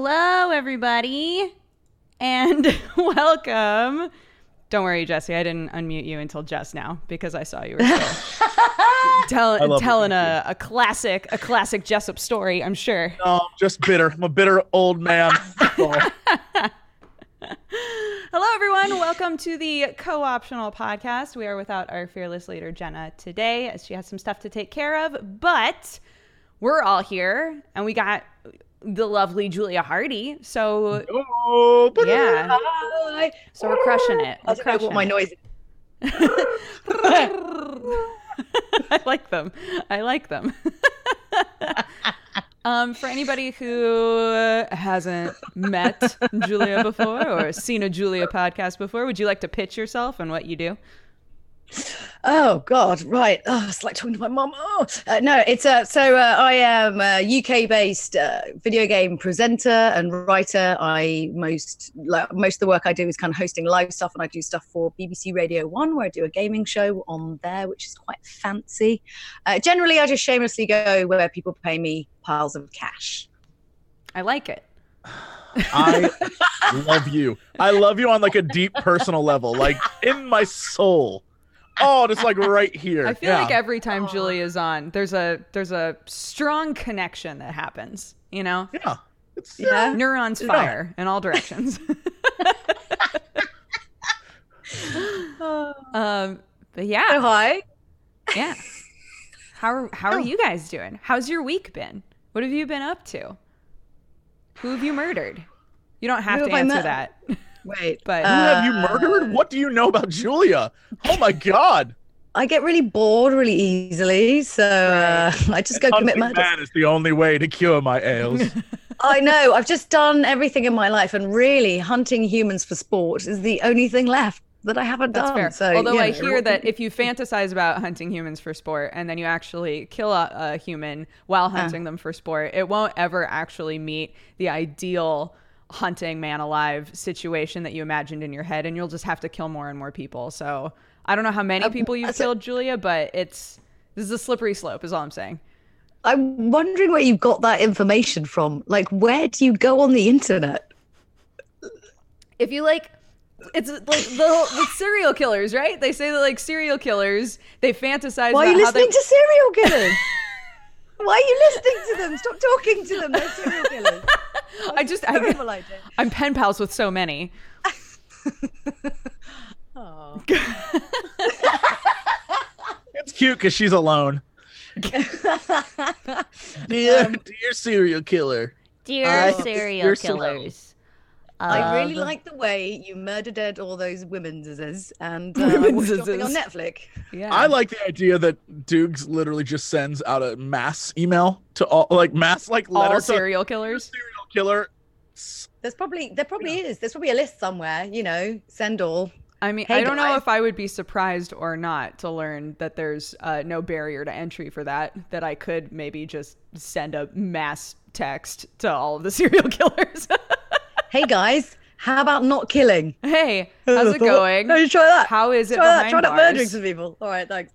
Hello, everybody, and welcome. Don't worry, Jesse. I didn't unmute you until just now because I saw you were still tell, telling a, a classic, a classic Jessup story. I'm sure. No, I'm just bitter. I'm a bitter old man. Hello, everyone. Welcome to the co-optional podcast. We are without our fearless leader Genna today, as she has some stuff to take care of. But we're all here, and we got the lovely Julia Hardy. So, oh, yeah. Hi. so we're crushing it. I We're don't know what my noise. I like them. I like them. um, for anybody who hasn't met Julia before or seen a Julia podcast before, would you like to pitch yourself and what you do? Oh God, right. Oh, it's like talking to my mom. Oh, uh, no, it's uh, so uh, I am a UK-based uh, video game presenter and writer. I most like, most of the work I do is kind of hosting live stuff, and I do stuff for BBC Radio One, where I do a gaming show on there, which is quite fancy. Uh, generally, I just shamelessly go where people pay me piles of cash. I like it. I love you. I love you on like a deep personal level, like in my soul. Oh, just like right here. I feel Yeah. like every time Julie is on, there's a there's a strong connection that happens. You know, yeah. It's Yeah. neurons Yeah. fire in all directions. um, but yeah, Oh, hi. Yeah. How are, how Oh. are you guys doing? How's your week been? What have you been up to? Who have you murdered? You don't have Who to have answer mur- that. Wait, But- Who have you Uh, murdered? What do you know about Julia? Oh my god. I get really bored really easily, so uh, I just go commit Hunting murders. man is the only way to cure my ails. I know. I've just done everything in my life, and really, hunting humans for sport is the only thing left that I haven't That's done. fair. So, Although you I hear that if you fantasize about hunting humans for sport and then you actually kill a, a human while hunting them for sport, it won't ever actually meet the ideal hunting man alive situation that you imagined in your head, and you'll just have to kill more and more people. So I don't know how many people you've so- killed, Julia, but it's this is a slippery slope, is all I'm saying. I'm wondering where you got that information from. Like, where do you go on the internet? if you like it's like the with serial killers right they say that like serial killers they fantasize Why are you how they listening to serial killers? Why are you listening to them? Stop talking to them. They're serial killers. i just Terrible I, idea. i'm pen pals with so many Oh. it's cute because she's alone. Dear, dear serial killer. dear I- serial you're so- killers I really Um, like the way you murdered all those women's and uh, I on Women's-is. Netflix. yeah I like the idea that Dukes literally just sends out a mass email to all, like mass like letter all to serial killers serial killer. There's probably there probably is. There's probably a list somewhere. You know, send all. i mean Hey, i don't know if i would be surprised or not to learn that there's uh, no barrier to entry for that that i could maybe just send a mass text to all of the serial killers Hey guys, how about not killing? hey how's it going No, you try that. how is it try that. behind Try not murdering some people. All right, thanks.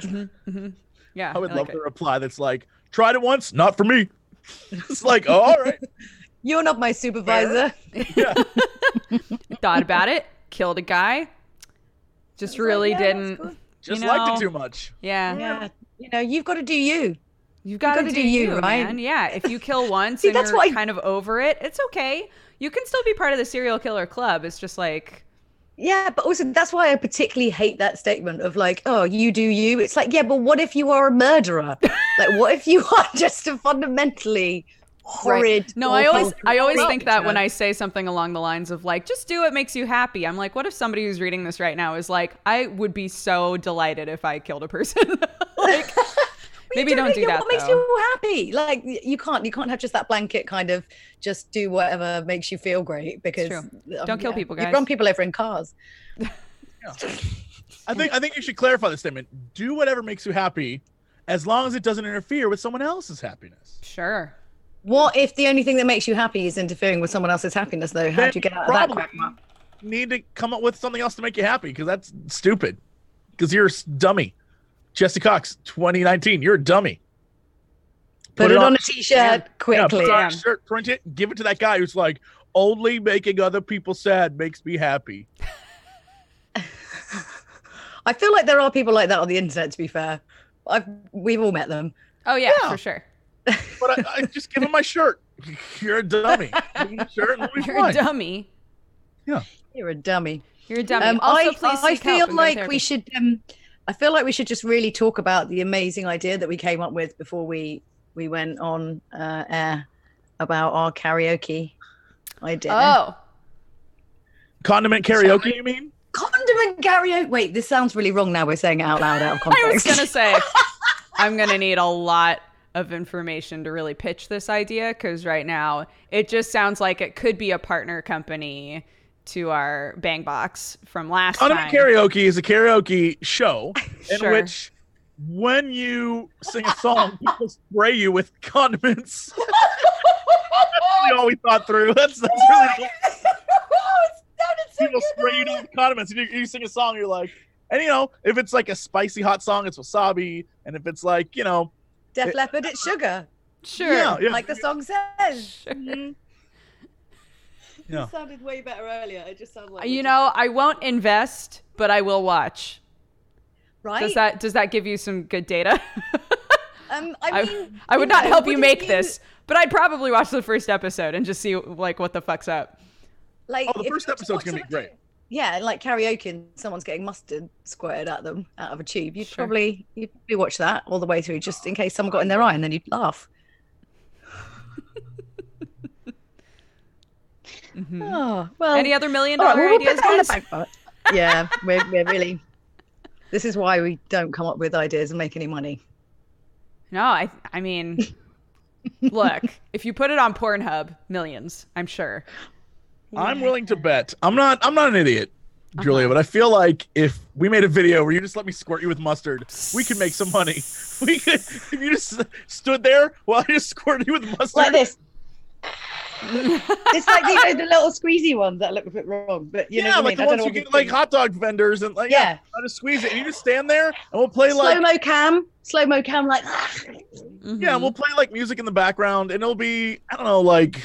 Mm-hmm, mm-hmm. yeah I would like love it. the reply that's like, tried it once, not for me. It's like, oh, all right. You're not my supervisor. Yeah. thought about it, killed a guy. Just really yeah, didn't. cool. Just You liked it too much. Yeah. Yeah, you know, you've got to do you. you've got to gotta do, do you, you, right? man. Yeah, if you kill once See, and that's you're why- kind of over it, it's okay. You can still be part of the serial killer club. It's just like, Yeah, but also that's why I particularly hate that statement of like, oh, you do you. It's like, yeah, but what if you are a murderer? like, what if you are just a fundamentally horrid. No, I always I always think that when. I say something along the lines of like just do what makes you happy. I'm like, what if somebody who's reading this right now is like, I would be so delighted if I killed a person. like maybe You don't do yeah, that What makes though. you happy? Like you can't you can't have just that blanket kind of just do whatever makes you feel great because true. um, Don't kill people, You guys. run people over in cars. I think I think you should clarify the statement. Do whatever makes you happy, as long as it doesn't interfere with someone else's happiness. Sure. What if the only thing that makes you happy is interfering with someone else's happiness though? How Then do you get out of that probably quagmire? Need to come up with something else to make you happy because that's stupid. Because you're a s- dummy. Jesse Cox, 2019. You're a dummy. Put, it on, a t-shirt Yeah, quickly. put it on a shirt, print it, give it to that guy who's like, only making other people sad makes me happy. I feel like there are people like that on the internet. To be fair, I've we've all met them. Oh yeah, Yeah. for sure. But I, I just give him my shirt. You're a dummy. Give shirt we'll be You're a fine. dummy. You're a dummy. You're a dummy. Um, also, I, please I seek feel and go to like we should. Um, I feel like we should just really talk about the amazing idea that we came up with before we we went on uh, air about our karaoke idea. Oh, Condiment karaoke, you mean? condiment karaoke. Wait, this sounds really wrong. Now we're saying it out loud out of I was gonna say I'm gonna need a lot of information to really pitch this idea because right now it just sounds like it could be a partner company to our Bang Box from last Condiment time. karaoke is a karaoke show in which when you sing a song, people spray you with condiments. that's really all we thought through. That's that's really people spray you down with condiments. And you, you sing a song, you're like, and you know, if it's like a spicy hot song, it's wasabi, and if it's like, you know, Def Leppard, it's sugar, Sure. yeah, yeah, like the song says. Sure. Mm-hmm. yeah. It sounded way better earlier. It just sounded like You know, I won't invest, but I will watch. right? Does that does that give you some good data? Um, I I, mean, I would not know, help you make you- this, but I'd probably watch the first episode and just see like what the fuck's up. Like, Oh, the first you were to episode's gonna be great. Yeah, like karaoke, and someone's getting mustard squirted at them out of a tube. You'd Sure. probably you'd probably watch that all the way through, just in case someone got in their eye, and then you'd laugh. Oh well. Any other million all right, dollar well, we'll put ideas, that on the guys? back. Yeah, we're we're really. This is why we don't come up with ideas and make any money. No, I I mean, look, if you put it on Pornhub, millions, I'm sure. I'm willing to bet. I'm not. I'm not an idiot, Uh-huh. Julia, but I feel like if we made a video where you just let me squirt you with mustard, we could make some money. We could. If you just stood there while I just squirted you with mustard. Like this it's like you know the little squeezy ones that look a bit wrong, but you yeah, know, like I mean? the ones you get like hot dog vendors and like yeah, yeah just squeeze it. And you just stand there and we'll play slow like slow mo cam, slow mo cam, like ah. mm-hmm. yeah, we'll play like music in the background, and it'll be I don't know like.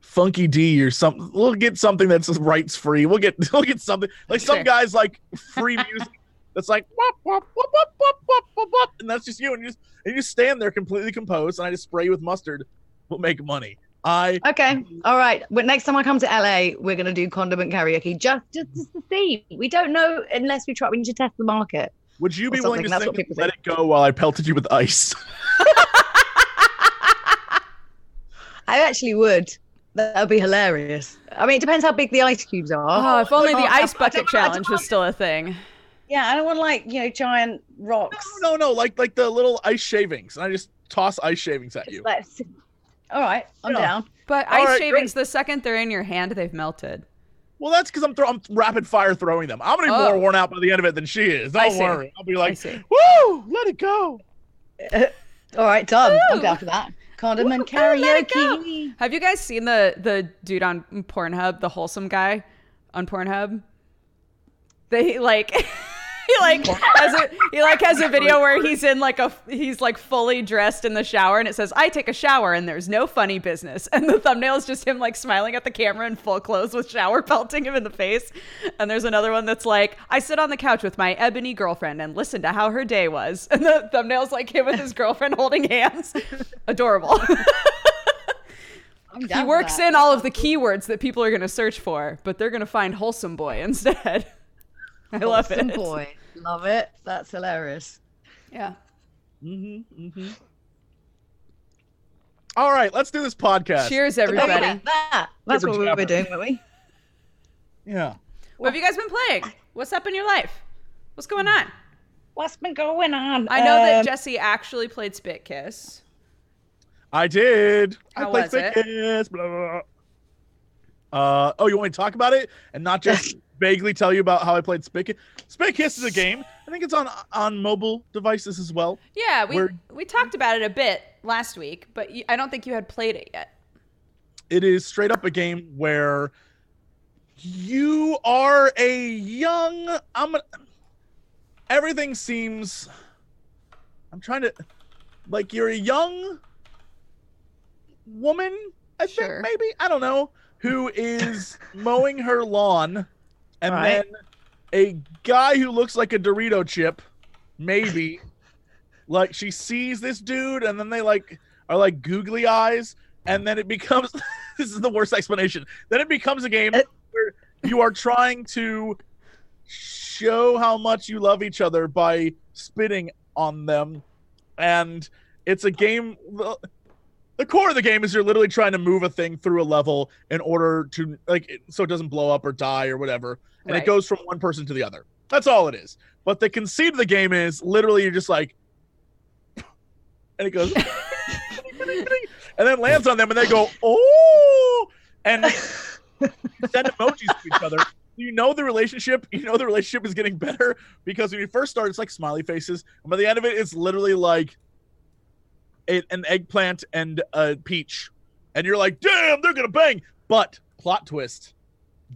Funky D or something. We'll get something that's rights free. We'll get we'll get something like some guys like free music that's like wop, wop, wop, wop, wop, wop, wop, and that's just you and you just and you stand there completely composed and I just spray you with mustard. We'll make money. I Okay, all right. Well, next time I come to LA, we're gonna do condiment karaoke just just, just to see. We don't know unless we try. We need to test the market. would you be willing to that's sing what people Let It Go while I pelted you with ice? I actually would. That would be hilarious. I mean, it depends how big the ice cubes are. Oh, if only the ice bucket challenge was still a thing. Yeah, I don't want like you know giant rocks. No, no, no, like like the little ice shavings, and I just toss ice shavings at you. Like, all right, I'm Yeah. down. But All ice right, shavings, the second they're in your hand, they've melted. Well, that's because I'm, throw- I'm rapid fire throwing them. I'm gonna be Oh. more worn out by the end of it than she is. I Don't see. worry. I'll be like, see. woo, let it go. All right, done. I'm down for that. Condiment Woo, let it go. karaoke. Have you guys seen the the dude on Pornhub, the wholesome guy on Pornhub? They like he like has a he like has a video where he's in like a he's like fully dressed in the shower and it says I take a shower and there's no funny business. And the thumbnail is just him like smiling at the camera in full clothes with shower pelting him in the face. And there's another one that's like I sit on the couch with my ebony girlfriend and listen to how her day was. And the thumbnail's like him with his girlfriend holding hands. Adorable. He works in all of the keywords that people are going to search for, but they're going to find wholesome boy instead. I love Awesome it. boy. Love it. That's hilarious. Yeah. Mm-hmm, mm-hmm. All right, let's do this podcast. Cheers, everybody. yeah, that. That's Jibber what we were jabber. doing, weren't we? Yeah. What have you guys been playing? What's up in your life? What's going on? What's been going on? I know that Um, Jesse actually played Spit Kiss. I did. How I played was it? Kiss, blah, blah, blah. Uh, oh, you want me to talk about it and not just vaguely tell you about how I played Spit Kiss? Spit Kiss is a game. I think it's on on mobile devices as well. Yeah, we We're- we talked about it a bit last week, but you, I don't think you had played it yet. It is straight up a game where you are a young. I'm. A, everything seems. I'm trying to, like you're a young woman. I Sure. think maybe I don't know who is mowing her lawn, and Right. then a guy who looks like a Dorito chip, maybe, like she sees this dude, and then they like are like googly eyes, and then it becomes this is the worst explanation. Then it becomes a game Uh, where you are trying to show how much you love each other by spitting on them, and it's a game. The core of the game is you're literally trying to move a thing through a level in order to like so it doesn't blow up or die or whatever, and Right. it goes from one person to the other. That's all it is. But the conceit of the game is literally you're just like, and it goes, and then lands on them, and they go, oh, and send emojis to each other. You know the relationship. You know the relationship is getting better because when you first start, it's like smiley faces, and by the end of it, it's literally like a, an eggplant and a peach, and you're like, damn, they're gonna bang. But plot twist,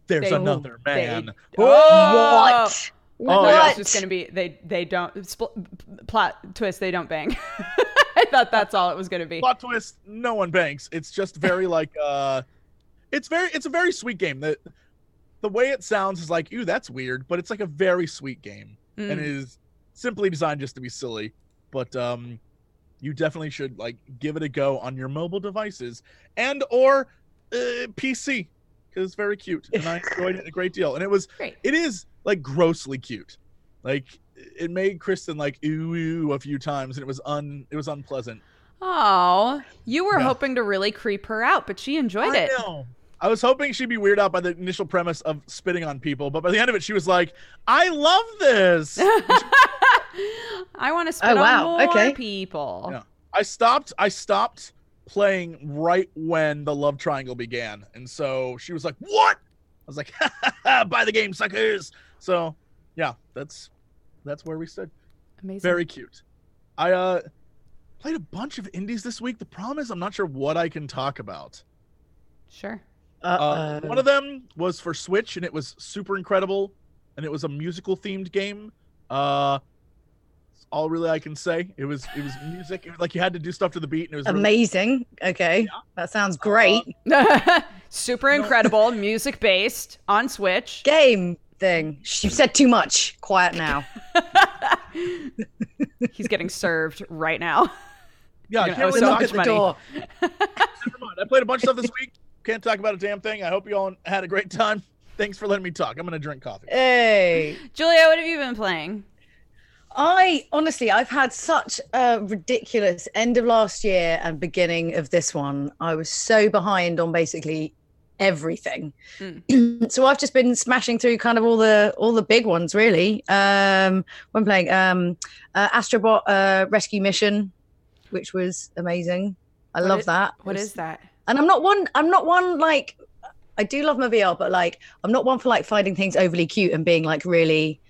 there's They- another they- man. Oh! What? Oh, thought yeah. it just gonna be they they don't spl- plot twist they don't bang. I thought that's all it was gonna be. plot twist no one bangs. it's just very like uh it's very it's a very sweet game that the way it sounds is like ooh that's weird but it's like a very sweet game and Mm. it is simply designed just to be silly but um you definitely should like give it a go on your mobile devices and or uh, pc because it's very cute and i enjoyed it a great deal and it was Great. it is like grossly cute like it made kristen like ooh, ooh a few times and it was un it was unpleasant Oh, you were Yeah. hoping to really creep her out, but she enjoyed I it. know. I was hoping she'd be weirded out by the initial premise of spitting on people, but by the end of it, she was like, "I love this." I want to spit Oh, wow. on more Okay. people. Yeah. I stopped. I stopped playing right when the love triangle began, and so she was like, "What?" I was like, "Buy the game, suckers." So, yeah, that's that's where we stood. Amazing. Very cute. I uh played a bunch of indies this week. The problem is, I'm not sure what I can talk about. sure. Uh, one of them was for Switch, and it was super incredible, and it was a musical themed game. Uh, that's all really I can say. It was it was music. It was like you had to do stuff to the beat, and it was really, Amazing. Okay. That sounds great. Uh, super incredible, music based on Switch. Game thing. Shh, You said too much. Quiet now. He's getting served right now. yeah. I You're can't gonna really owe talk so Knock much at the money. door. Never mind. I played a bunch of stuff this week. Can't talk about a damn thing. I hope you all had a great time. Thanks for letting me talk. I'm gonna drink coffee. Hey. Julia, what have you been playing? I honestly, I've had such a ridiculous end of last year and beginning of this one. I was so behind on basically everything. so I've just been smashing through kind of all the all the big ones really. Um when playing um uh, Astrobot uh, Rescue Mission, which was amazing. I What love is- that. What It's- is that? and I'm not one. I'm not one like. I do love my VR, but like I'm not one for like finding things overly cute and being like really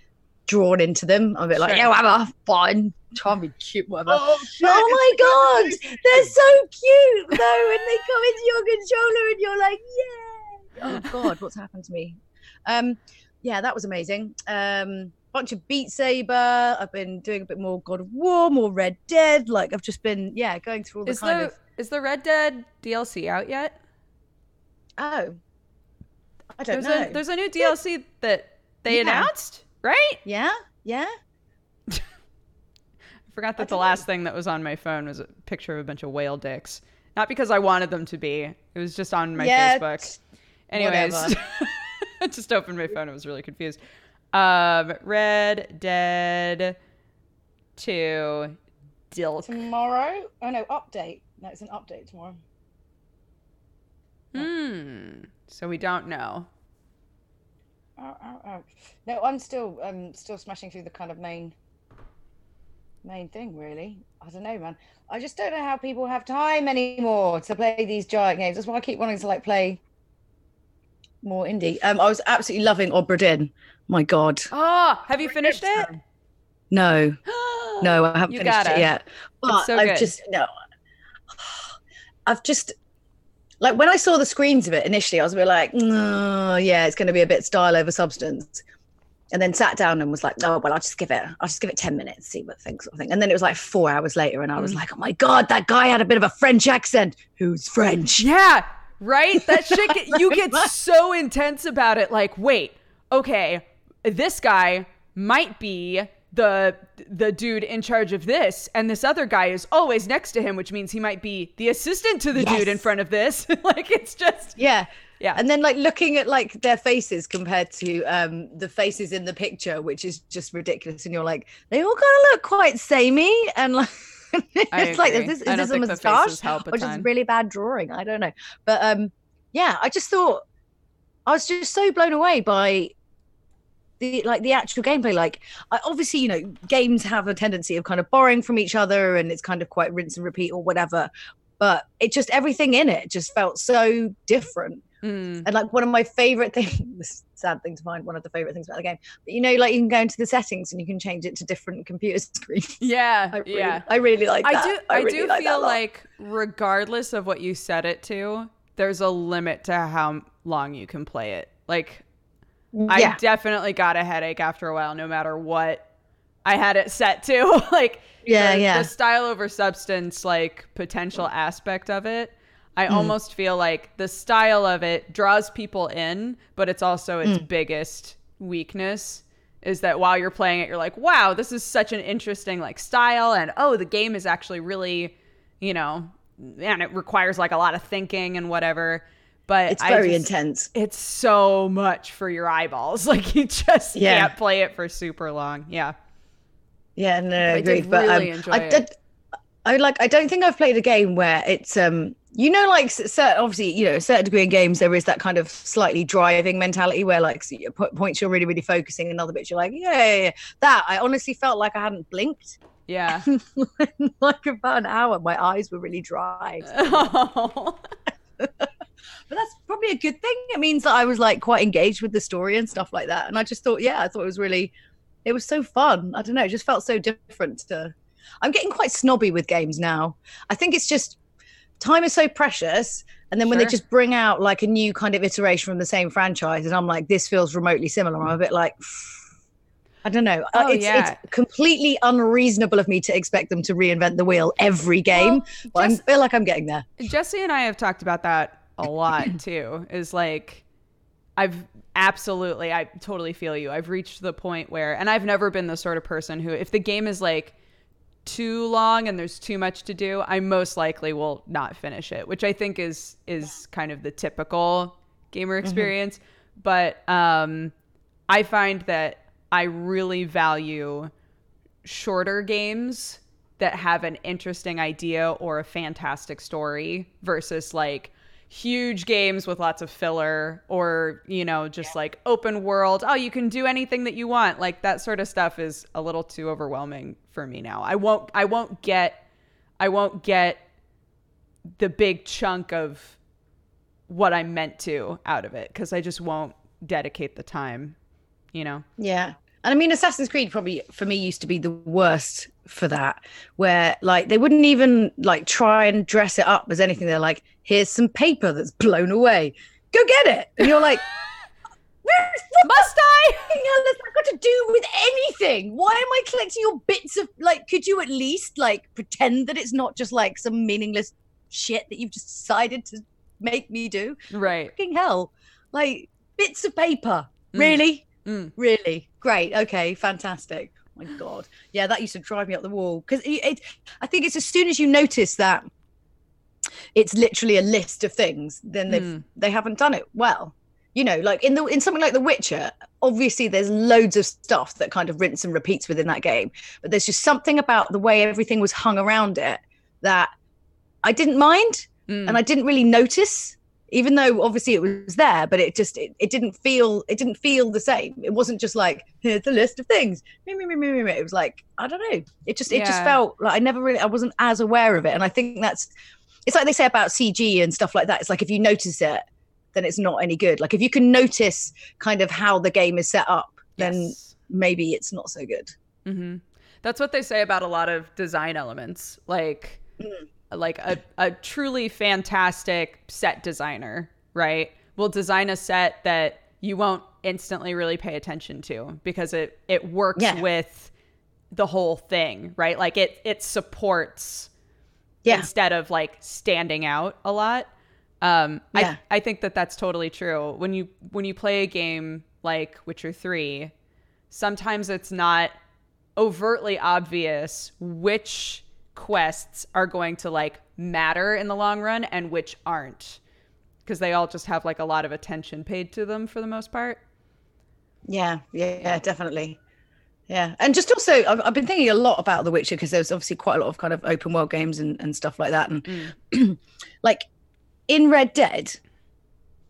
drawn into them. I'm a bit like, yeah, whatever, fine, try and be cute, whatever. Oh oh my god, the they're so cute though, when they come into your controller and you're like, yeah. Oh god, what's happened to me? Um, yeah, that was amazing. Um, bunch of Beat Saber. I've been doing a bit more God of War, more Red Dead. Like I've just been, yeah, going through all the Is kind the of. is the Red Dead DLC out yet? Oh, I don't There's know. a there's a new DLC that they Yeah. announced, right? Yeah, yeah. I forgot that the last thing that was on my phone was a picture of a bunch of whale dicks. Not because I wanted them to be. It was just on my yeah, Facebook. Anyways. I just opened my phone. I was really confused. Um, Red Dead 2 Dilk. Tomorrow? Oh no, update. No, it's an update tomorrow. Hmm. So we don't know. Ow, ow, ow. No, I'm still um still smashing through the kind of main main thing really. I don't know, man. I just don't know how people have time anymore to play these giant games. That's why I keep wanting to like play more indie. Um I was absolutely loving Obra Dinn. My god. Oh, have you finished it? No. No, I haven't You finished gotta. it yet. But so I've good. just no. I've just like when I saw the screens of it initially, I was a bit like, no, yeah, it's going to be a bit style over substance. And then sat down and was like, oh well, I'll just give it, I'll just give it ten minutes, see what things, sort of thing. And then it was like four hours later, and I was Mm. like, oh my god, that guy had a bit of a French accent. Who's French? Yeah, right? That shit, get, you get so intense about it. Like, wait, okay, this guy might be the the dude in charge of this and this other guy is always next to him which means he might be the assistant to the dude in front of this like it's just Yeah. Yeah. And then like looking at like their faces compared to um the faces in the picture, which is just ridiculous. And you're like, they all kind of look quite samey and like it's like is this is this a moustache a or just really bad drawing? I don't know. But um yeah, I just thought I was just so blown away by the like the actual gameplay like I, obviously you know games have a tendency of kind of borrowing from each other and it's kind of quite rinse and repeat or whatever but it just everything in it just felt so different Mm. and like one of my favorite things, sad thing to find, one of the favorite things about the game. But you know, like you can go into the settings and you can change it to different computer screens. yeah I really, yeah I really like That. I do I, really do like feel like regardless of what you set it to, there's a limit to how long you can play it. Like I definitely got a headache after a while no matter what I had it set to. like yeah, the, yeah. the style over substance like potential aspect of it. I Mm. almost feel like the style of it draws people in, but it's also its Mm. biggest weakness is that while you're playing it you're like, "Wow, this is such an interesting like style and oh, the game is actually really, you know, and it requires like a lot of thinking and whatever." But it's very just- intense. It's so much for your eyeballs. Like you just Yeah. can't play it for super long. Yeah. Yeah, no, I did. But really um, enjoy I it. did. I like. I don't think I've played a game where it's um. You know, like certain, obviously, you know, a certain degree in games, there is that kind of slightly driving mentality where, like, points you're really, really focusing, and other bits you're like, yeah, yeah, yeah. That I honestly felt like I hadn't blinked Yeah. like about an hour. My eyes were really dry. Oh. but that's probably a good thing. It means that I was like quite engaged with the story and stuff like that. And I just thought, yeah, I thought it was really, it was so fun. I don't know, it just felt so different to. I'm getting quite snobby with games now. I think it's just time is so precious. And then when they just bring out like a new kind of iteration from the same franchise, and I'm like, this feels remotely similar. I'm a bit like, I don't know. Uh, Oh, it's, yeah. it's completely unreasonable of me to expect them to reinvent the wheel every game. Well, but I feel like I'm getting there. Jesse and I have talked about that a lot too. Is like, I've absolutely, I totally feel you. I've reached the point where, and I've never been the sort of person who, if the game is like too long and there's too much to do, I most likely will not finish it, which I think is is kind of the typical gamer experience. But um, I find that I really value shorter games that have an interesting idea or a fantastic story versus like huge games with lots of filler or you know just like open world. Oh you can do anything that you want. Like that sort of stuff is a little too overwhelming for me now. I won't i won't get i won't get the big chunk of what i meant to out of it because i just won't dedicate the time you know? Yeah. And I mean, Assassin's Creed probably for me used to be the worst for that, where like they wouldn't even like try and dress it up as anything. They're like, here's some paper that's blown away. Go get it. And you're like, must i hell has that got to do with anything? Why am I collecting your bits of like, could you at least like pretend that it's not just like some meaningless shit that you've just decided to make me do? right Fucking hell. Like bits of paper. Mm. Really? Mm. Really? Great. Okay. Fantastic. Oh my God. Yeah, that used to drive me up the wall because I think it's as soon as you notice that it's literally a list of things, then they've Mm. they haven't done it well. You know, like in the in something like The Witcher, obviously there's loads of stuff that kind of rinse and repeats within that game, but there's just something about the way everything was hung around it that I didn't mind Mm. and I didn't really notice, even though obviously it was there, but it just it, it didn't feel it didn't feel the same. It wasn't just like here's the list of things. It was like I don't know. It just it just felt like I never really I wasn't as aware of it, and I think that's it's like they say about CG and stuff like that. It's like if you notice it, then it's not any good. Like if you can notice kind of how the game is set up, then Yes. maybe it's not so good. hmm That's what they say about a lot of design elements, like Mm. Like a, a truly fantastic set designer, right? Will design a set that you won't instantly really pay attention to because it it works Yeah. with the whole thing, right? Like it it supports Yeah. instead of like standing out a lot. Um, Yeah. I I think that that's totally true. When you when you play a game like Witcher Three, sometimes it's not overtly obvious which quests are going to like matter in the long run and which aren't because they all just have like a lot of attention paid to them for the most part. Yeah, yeah, yeah, definitely. Yeah, and just also, I've, I've been thinking a lot about The Witcher because there's obviously quite a lot of kind of open world games and, and stuff like that. And like in Red Dead,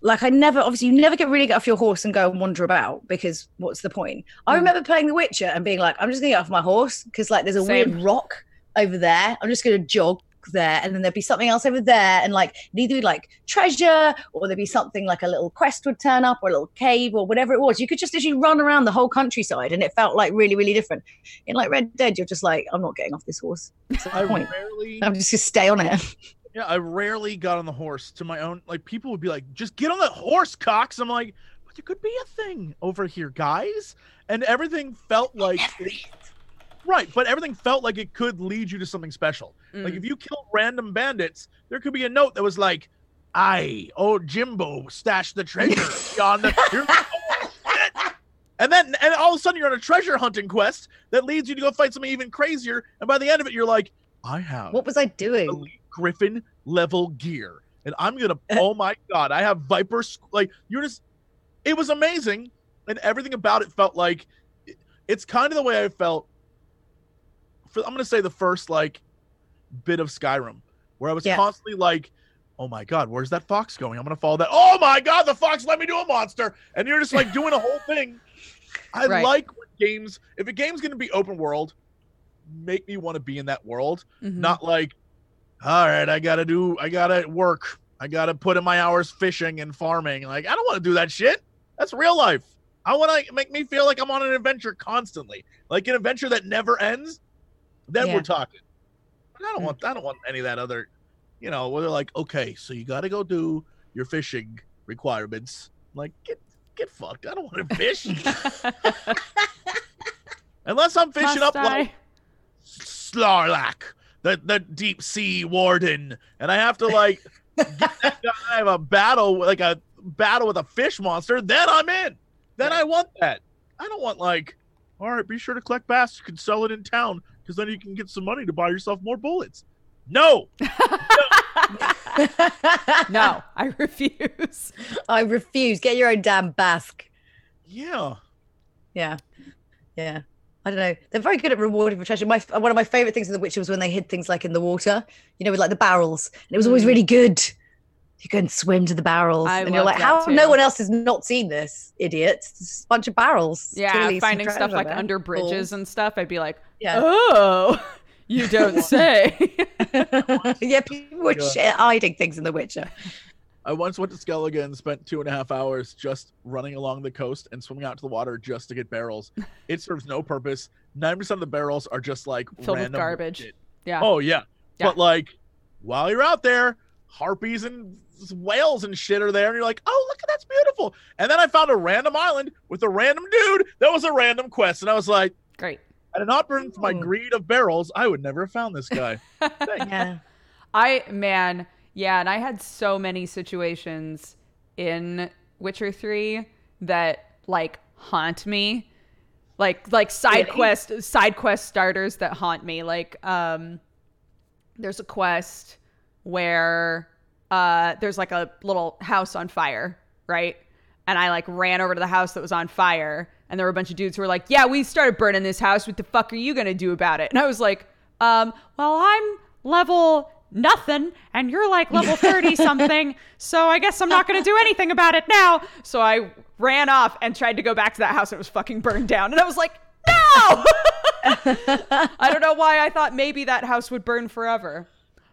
like I never, obviously, you never get really get off your horse and go and wander about because what's the point? I Mm. remember playing The Witcher and being like, I'm just gonna get off my horse because like there's a Same. weird rock over there. I'm just gonna jog there and then there'd be something else over there and like either be like treasure or there'd be something like a little quest would turn up or a little cave or whatever it was you could just literally run around the whole countryside and it felt like really really different in like red dead you're just like i'm not getting off this horse I point rarely, i'm just gonna stay on it yeah, I rarely got on the horse to my own. Like people would be like, "Just get on the horse, Cox." I'm like, "But there could be a thing over here, guys," and everything felt like. Right, but everything felt like it could lead you to something special. Like Mm. if you killed random bandits, there could be a note that was like, "I, oh Jimbo, stashed the treasure beyond the." "Oh. And then, and all of a sudden, you're on a treasure hunting quest that leads you to go fight something even crazier. And by the end of it, you're like, "I have what was i doing elite Griffin level gear, and I'm gonna. oh my god, I have Viper. Like you're just. It was amazing, and everything about it felt like. It's kind of the way I felt. For I'm gonna say the first like bit of Skyrim, where I was Yeah. constantly like, "Oh my god, where's that fox going? I'm gonna follow that. Oh my god, the fox let me do a monster!" And you're just like doing a whole thing. I Right. like when games. If a game's gonna be open world, make me want to be in that world Mhm. not like all right i gotta do i gotta work i gotta put in my hours fishing and farming like i don't want to do that shit that's real life i want to make me feel like i'm on an adventure constantly like an adventure that never ends then Yeah. we're talking i don't Mm. want i don't want any of that other you know where they're like okay so you gotta go do your fishing requirements I'm like get get fucked i don't want to fish unless i'm fishing Must up like I? Slarlak, the the deep sea warden, and I have to like get that guy, I have a battle like a battle with a fish monster. Then I'm in. Then I want that. I don't want like, all right, be sure to collect bass. You can sell it in town because then you can get some money to buy yourself more bullets. No, no, I refuse. i refuse get your own damn basque yeah, Yeah, yeah. I don't know. They're very good at rewarding for treasure. My one of my favorite things in The Witcher was when they hid things like in the water, you know, with like the barrels, and it was always Mm. really good. You can swim to the barrels, I and you're like, how too. no one else has not seen this, idiots? It's a bunch of barrels. Yeah, Clearly finding stuff like there. under bridges Balls. and stuff. I'd be like, Yeah, oh, you don't say. yeah. People were Yeah. shit hiding things in The Witcher. I once went to Skellige and spent two and a half hours just running along the coast and swimming out to the water just to get barrels. It serves no purpose. Ninety percent of the barrels are just like Filled with garbage. shit. Yeah. Oh yeah. Yeah. But like while you're out there, harpies and whales and shit are there, and you're like, oh look, that's beautiful. And then I found a random island with a random dude that was a random quest, and I was like, Great. had it not been for my greed of barrels, I would never have found this guy. Yeah, I man, yeah, and I had so many situations in Witcher 3 that like haunt me. Like like side Really? quest side quest starters that haunt me. Like um there's a quest where uh there's like a little house on fire, right? And I like ran over to the house that was on fire and there were a bunch of dudes who were like, "Yeah, we started burning this house. What the fuck are you to do about it?" And I was like, "Um, well, I'm level nothing, and you're like level 30 something, so I guess I'm not going to do anything about it now. So I ran off and tried to go back to that house. And it was fucking burned down. And I was like, no! I don't know why I thought maybe that house would burn forever.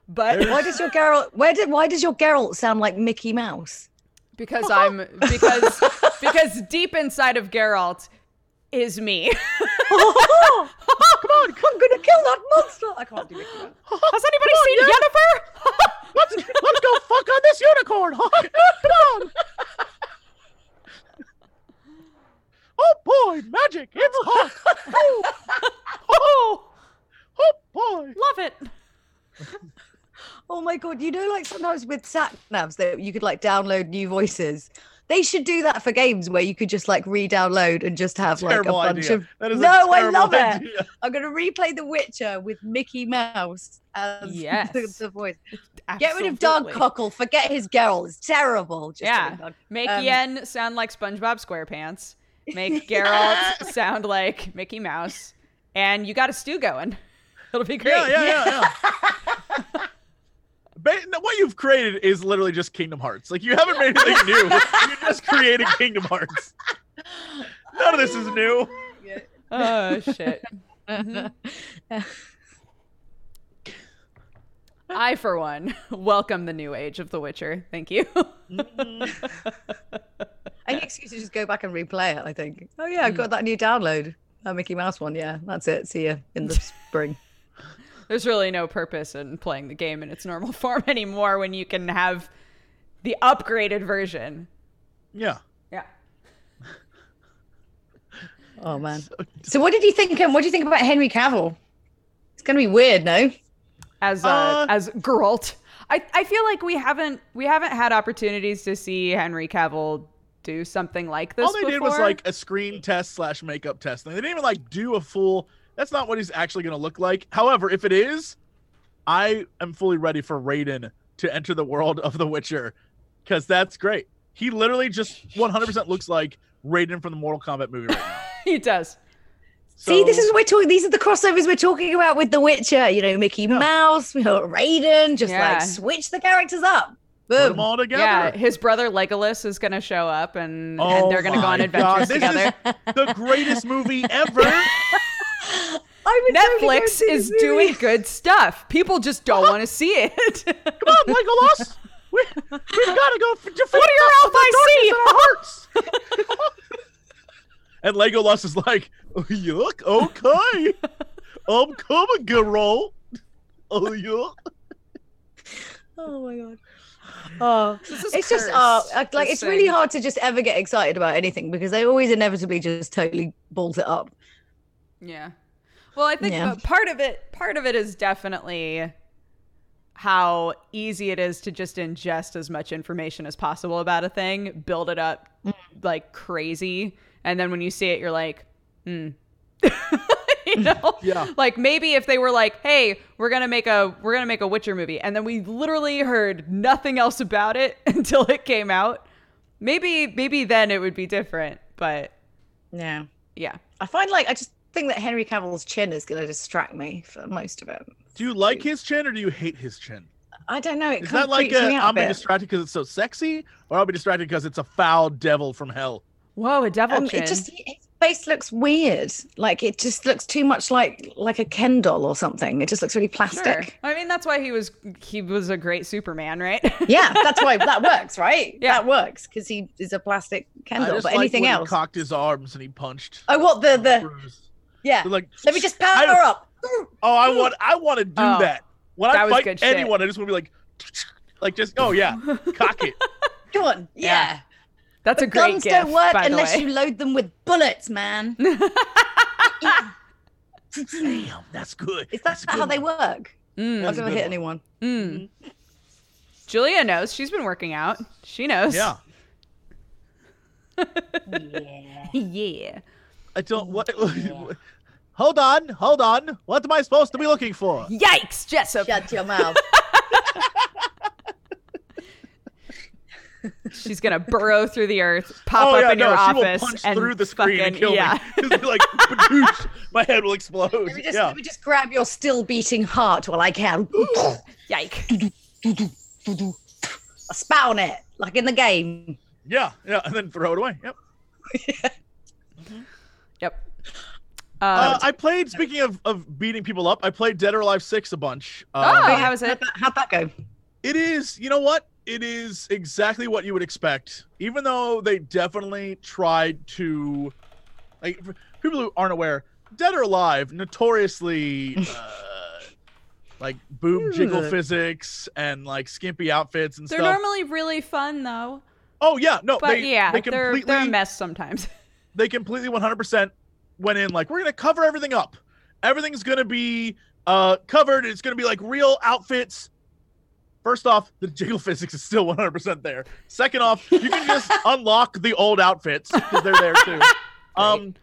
But Why does your Geralt? Where did? Why does your Geralt sound like Mickey Mouse? because I'm because because deep inside of Geralt is me. oh, come on! I'm gonna kill that monster. I can't do Mickey Mouse. Has anybody seen Yennefer? Let's let's go fuck on this unicorn. Come on. Oh boy, magic! It's hot. Oh, oh, oh boy. love it. Oh my god! You know, like sometimes with sat navs that you could like download new voices. They should do that for games where you could just like re-download and just have like Terrible a bunch idea. of. That is no, I terrible love it. I'm gonna replay The Witcher with Mickey Mouse as Yes. the, the voice. Get rid of Doug Absolutely. Cockle. Forget his Geralt. It's terrible. Just Yeah. Make Um, Yen sound like SpongeBob SquarePants. Make Geralt sound like Mickey Mouse. And you got a stew going. It'll be great. Yeah, yeah, yeah, yeah. Ba- no, what you've created is literally just Kingdom Hearts. Like you haven't made anything new. You're just created Kingdom Hearts. None of this is new. Oh shit. Mhm. I, for one, welcome the new age of The Witcher. Thank you. Any excuse to just go back and replay it, I think. Oh yeah, I've got that new download. That Mickey Mouse one, yeah. That's it. See you in the spring. There's really no purpose in playing the game in its normal form anymore when you can have the upgraded version. Yeah. Yeah. Oh man. So what did you think um, what do you think about Henry Cavill? It's gonna be weird, no? As uh, Uh, as Geralt. I, I feel like we haven't we haven't had opportunities to see Henry Cavill do something like this All they did was like a screen test slash makeup test thing. They didn't even like do a full. That's not what he's actually going to look like. However, if it is, I am fully ready for Raiden to enter the world of The Witcher because that's great. He literally just 100% looks like Raiden from the Mortal Kombat movie right now. he does. See, this is what we're talking. These are the crossovers we're talking about with The Witcher. You know, Mickey Mouse, we got Raiden. Just Yeah. like switch the characters up. put them Boom. all together. Yeah, his brother Legolas is gonna show up and, Oh and they're gonna go on my God, adventures this together. is the greatest movie ever. I would totally go Netflix and see this is movie. doing good stuff. People just don't want to see it. Come on, Legolas. We, we've got to go f- defeat What do your the- elf the I darkness in our hearts. and Legolas is like, oh, yuck, okay. I'm coming, Geralt. Oh, yuck. Oh my god. Oh, This is it's just uh, like this it's really hard to just ever get excited about anything because they always inevitably just totally balls it up. Yeah. Well, I think Yeah. uh, part of it part of it is definitely how easy it is to just ingest as much information as possible about a thing, build it up like crazy, and then when you see it you're like, "Hmm." you know? Yeah. Like maybe if they were like, "Hey, we're going to make a we're going to make a Witcher movie." And then we literally heard nothing else about it until it came out. Maybe maybe then it would be different, but Yeah. yeah. I find like I just think that Henry Cavill's chin is going to distract me for most of it. Do you like his chin or do you hate his chin? I don't know. It Is kind that like creeps a, me out I'll a be distracted because it's so sexy, or I'll be distracted because it's a foul devil from hell? Whoa, a devil Um, chin. it just his face looks weird. Like it just looks too much like like a Ken doll or something. It just looks really Sure. plastic. I mean, that's why he was he was a great Superman, right? Yeah, that's why that works, right? Yeah. That works because he is a plastic Ken doll. just But like anything when he else? cocked his arms and he punched. Oh, what the the Bruce. Yeah? Like, Let me just power don't- up. Oh, I want, I want to do Oh, that. When that I was fight good shit. anyone, I just want to be like, like just, oh yeah, cock it. Come on, yeah. That's a great Guns gift, don't work by unless you load them with bullets, man. Damn, that's good. Is that That's how good they work? Mm, I've That's a never hit one. anyone. mm. Julia knows. She's been working out. She knows. Yeah, Yeah. yeah. I don't. What? hold on, hold on. What am I supposed to be looking for? Yikes, Jessup. Shut your mouth. She's gonna burrow through the earth, pop oh up yeah, in no, your she office, will punch and through the screen and kill yeah. me. Like, "Badoosh," my head will explode. Let me just, yeah, let me just grab your still beating heart while I can. Yike. I spat on it, like in the game. yeah, yeah, and then throw it away. Yep. Yep. Uh, Uh, I played. Speaking of of beating people up, I played Dead or Alive Six a bunch. oh, Um, how was How'd it? that, how'd that go? It is, you know what? It is exactly what you would expect. Even though they definitely tried to, like, people who aren't aware, Dead or Alive notoriously, uh, like, boob jiggle physics and like skimpy outfits and stuff. They're normally really fun though, oh yeah, no, but they, yeah, they they're completely, they're a mess sometimes. they completely 100% went in like we're gonna cover everything up. Everything's gonna be uh covered. It's gonna be like real outfits. First off, the jiggle physics is still 100% there. Second off, you can just unlock the old outfits because they're there too. Um,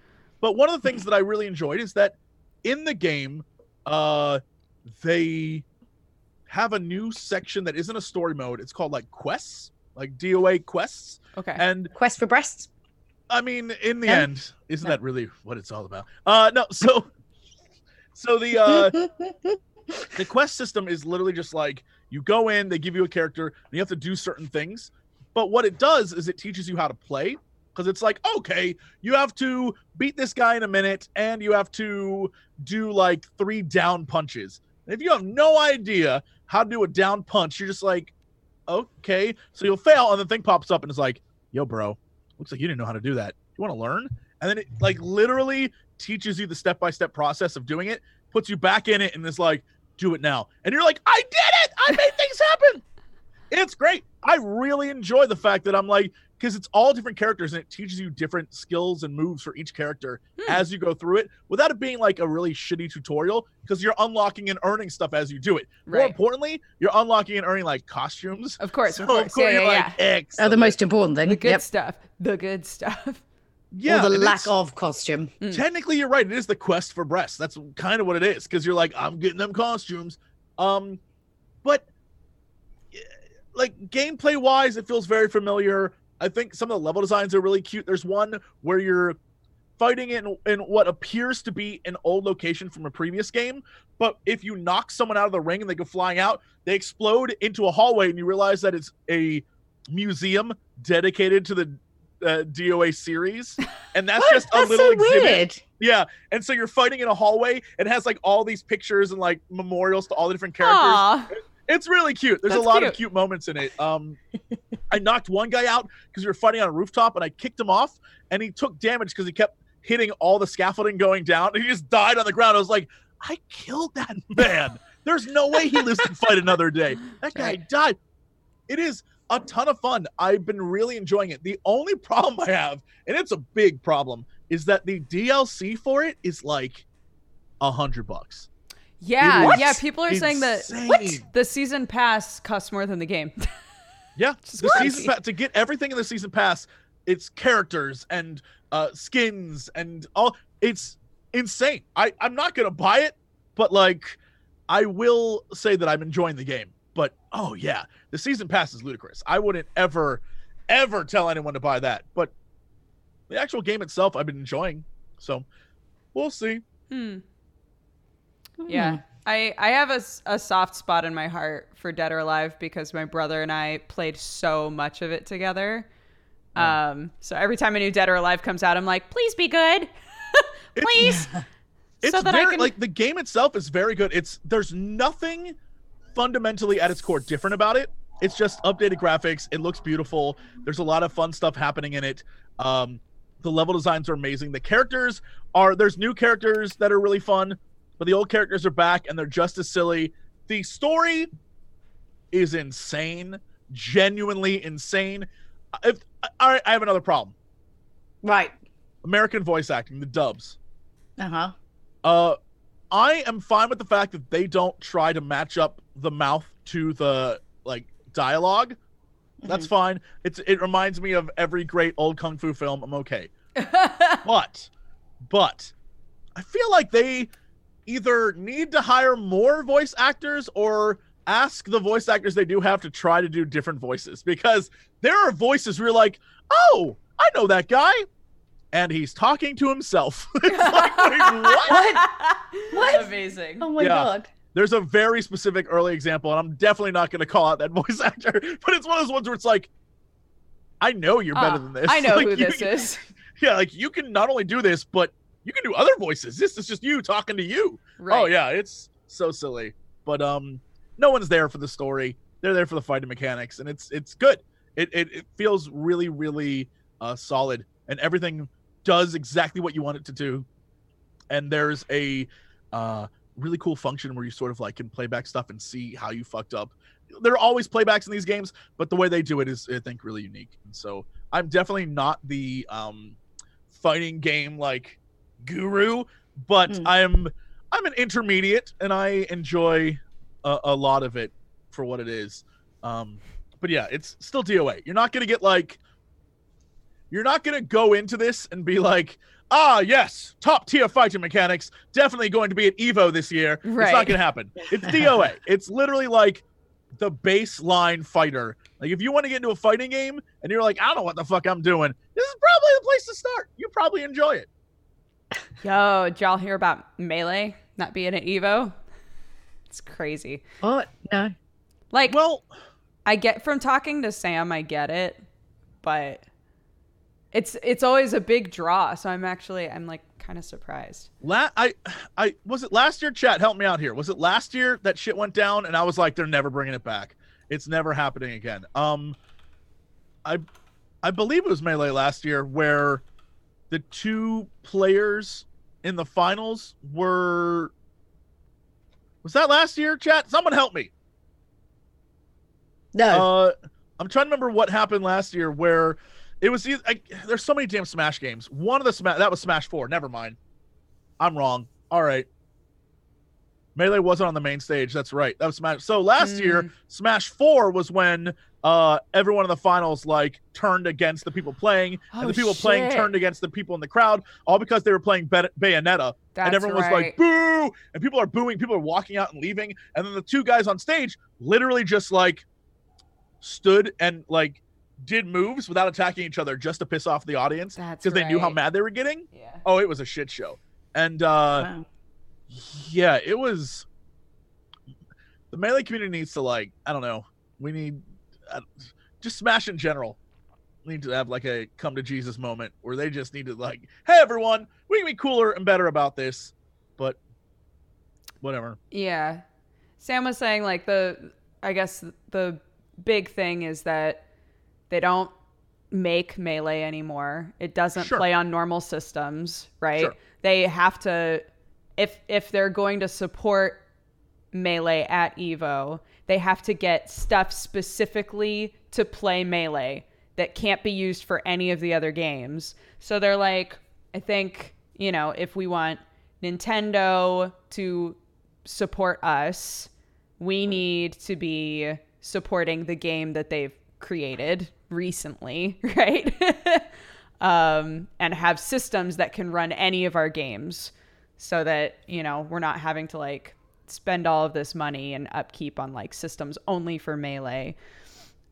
but one of the things that I really enjoyed is that in the game, uh, they have a new section that isn't a story mode. It's called like quests, like DOA quests, Okay. and Quest for breasts? I mean, in the end, isn't that really what it's all about? Uh, no. So, so the uh, the quest system is literally just like you go in, they give you a character, and you have to do certain things. But what it does is it teaches you how to play because it's like, okay, you have to beat this guy in a minute, and you have to do like three down punches. And if you have no idea how to do a down punch, you're just like, okay, so you'll fail, and the thing pops up and it's like, yo, bro, looks like you didn't know how to do that. You want to learn? And then it like literally teaches you the step by step process of doing it, puts you back in it, and is like, do it now. And you're like, I did it! I made things happen. It's great. I really enjoy the fact that I'm like, because it's all different characters and it teaches you different skills and moves for each character Hmm. as you go through it without it being like a really shitty tutorial because you're unlocking and earning stuff as you do it. Right. More importantly, you're unlocking and earning like costumes. Of course, So of course. Yeah, you're yeah, like, yeah. Oh, the most important thing. The good Yep. stuff. The good stuff. yeah, or the lack of costume. Mm. technically you're right it is the quest for breasts that's kind of what it is because you're like i'm getting them costumes um but eh, like gameplay wise it feels very familiar i think some of the level designs are really cute there's one where you're fighting in in what appears to be an old location from a previous game but if you knock someone out of the ring and they go flying out they explode into a hallway and you realize that it's a museum dedicated to the uh, DOA series, and that's just a That's little so exhibit. weird. Yeah, and so you're fighting in a hallway. And it has like all these pictures and like memorials to all the different characters. Aw. It's really cute. There's That's a lot cute. of cute moments in it. Um, I knocked one guy out because we were fighting on a rooftop, and I kicked him off, and he took damage because he kept hitting all the scaffolding going down, and he just died on the ground. I was like, I killed that man. There's no way he lives to fight another day. That guy Right. died. It is a ton of fun. I've been really enjoying it. The only problem I have, and it's a big problem, is that the DLC for it is like a hundred bucks. Yeah, What? yeah. People are saying that Insane. the season pass costs more than the game. Yeah, the season pass to get everything in the season pass, it's characters and uh skins and all. It's insane. I I'm not gonna buy it, but like, I will say that I'm enjoying the game. But oh yeah, the season pass is ludicrous. I wouldn't ever, ever tell anyone to buy that. But the actual game itself, I've been enjoying. So we'll see. Hmm. Yeah. I, I have a, a soft spot in my heart for Dead or Alive because my brother and I played so much of it together. Um, so every time a new Dead or Alive comes out, I'm like, please be good. please. It's so that I very can like the game itself is very good. It's there's nothing fundamentally at its core different about it. It's just updated graphics. It looks beautiful. There's a lot of fun stuff happening in it. Um, the level designs are amazing. The characters are there's new characters that are really fun, but the old characters are back and they're just as silly. The story is insane, genuinely insane. If all right, I have another problem. Right. American voice acting, the dubs. Uh huh. Uh, I am fine with the fact that they don't try to match up the mouth to the like dialog That's fine. It's it reminds me of every great old kung fu film. I'm okay. But but I feel like they either need to hire more voice actors or ask the voice actors they do have to try to do different voices because there are voices where you're like, oh, I know that guy. And he's talking to himself. it's like, wait, what? What? What? Amazing. Oh my Yeah. god. There's a very specific early example, and I'm definitely not going to call out that voice actor, but it's one of those ones where it's like, I know you're better Ah, than this. I know Like, who you this is. Yeah, like you can not only do this, but you can do other voices. This is just you talking to you. Right. Oh yeah, it's so silly. But um, no one's there for the story. They're there for the fighting mechanics, and it's it's good. It it, it feels really really uh, solid, and everything does exactly what you want it to do. And there's a uh, really cool function where you sort of like can playback stuff and see how you fucked up. There are always playbacks in these games, but the way they do it is, I think, really unique. And so I'm definitely not the um, fighting game like guru, but Mm. I'm I'm an intermediate, and I enjoy a, a lot of it for what it is. Um, but yeah, it's still DOA. You're not gonna get like, you're not gonna go into this and be like, ah, yes, top tier fighting mechanics, definitely going to be at Evo this year. It's not gonna happen. It's DOA. it's literally like the baseline fighter. Like if you want to get into a fighting game and you're like, I don't know what the fuck I'm doing, this is probably the place to start. You probably enjoy it. Yo, did y'all hear about Melee not being at Evo? It's crazy. What? No. Like, Well, I get from talking to Sam, I get it, but it's it's always a big draw. So I'm actually I'm like kind of surprised. La- I, I was it last year. Chat, help me out here. Was it last year that shit went down, and I was like, they're never bringing it back. It's never happening again. Um, I, I believe it was melee last year where the two players in the finals were. Was that last year, chat? Someone help me. No. Uh, I'm trying to remember what happened last year where it was. eith- I, there's so many damn Smash games. One of the Smash that was Smash Four. Never mind. I'm wrong. All right. Melee wasn't on the main stage. That's right. That was Smash. So last year, Mm. Smash Four was when uh everyone in the finals like turned against the people playing, Oh, and the people playing turned against the people in the crowd, all because they were playing Bay- Bayonetta That's and everyone was like boo and people are booing people are walking out and leaving and then the two guys on stage literally just like stood and like did moves without attacking each other just to piss off the audience because they knew how mad they were getting Yeah. oh it was a shit show and uh Wow. Yeah it was the melee community needs to like i don't know we need uh, just smash in general need to have like a come to jesus moment where they just need to like hey everyone we can be cooler and better about this but whatever Yeah. Sam was saying like the I guess the big thing is that they don't make melee anymore. It doesn't Sure. play on normal systems, right? Sure. They have to if if they're going to support melee at Evo, they have to get stuff specifically to play melee that can't be used for any of the other games. So they're like, I think, you know, if we want Nintendo to support us, we need to be supporting the game that they've created recently, right? um, and have systems that can run any of our games so that, you know, we're not having to like spend all of this money and upkeep on like systems only for melee.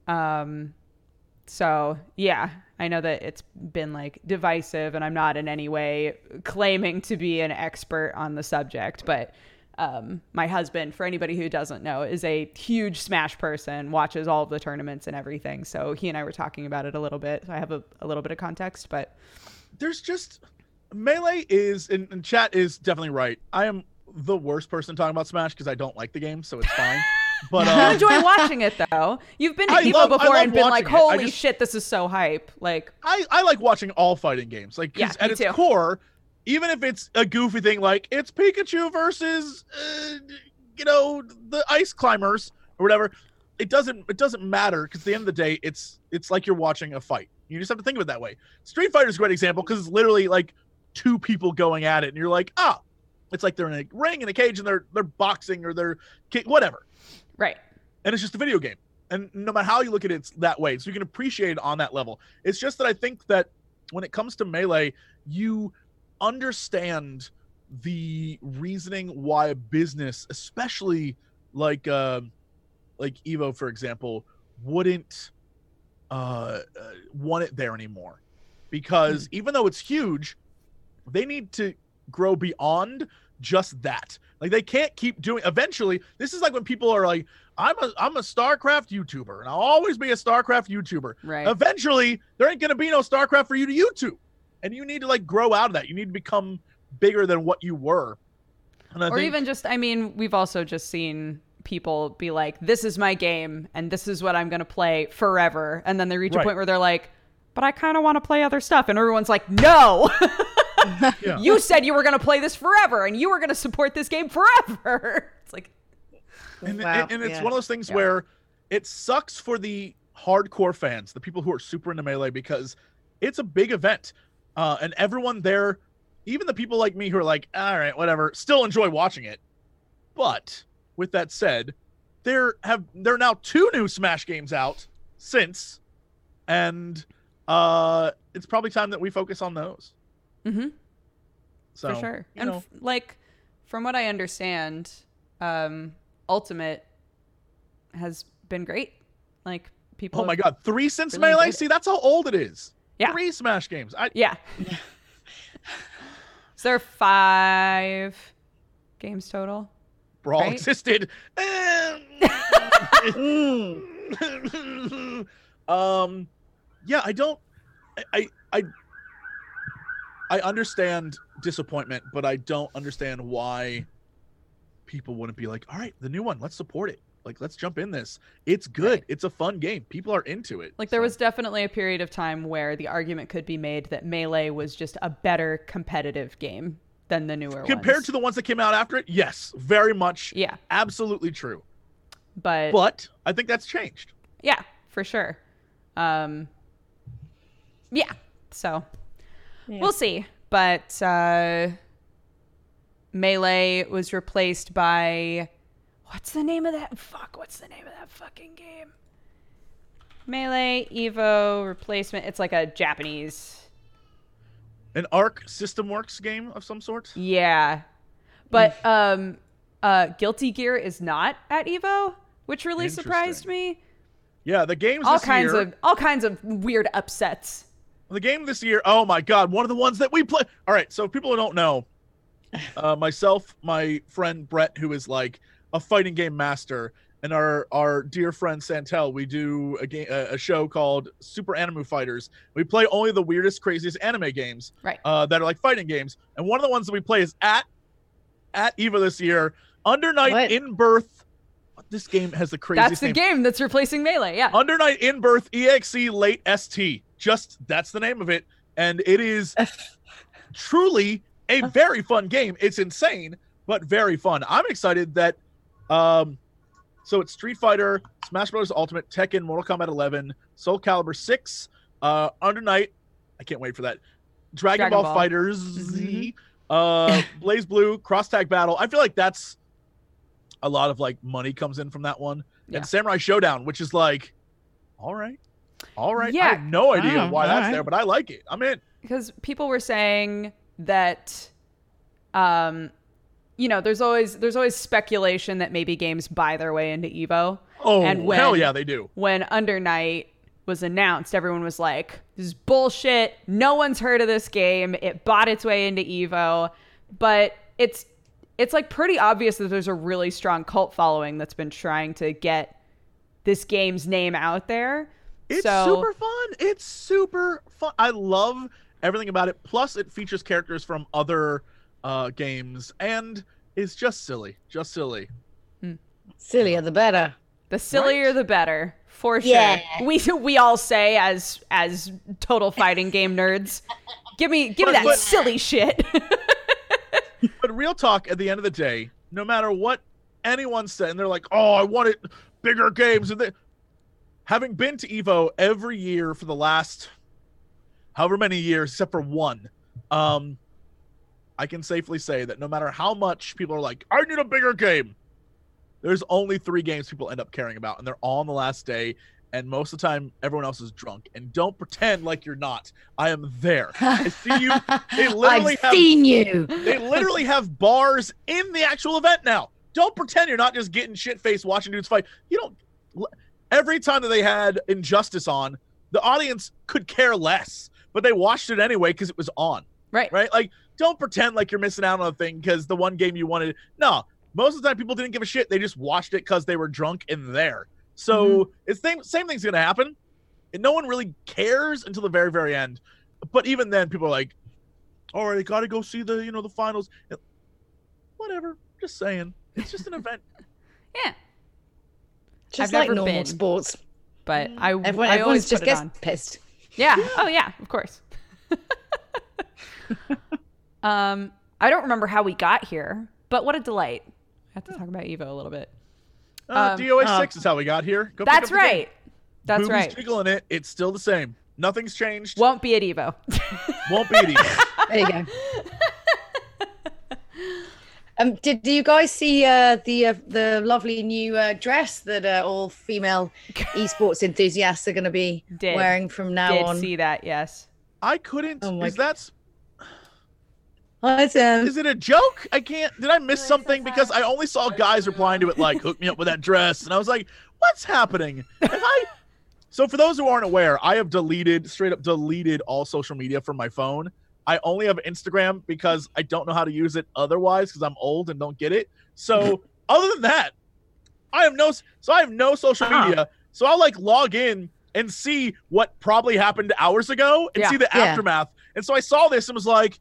Um, so yeah, I know that it's been like divisive, and I'm not in any way claiming to be an expert on the subject, but um, my husband, for anybody who doesn't know, is a huge Smash person, watches all of the tournaments and everything. So he and I were talking about it a little bit. So I have a, a little bit of context, but there's just melee is and, and chat is definitely right i am the worst person talking about smash because i don't like the game so it's fine but you um, enjoy watching it though. You've been to I Evo love- before and been like. I "Holy just- shit, this is so hype!" Like, I, I like watching all fighting games. Like, Yeah, at its too. core, even if it's a goofy thing like it's Pikachu versus uh, you know the ice climbers or whatever, it doesn't it doesn't matter because at the end of the day, it's it's like you're watching a fight. You just have to think of it that way. Street Fighter is a great example because it's literally like two people going at it, and you're like, ah, it's like they're in a ring in a cage and they're they're boxing or they're whatever right? and it's just a video game. And no matter how you look at it, it's that way. So you can appreciate it on that level. It's just that I think that when it comes to melee, you understand the reasoning why a business, especially like uh, like Evo, for example, wouldn't uh, uh want it there anymore because even though it's huge, they need to grow beyond just that. Like they can't keep doing. Eventually, this is like when people are like, "I'm a I'm a StarCraft YouTuber, and I'll always be a StarCraft YouTuber." Right. Eventually, there ain't gonna be no StarCraft for you to YouTube, and you need to like grow out of that. You need to become bigger than what you were. And I or think, even just, I mean, we've also just seen people be like, "This is my game, and this is what I'm gonna play forever," and then they reach Right. a point where they're like, "But I kind of want to play other stuff," and everyone's like, "No." Yeah. you said you were going to play this forever and you were going to support this game forever. It's like, and, Wow, and, and it's yeah. one of those things Yeah. where it sucks for the hardcore fans, the people who are super into melee, because it's a big event, uh, and everyone there, even the people like me who are like, all right, whatever, still enjoy watching it. But with that said, there have there are now two new Smash games out since, and uh, it's probably time that we focus on those. Hmm So for sure. And f- like, from what I understand, um, Ultimate has been great. Like, people. oh my god, three since really melee. See, that's how old it is. Yeah. three Smash games. I Yeah. Is there five games total? Brawl Right? existed. Mm. um, yeah, I don't. I I I understand disappointment, but I don't understand why people wouldn't be like, "All right, the new one, let's support it. Like, let's jump in this. It's good. Right. It's a fun game. People are into it." Like there was definitely a period of time where the argument could be made that Melee was just a better competitive game than the newer compared ones. to the ones that came out after it. Yes, very much, yeah, absolutely true. but, But I think that's changed. yeah, for sure. Um, yeah, so Yeah. we'll see. But uh, Melee was replaced by what's the name of that? Fuck, what's the name of that fucking game? Melee Evo replacement. It's like a Japanese An Arc System Works game of some sort. Yeah. But um uh Guilty Gear is not at Evo, which really surprised me. Yeah, the games All this kinds year, of all kinds of weird upsets. The game this year, oh my god, one of the ones that we play. All right, so people who don't know, uh, myself, my friend Brett, who is like a fighting game master, and our our dear friend Santel, we do a game, a, show called Super Anime Fighters. We play only the weirdest, craziest anime games, Right. Uh, that are like fighting games. And one of the ones that we play is at at Evo this year, Under Night in Birth. This game has the craziest That's the name. game that's replacing Melee. Yeah. Under Night in Birth EXE Late ST. Just that's the name of it. And it is truly a very fun game. It's insane, but very fun. I'm excited that um so it's Street Fighter, Smash Bros. Ultimate, Tekken, Mortal Kombat 11, Soul Calibur 6, uh Under Night. I can't wait for that. Dragon, Dragon Ball, Ball. Fighters Z, uh BlazBlue, Cross Tag Battle. I feel like that's a lot of like money comes in from that one. Yeah. And Samurai Shodown, which is like all right. All right. I Yeah. have no idea Oh, why that's right. there, but I like it. I'm in. because people were saying that um you know there's always there's always speculation that maybe games buy their way into evo Oh, And when- hell yeah, they do. when under night was announced everyone was like this is bullshit no one's heard of this game it bought its way into evo but it's it's like pretty obvious that there's a really strong cult following that's been trying to get this game's name out there It's so super fun. It's super fun. I love everything about it. Plus, it features characters from other uh, games, and it's just silly. Just silly. Sillier the better. The sillier the better, for sure. Yeah. We we all say as as total fighting game nerds. Give me give me that but- silly shit. But real talk, at the end of the day, no matter what anyone said, and they're like, "Oh, I wanted bigger games," and they, having been to Evo every year for the last however many years, except for one, um, I can safely say that no matter how much people are like, "I need a bigger game," there's only three games people end up caring about, and they're all on the last day. And most of the time, everyone else is drunk. And don't pretend like you're not. I am there. I see you. They literally I've have seen you. they literally have bars in the actual event now. Don't pretend you're not just getting shit faced watching dudes fight. You don't every time that they had Injustice on, the audience could care less, but they watched it anyway because it was on. Right. Right? Like, don't pretend like you're missing out on a thing because the one game you wanted. No, most of the time people didn't give a shit. They just watched it because they were drunk and there. So mm-hmm. it's same same thing's gonna happen. And no one really cares until the very, very end. But even then, people are like, all right, gotta go see the, you know, the finals. Whatever. Just saying. It's just an event. Yeah. Just I've like never normal been. sports. But I, Everyone, I always just put it gets pissed. Yeah. Oh yeah, of course. um, I don't remember how we got here, but what a delight. I have to talk about Evo a little bit. Uh, Um, DOA six is how we got here. Go pick That's up game. right. That's Boobies right. jiggling it. It's still the same. Nothing's changed. Won't be at Evo. Won't be at Evo. There you go. Um, did do you guys see uh, the uh, the lovely new uh, dress that uh, all female esports enthusiasts are going to be Did. wearing from now Did on? see that? Yes. I couldn't. Oh my is that Hi, Sam. is it a joke? I can't. Did I miss something? Because I only saw guys replying to it like, "Hook me up with that dress," and I was like, "What's happening?" Have I? So for those who aren't aware, I have deleted straight up deleted all social media from my phone. I only have Instagram because I don't know how to use it otherwise because I'm old and don't get it. So other than that, I have no so I have no social Uh-huh. media. So I'll like log in and see what probably happened hours ago and Yeah. see the Yeah. aftermath. And so I saw this and was like,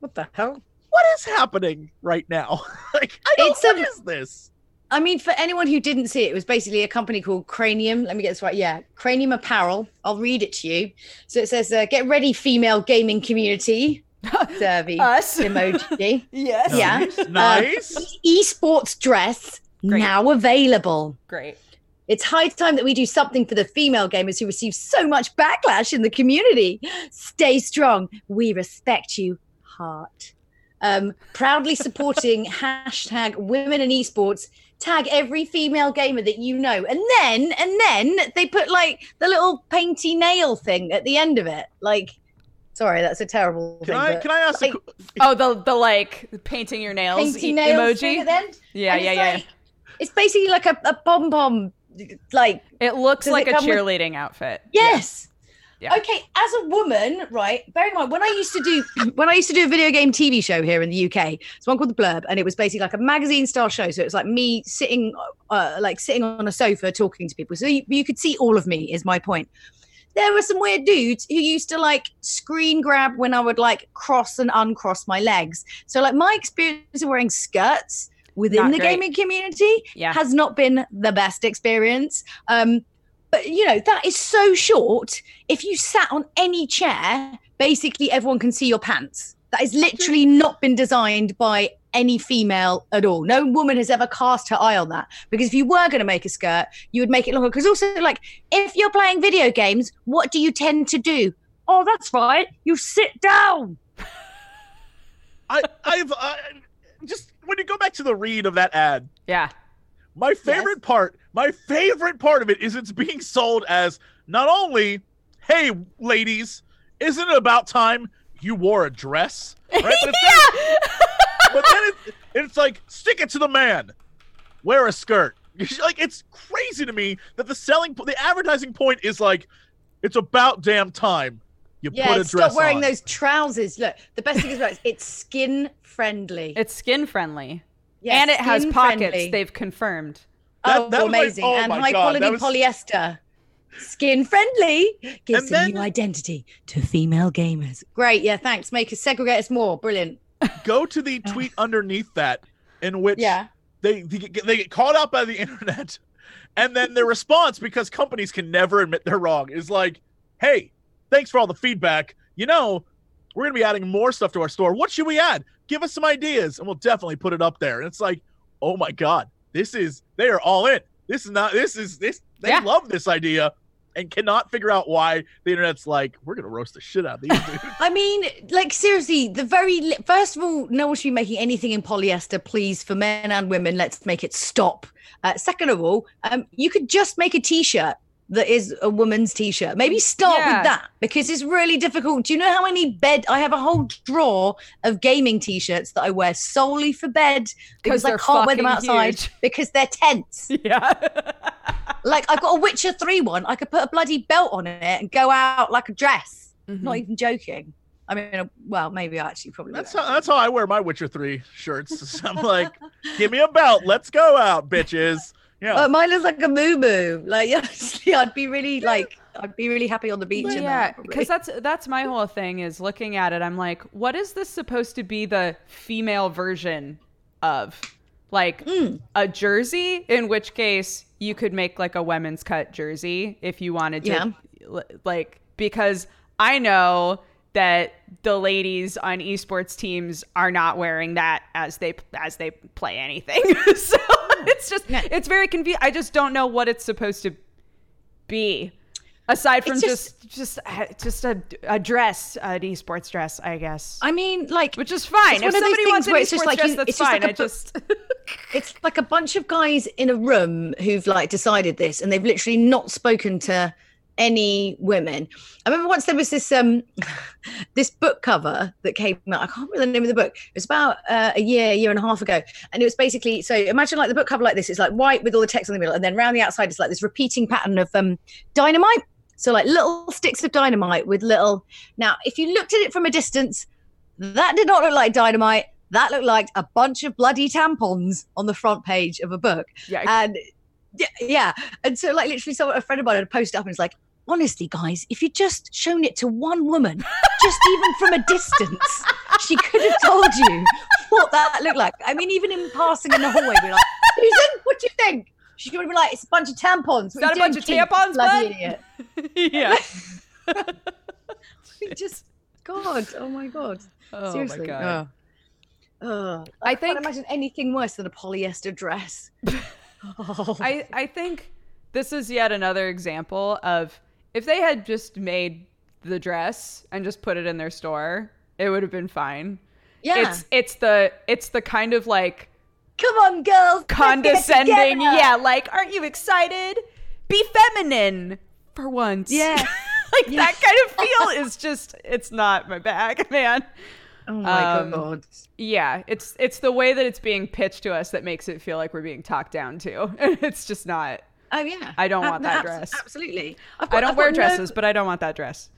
What the hell? what is happening right now? like I don't It's what a- is this? I mean, for anyone who didn't see it, it was basically a company called Cranium. Let me get this right. Yeah, Cranium Apparel. I'll read it to you. So it says, uh, "Get ready, female gaming community." Derby Us. emoji. yes. Yeah. Nice. nice. Esports dress Great. now available. Great. It's high time that we do something for the female gamers who receive so much backlash in the community. Stay strong. We respect you, heart. Um, proudly supporting hashtag women in esports. Tag every female gamer that you know, and then and then they put like the little painty nail thing at the end of it. Like, sorry, that's a terrible Can thing. I but can I ask like- a, qu- Oh, the the like painting your nails painty e- nails emoji. at the end? Yeah, And yeah, it's yeah. like- It's basically like a, a pom pom, like It looks like it a come with- cheerleading outfit. Yes. Yeah. Okay, as a woman, right? Bear in mind when I used to do when I used to do a video game TV show here in the UK, it's one called The Blurb, and it was basically like a magazine style show. So it was like me sitting, uh, like sitting on a sofa talking to people. So you, you could see all of me. Is my point. There were some weird dudes who used to like screen grab when I would like cross and uncross my legs. So like my experience of wearing skirts within Not the great. gaming community Yeah. has not been the best experience. Um, but you know that is so short. If you sat on any chair, basically everyone can see your pants. That has literally mm. not been designed by any female at all. No woman has ever cast her eye on that. Because if you were going to make a skirt, you would make it longer. Because also, like, if you're playing video games, what do you tend to do? Oh, that's right. You sit down. I I've I, just when you go back to the read of that ad, Yeah. My favorite part, my favorite part of it is it's being sold as not only, hey ladies, isn't it about time you wore a dress? Right? But, it's then, but then it, it's like stick it to the man, wear a skirt. Like it's crazy to me that the selling, the advertising point is like, it's about damn time you Yeah, put a dress stop wearing on. those trousers. Look, the best thing is about it, it's skin friendly. It's skin friendly. Yeah, and it has pockets. friendly. They've confirmed. That- oh, that was my- amazing. oh and high God, quality was- polyester. Skin friendly gives And a new identity to female gamers. Great. Yeah, thanks. Make us segregate us more. Brilliant. Go to the tweet underneath that in which Yeah. they they get, they get caught out by the internet and then their response because companies can never admit they're wrong is like hey thanks for all the feedback you know we're going to be adding more stuff to our store what should we add give us some ideas and we'll definitely put it up there and it's like oh my god this is they are all in this is not this is this they Yeah. love this idea and cannot figure out why the internet's like we're going to roast the shit out of these dudes I mean, like seriously, the very li- first of all, no one should be making anything in polyester, please, for men and women. Let's make it stop. Uh, second of all, um, you could just make a t-shirt that is a woman's t-shirt. Maybe start Yeah. with that because it's really difficult. Do you know how many bed I have a whole drawer of gaming t-shirts that I wear solely for bed because I can't wear them outside huge. because they're tense. Yeah. like I've got a Witcher 3 one. I could put a bloody belt on it and go out like a dress. Mhm. Not even joking. I mean, uh, well, maybe I actually probably. That's how that's how I wear my Witcher Three shirts. I'm like, give me a belt, let's go out, bitches. Yeah. Mine looks like a moo moo. Like honestly, I'd be really like, I'd be really happy on the beach. in yeah, that, because that's that's my whole thing is looking at it. I'm like, what is this supposed to be the female version of? Like Mm. a jersey, in which case you could make like a women's cut jersey if you wanted to, Yeah. like because I know that the ladies on esports teams are not wearing that as they as they play anything. so it's just Yeah. it's very confusing. I just don't know what it's supposed to be aside from just just- just uh, just a, a dress, an esports dress, I guess. I mean, like, Which is fine. It's If one of those somebody wants an it's just esports like dress, you- that's it's just fine. like a I just it's like a bunch of guys in a room who've like decided this, and they've literally not spoken to any women. I remember once there was this um this book cover that came out. I can't remember the name of the book. It was about uh, a year, year and a half ago, and it was basically so imagine like the book cover like this. It's like white with all the text in the middle, and then around the outside it's like this repeating pattern of um dynamite. So like little sticks of dynamite with little. Now, if you looked at it from a distance, that did not look like dynamite. That looked like a bunch of bloody tampons on the front page of a book. yeah. And yeah, yeah. And so like literally someone a friend of mine had posted up and was like, honestly, guys, if you'd just shown it to one woman, just even from a distance, she could have told you what that looked like. I mean, even in passing in the hallway, be like, Susan, what do you think? She would be like, it's a bunch of tampons. Is that a bunch of tampons, bloody bud? idiot. yeah. We just, God, oh my God. Oh Seriously. my god. Oh. Oh. I can't imagine anything worse than a polyester dress. Oh. I I think this is yet another example of if they had just made the dress and just put it in their store, it would have been fine. yeah. It's it's the it's the kind of like Come on, girls. condescending, yeah, like aren't you excited? Be feminine for once. Yeah. like Yeah. that kind of feel is just it's not my bag, man. Oh my Um, god. Yeah, it's it's the way that it's being pitched to us that makes it feel like we're being talked down to. And it's just not. Oh yeah. I don't Ab- want that abs- dress. Absolutely. I've I don't I've wear got no- dresses, but I don't want that dress.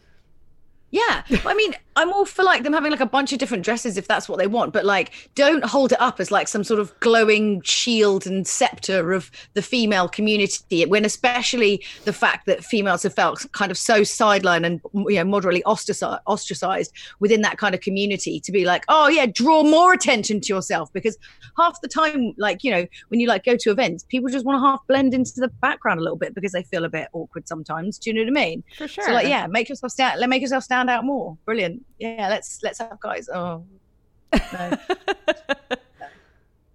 Yeah, I mean, I'm all for like them having like a bunch of different dresses if that's what they want, but like don't hold it up as like some sort of glowing shield and scepter of the female community. When especially the fact that females have felt kind of so sidelined and you know moderately ostracized, ostracized within that kind of community to be like, oh yeah, draw more attention to yourself because half the time, like you know, when you like go to events, people just want to half blend into the background a little bit because they feel a bit awkward sometimes. Do you know what I mean? For sure. So like, yeah, make yourself stand. Let make yourself stand out more. Brilliant. Yeah, let's let's have guys. Oh, no.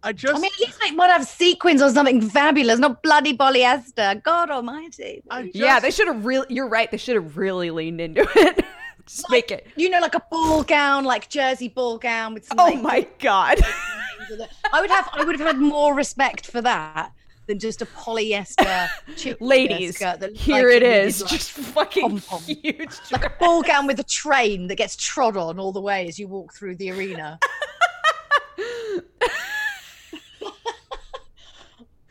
I just I mean, at least like might have sequins or something fabulous, not bloody polyester. God Almighty. I yeah, they should have really. You're right. They should have really leaned into it. just make it. You know, like a ball gown, like jersey ball gown with some. Oh like, my god. things with it. I would have. I would have had more respect for that than just a polyester. Ladies, skirt that, here like, it is. like, just fucking pom-pom. huge. like a ball gown with a train that gets trod on all the way as you walk through the arena.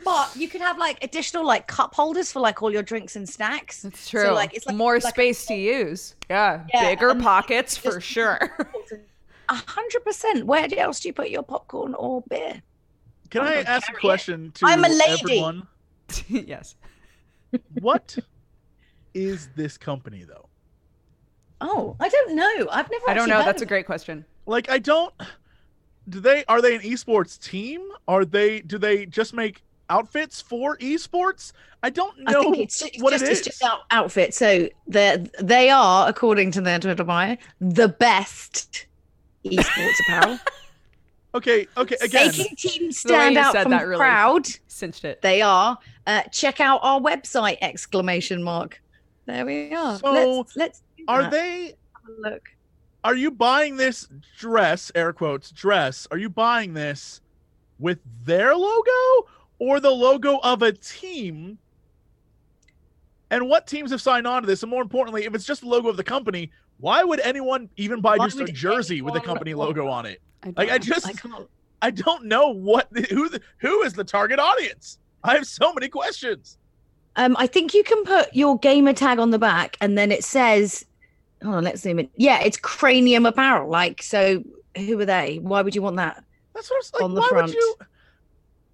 but you could have like additional like cup holders for like all your drinks and snacks. That's So, true. like, it's like- More like space to use. Yeah. Yeah, Bigger and pockets for sure. A hundred percent. Where else do you put your popcorn or beer? Can I'm I ask a carry it. question to I'm a lady. everyone? yes. What is this company though? Oh, I don't know. I've never. I don't know. That's a great question. Like I don't do they are they an esports team? Are they do they just make outfits for esports? I don't I know think it's, it's what just, it it's just out, outfit. So they they are, according to their Twitter bio, the best esports apparel. Okay, okay, again. Making teams stand out said from that the really- crowd. Cinched it. They are. Uh, check out our website! Exclamation mark. There we are. So, let's let's Are that. they Have a look. are you buying this dress, air quotes, dress? Are you buying this with their logo or the logo of a team? and what teams have signed on to this. And more importantly, if it's just the logo of the company, why would anyone even buy Why just a jersey with a company logo on it? I Like I just I. I don't know what who the, who is the target audience. I have so many questions. Um, I think you can put your gamer tag on the back, and then it says, "Hold on, let's zoom in." Yeah, it's Cranium Apparel. Like, so who are they? Why would you want that? That's what I was like. On the why front. would you?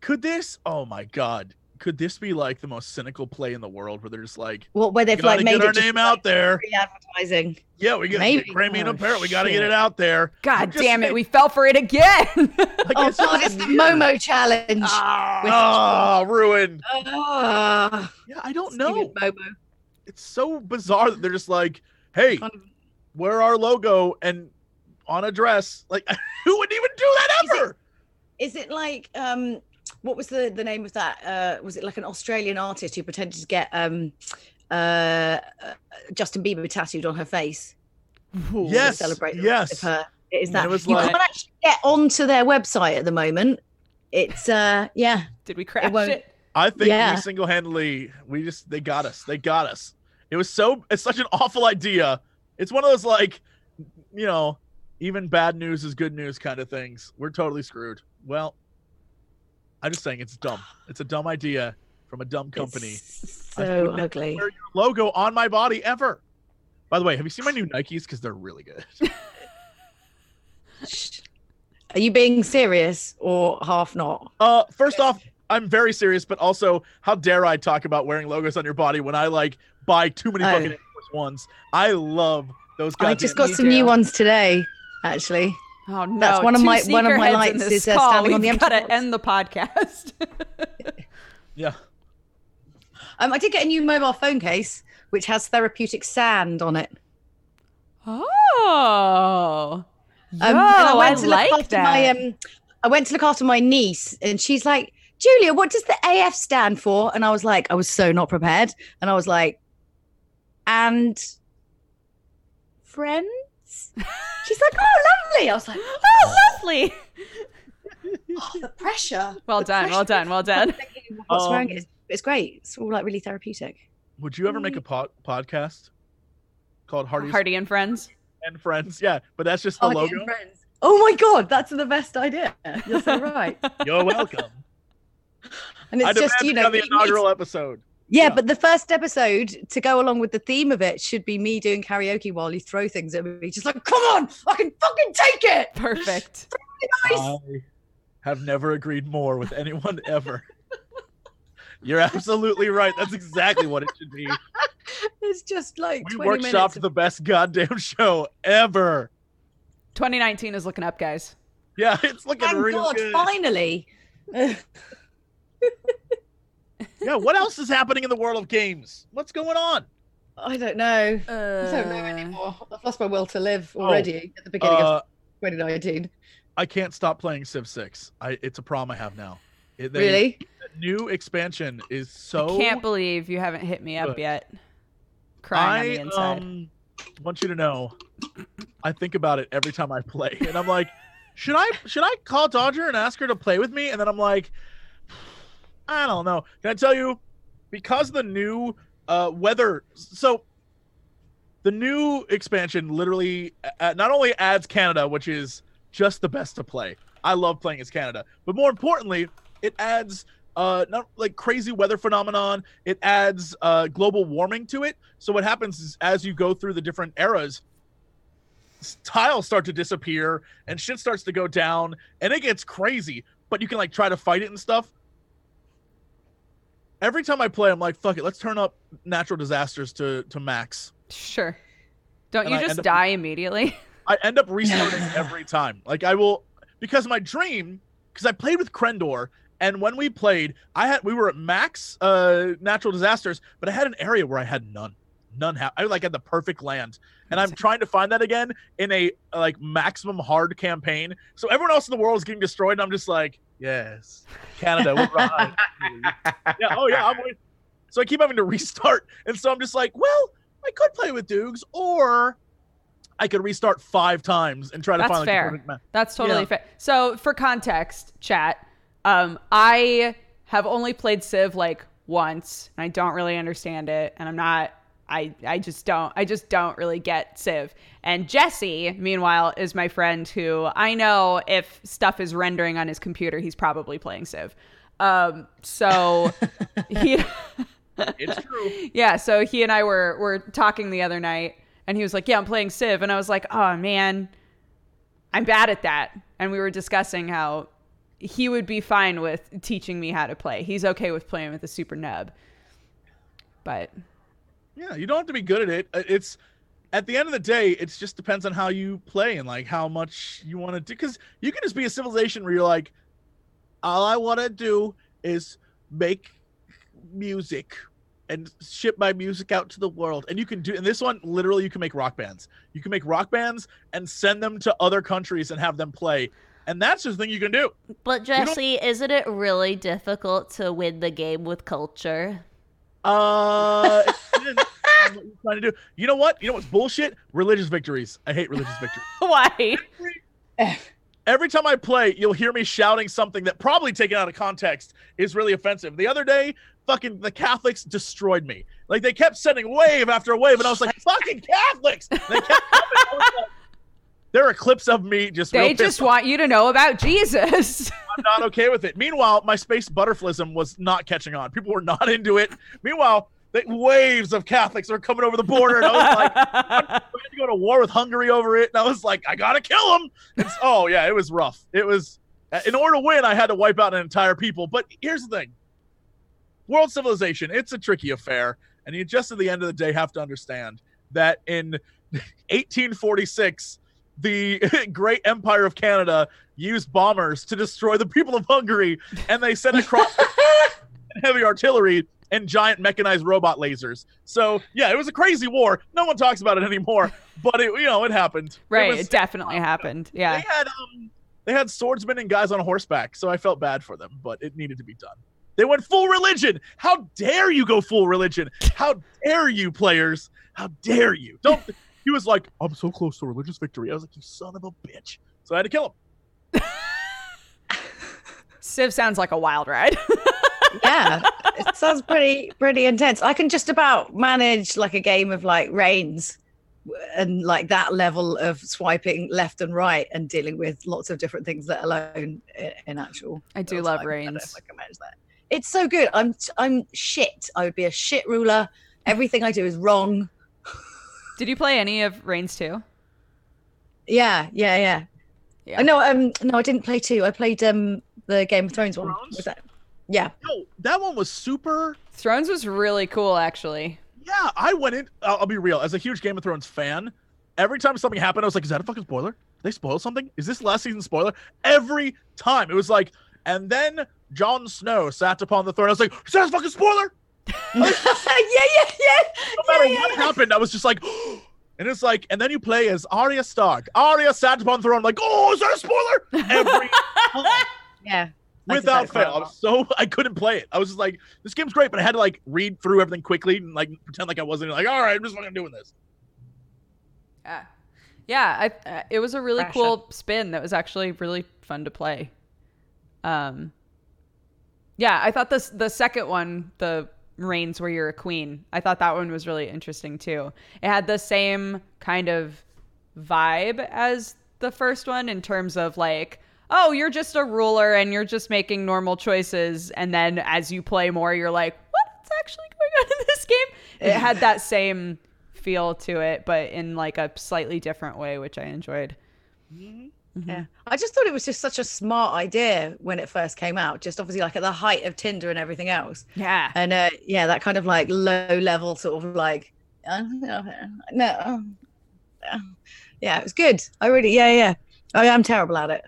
Could this? Oh my god! Could this be like the most cynical play in the world, where they're just like, well Where they've like made get our just name like out there. advertising. Yeah, we got Maybe. Cranium Oh, Apparel. We got to get it out there. God I'm just damn it, we fell for it again. like, Oh it's God, it's the. Momo challenge. Ah, ruined. Ah, Yeah, I don't know. Momo. It's so bizarre that they're just like, hey, Kind of- wear our logo and on a dress. Like, who would even do that ever? Is it like um what was the the name of that? Uh was it like an Australian artist who pretended to get um uh, uh Justin Bieber tattooed on her face to Yes, celebrate yes. of her? Is that it was you like- can't actually get onto their website at the moment. It's uh yeah. Did we crash won't- it? I think Yeah. we single-handedly, we just they got us. They got us. It was so it's such an awful idea. It's one of those like, you know, even bad news is good news kind of things. We're totally screwed. Well, I'm just saying it's dumb. It's a dumb idea from a dumb company. It's I so would never ugly. Wear your logo on my body ever. By the way, have you seen my new Nikes? Because they're really good. Are you being serious or half not? Uh, first off, I'm very serious, but also, how dare I talk about wearing logos on your body when I like buy too many Oh. fucking Air Force ones? I love those. Guys. I just got some new ones today, actually. Oh no! That's one of two my- one of my lights is, uh, call. standing on the We've empty gotta end the podcast. Yeah. Um, I did get a new mobile phone case which has therapeutic sand on it. oh, Yo, Um, and I, went to look like after that. My, um, I went to look after my niece, and she's like, "Julia, what does the AF stand for?" And I was like, I was so not prepared, and I was like, "And friends." She's like, "Oh, lovely." I was like, oh, lovely. oh, "The pressure." Well The done. Well done. Well done. What's Um, wearing it? It's, it's great. It's all like really therapeutic. Would you ever make a pod- podcast called Hardy's Hardy and friends. and Friends? Yeah, but that's just the Oh, logo. getting friends. Oh my god, that's the best idea. You're so right. You're welcome. And I it's just you know, on the it inaugural episode. Yeah, Yeah. but the first episode to go along with the theme of it should be me doing karaoke while you throw things at me. Just like, come on, I can fucking take it. Perfect. Nice. I have never agreed more with anyone ever. You're absolutely right. That's exactly what it should be. It's just like We 20 minutes. workshopped of- the best goddamn show ever. 2019 is looking up, guys. Yeah, it's looking Thank real God, good. finally. Yeah, what else is happening in the world of games? What's going on? I don't know. Uh, I don't know anymore. I've lost my will to live already at the beginning Uh, of 2019. I can't stop playing Civ 6. I it's a problem I have now. It, they- Really? the new expansion is so. I so can't believe you haven't hit me up good. yet. Crying on I the inside. um want you to know I think about it every time I play. And I'm like, should I should I call Dodger and ask her to play with me? And then I'm like, I don't know. Can I tell you because the new uh weather so the new expansion literally uh, not only adds Canada, which is just the best to play. I love playing as Canada, but more importantly, it adds uh not like crazy weather phenomenon. It adds uh global warming to it. So what happens is as you go through the different eras, tiles start to disappear and shit starts to go down and it gets crazy. But you can like try to fight it and stuff. Every time I play, I'm like, fuck it, let's turn up natural disasters to to max. Sure. Don't And you I just end up- die immediately? I end up restarting every time. Like I will because my dream because I played with Krendor and when we played, I had we were at max uh natural disasters, but I had an area where I had none. None ha- I like had the perfect land. And I'm trying to find that again in a like maximum hard campaign. So everyone else in the world is getting destroyed and I'm just like, yes. Canada, we're behind. yeah, oh yeah, I'm with so I keep having to restart. And so I'm just like, well, I could play with Dukes, or I could restart five times and try to That's find like, the fair. perfect ma- That's totally Yeah. fair. So, for context, chat, um, I have only played Civ like once, and I don't really understand it, and I'm not. I, I just don't I just don't really get Civ. And Jesse, meanwhile, is my friend who I know if stuff is rendering on his computer, he's probably playing Civ. Um, so he It's true. yeah, so he and I were were talking the other night, and he was like, "Yeah, I'm playing Civ," and I was like, "Oh man, I'm bad at that." And we were discussing how he would be fine with teaching me how to play. He's okay with playing with a super nub, but Yeah, you don't have to be good at it. Uh, It's at the end of the day, it just depends on how you play and like how much you want to do. Because you can just be a civilization where you're like, all I want to do is make music and ship my music out to the world. And you can do. And this one, literally, you can make rock bands. You can make rock bands and send them to other countries and have them play. And that's the thing you can do. But Jesse, isn't it really difficult to win the game with culture? Uh, it depends on what you're trying to do. You know what? You know what's bullshit? Religious victories. I hate religious victories. why? Every time I play, you'll hear me shouting something that probably taken out of context is really offensive. The other day, fucking the Catholics destroyed me. Like they kept sending wave after wave, and I was like, "Fucking Catholics!" They kept coming. I there are clips of me just. They just off. want you to know about Jesus. I'm not okay with it. Meanwhile, my space butterflism was not catching on. People were not into it. Meanwhile, the waves of Catholics are coming over the border, and I was like, we had to go to war with Hungary over it, and I was like, I gotta kill him. It's, oh yeah, it was rough. It was in order to win, I had to wipe out an entire people. But here's the thing: world civilization, it's a tricky affair, and you just at the end of the day have to understand that in 1846, the Great Empire of Canada used bombers to destroy the people of Hungary, and they sent across heavy artillery and giant mechanized robot lasers. So yeah, it was a crazy war. No one talks about it anymore, but it you know it happened. right, was- it definitely happened. Yeah. They had um they had swordsmen and guys on horseback, so I felt bad for them, but it needed to be done. They went full religion. How dare you go full religion? How dare you, players? How dare you? Don't. He was like, I'm so close to religious victory. I was like, you son of a bitch. So I had to kill him. Civ sounds like a wild ride. yeah it sounds pretty pretty intense i can just about manage like a game of like reigns and like that level of swiping left and right and dealing with lots of different things let alone in, in actual I do love time. I don't know Reigns. if I can manage that. it's so good i'm i'm shit i would be a shit ruler everything i do is wrong Did you play any of Reigns 2? yeah yeah yeah Yeah. i know um no i didn't play two i played um the game of thrones one Thrones? was that yeah No, that one was super. Thrones was really cool, actually. Yeah, I went in. I'll, I'll be real. As a huge Game of Thrones fan, every time something happened, I was like, "Is that a fucking spoiler? Did they spoil something? Is this last season spoiler?" Every time it was like, and then Jon Snow sat upon the throne. I was like, "Is that a fucking spoiler?" yeah yeah yeah No matter Yeah, what happened, I was just like, and it's like, and then you play as Arya Stark. Arya sat upon the throne. Like, oh, is that a spoiler? Every yeah without fail. I was so I couldn't play it. I was just like, this game's great, but I had to like read through everything quickly and like pretend like I wasn't like, all right, I'm just fucking doing this. Yeah. Yeah, I, uh, it was a really Pressure. cool spin that was actually really fun to play. Um, yeah, I thought this the second one, the Reigns where you're a queen, I thought that one was really interesting too. It had the same kind of vibe as the first one in terms of like, oh, you're just a ruler and you're just making normal choices, and then as you play more, you're like, what's actually going on in this game? It had that same feel to it, but in like a slightly different way, which I enjoyed. Mm-hmm. Yeah. I just thought it was just such a smart idea when it first came out, just obviously like at the height of Tinder and everything else. Yeah. And uh, yeah, that kind of like low level sort of like, uh, no, no. uh, yeah, it was good. I really, yeah, yeah. I am terrible at it.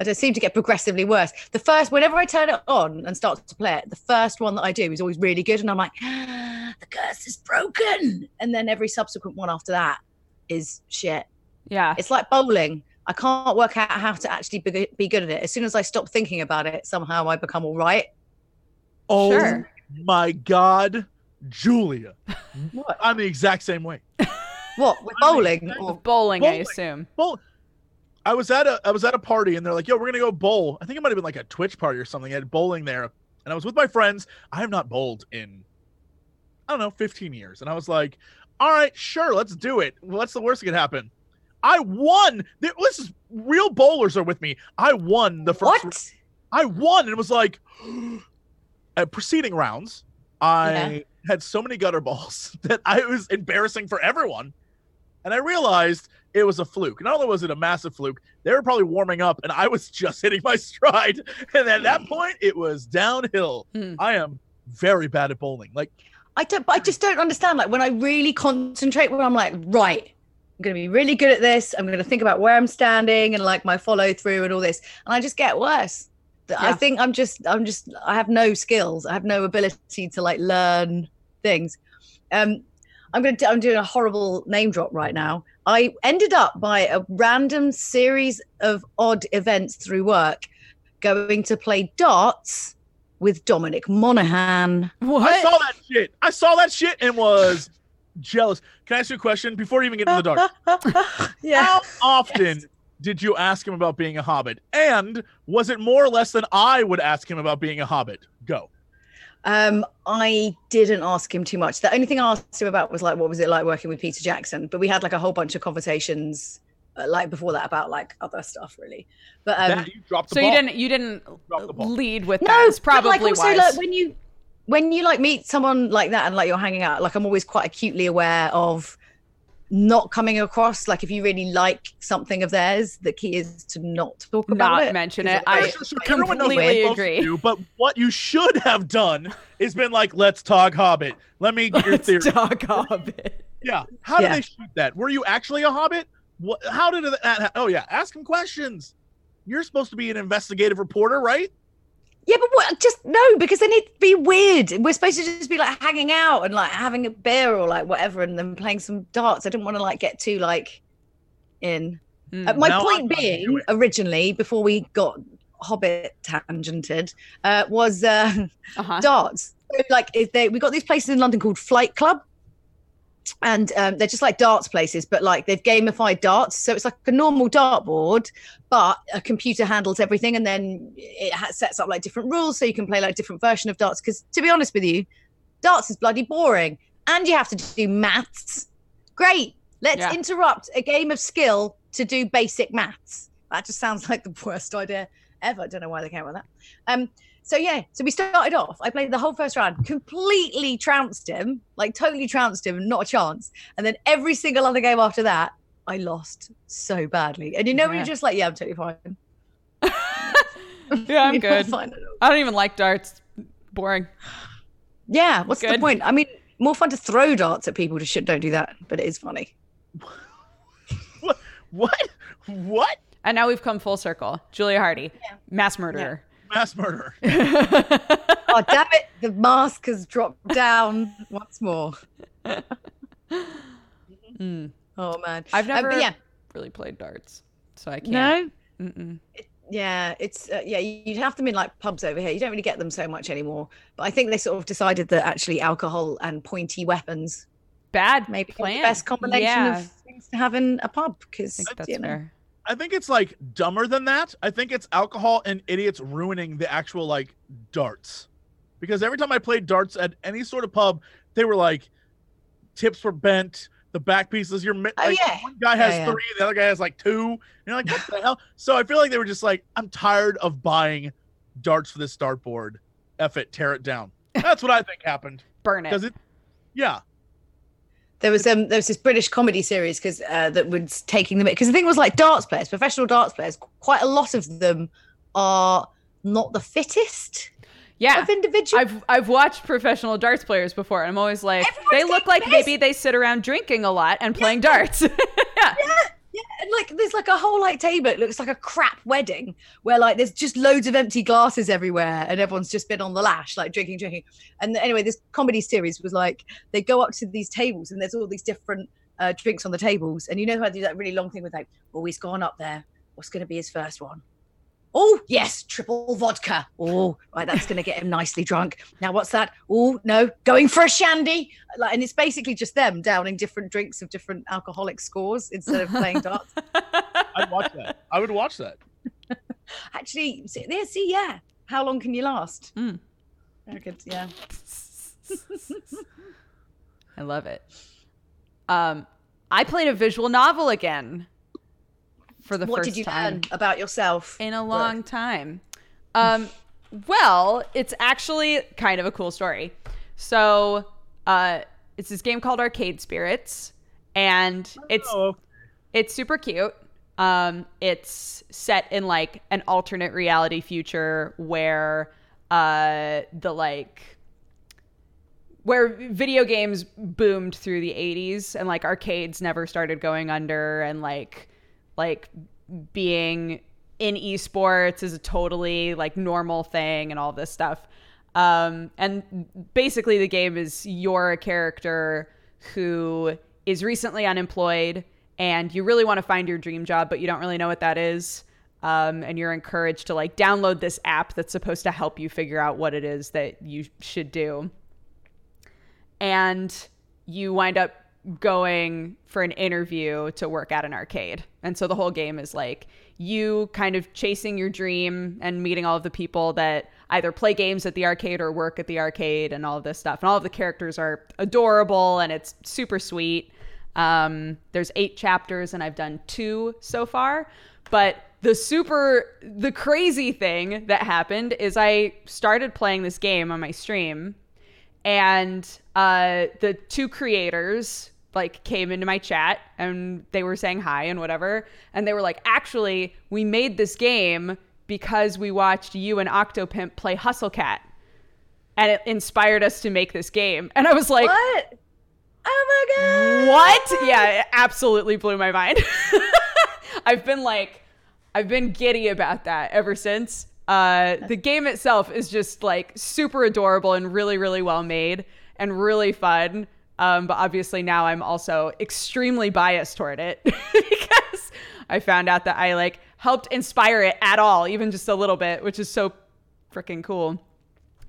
I just seem to get progressively worse. The first, whenever I turn it on and start to play it, the first one that I do is always really good. And I'm like, ah, the curse is broken. And then every subsequent one after that is shit. Yeah. It's like bowling. I can't work out how to actually be, be good at it. As soon as I stop thinking about it, somehow I become all right. Oh Sure. my god, Julia. What? I'm the exact same way. What? With bowling? exact- Or, Bowling, I assume. Well, I was at a I was at a party and they're like, "Yo, we're gonna go bowl." I think it might have been like a Twitch party or something. I had bowling there, and I was with my friends. I have not bowled in I don't know 15 years, and I was like, "All right, sure, let's do it. What's the worst that could happen?" I won. There- This is real bowlers are with me. I won the first. What? I won, and it was like at preceding rounds. I Yeah. had so many gutter balls that I was embarrassing for everyone, and I realized it was a fluke. Not only was it a massive fluke, they were probably warming up, and I was just hitting my stride. And at that point, it was downhill. Hmm. I am very bad at bowling. Like I don't. I just don't understand. Like when I really concentrate, when I'm like, right, going to be really good at this. I'm going to think about where I'm standing and like my follow through and all this, and I just get worse. Th- I think I'm just. I'm just. I have no skills. I have no ability to like learn things. Um, I'm going to. I'm doing a horrible name drop right now. I ended up by a random series of odd events through work, going to play darts with Dominic Monaghan. What? I saw that shit. I saw that shit and was jealous. Can I ask you a question before you even get into the dark? yeah. How often did you ask him about being a hobbit? And was it more or less than I would ask him about being a hobbit? Go. Um, I didn't ask him too much. The only thing I asked him about was like, what was it like working with Peter Jackson? But we had like a whole bunch of conversations, uh, like before that, about like other stuff, really. But um, that, you dropped the so ball. you didn't you didn't Drop the ball. lead with no, that. It's probably like also wise. like when you when you like meet someone like that and like you're hanging out, like I'm always quite acutely aware of not coming across like if you really like something of theirs, the key is to not talk about it, Not it. mention it. I Sure, sure, completely you're supposed to agree. do, but what you should have done is been like, let's talk hobbit. Let me get your Let's theory. talk hobbit. Yeah. How did Yeah. they shoot that? Were you actually a hobbit? What? How did that? ha- Oh yeah, ask him questions. You're supposed to be an investigative reporter, right? Yeah, but what? Just no, because then it'd be weird. We're supposed to just be like hanging out and like having a beer or like whatever, and then playing some darts. I didn't want to like get too like in. Hmm. Uh, my I'm point being, originally, before we got Hobbit tangented, uh, was uh, Uh-huh. darts. So, like, if they we got these places in London called Flight Club, and um, they're just like darts places, but like they've gamified darts. So it's like a normal dartboard, but a computer handles everything, and then it ha- sets up like different rules, so you can play like different version of darts. Because to be honest with you, darts is bloody boring, and you have to do maths. Great, let's Yeah. interrupt a game of skill to do basic maths. That just sounds like the worst idea ever. I don't know why they came up with that. Um, so yeah, so we started off. I played the whole first round, completely trounced him, like totally trounced him, not a chance. And then every single other game after that, I lost so badly. And you know, when you're just like, yeah, I'm totally fine. yeah, I'm good. fine. I don't even like darts. Boring. Yeah, what's the point? I mean, more fun to throw darts at people. Just shit, don't do that. But it is funny. What? What? What? And now we've come full circle. Julia Hardy, mass murderer. Mass murder. Oh damn it! The mask has dropped down once more. Hmm. Oh man, I've Um, never but yeah, really played darts, so I can't. no. Mm-mm. Yeah, it's uh, yeah. You'd have them in like pubs over here. You don't really get them so much anymore. But I think they sort of decided that actually alcohol and pointy weapons Bad maybe plan. the best combination yeah, of things to have in a pub because that's you know. fair. I think it's like dumber than that. I think it's alcohol and idiots ruining the actual like darts. Because every time I played darts at any sort of pub, they were like tips were bent, the back pieces you're mi- Oh, yeah. one guy has Yeah, yeah. three, the other guy has like two. And you're like, what the hell? So I feel like they were just like, I'm tired of buying darts for this dartboard. F it, tear it down. That's what I think happened. Burn Because it. it yeah. There was um there was this British comedy series because uh, that was taking them because the thing was like darts players, professional darts players. Quite a lot of them are not the fittest Yeah. of individuals. I've I've watched professional darts players before, and I'm always like, Everyone's they look like pissed. maybe they sit around drinking a lot and playing darts. yeah. Yeah, and like there's like a whole like table. It looks like a crap wedding where like there's just loads of empty glasses everywhere, and everyone's just been on the lash, like drinking, drinking. And anyway, this comedy series was like they go up to these tables, and there's all these different uh, drinks on the tables, and you know how I do that really long thing with like, oh, he's gone up there. What's going to be his first one? Oh yes, triple vodka. Oh, right, that's going to get him nicely drunk. Now what's that? Oh no, going for a shandy. Like, and it's basically just them downing different drinks of different alcoholic scores instead of playing darts. I'd watch that. I would watch that. Actually, see, there, see, yeah. How long can you last? Mm. I could, yeah. I love it. Um, I played a visual novel again for the What first did you time learn about yourself? in a long time. Um, well, it's actually kind of a cool story. So, uh, it's this game called Arcade Spirits, and it's Oh, it's super cute. Um, it's set in like an alternate reality future where uh, the like where video games boomed through the 80s and like arcades never started going under and like like being in esports is a totally like normal thing and all this stuff. Um, and basically the game is you're a character who is recently unemployed and you really want to find your dream job but you don't really know what that is. Um, and you're encouraged to like download this app that's supposed to help you figure out what it is that you should do. And you wind up going for an interview to work at an arcade. And so the whole game is like you kind of chasing your dream and meeting all of the people that either play games at the arcade or work at the arcade and all of this stuff. And all of the characters are adorable and it's super sweet. Um, there's eight chapters and I've done two so far. But the super, the crazy thing that happened is I started playing this game on my stream and uh, the two creators like came into my chat and they were saying hi and whatever. And they were like actually we made this game because we watched you and octopimp play hustle cat. And it inspired us to make this game. And i was like what? Oh my god! what? Yeah it absolutely blew my mind. I've been like i've been giddy about that ever since. Uh, the game itself is just like super adorable and really really well made and really fun um, but obviously now i'm also extremely biased toward it because i found out that i like helped inspire it at all even just a little bit which is so freaking cool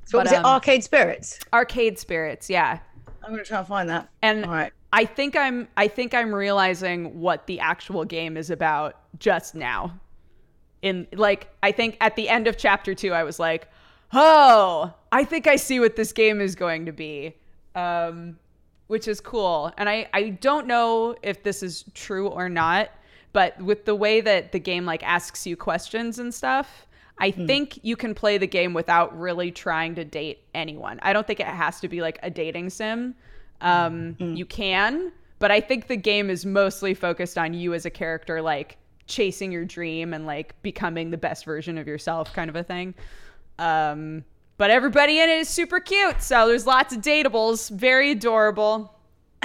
So what But, was um, it? Arcade Spirits. arcade spirits yeah I'm gonna try and find that. and All right. I think I'm I think I'm realizing what the actual game is about just now. In like I think at the end of chapter 2 I was like, "Oh, I think I see what this game is going to be." Um which is cool. And I I don't know if this is true or not, but with the way that the game like asks you questions and stuff, I think you can play the game without really trying to date anyone. I don't think it has to be like a dating sim. Um, You can, but I think the game is mostly focused on you as a character, like chasing your dream and like becoming the best version of yourself, kind of a thing. Um, but everybody in it is super cute, so there's lots of datables, very adorable.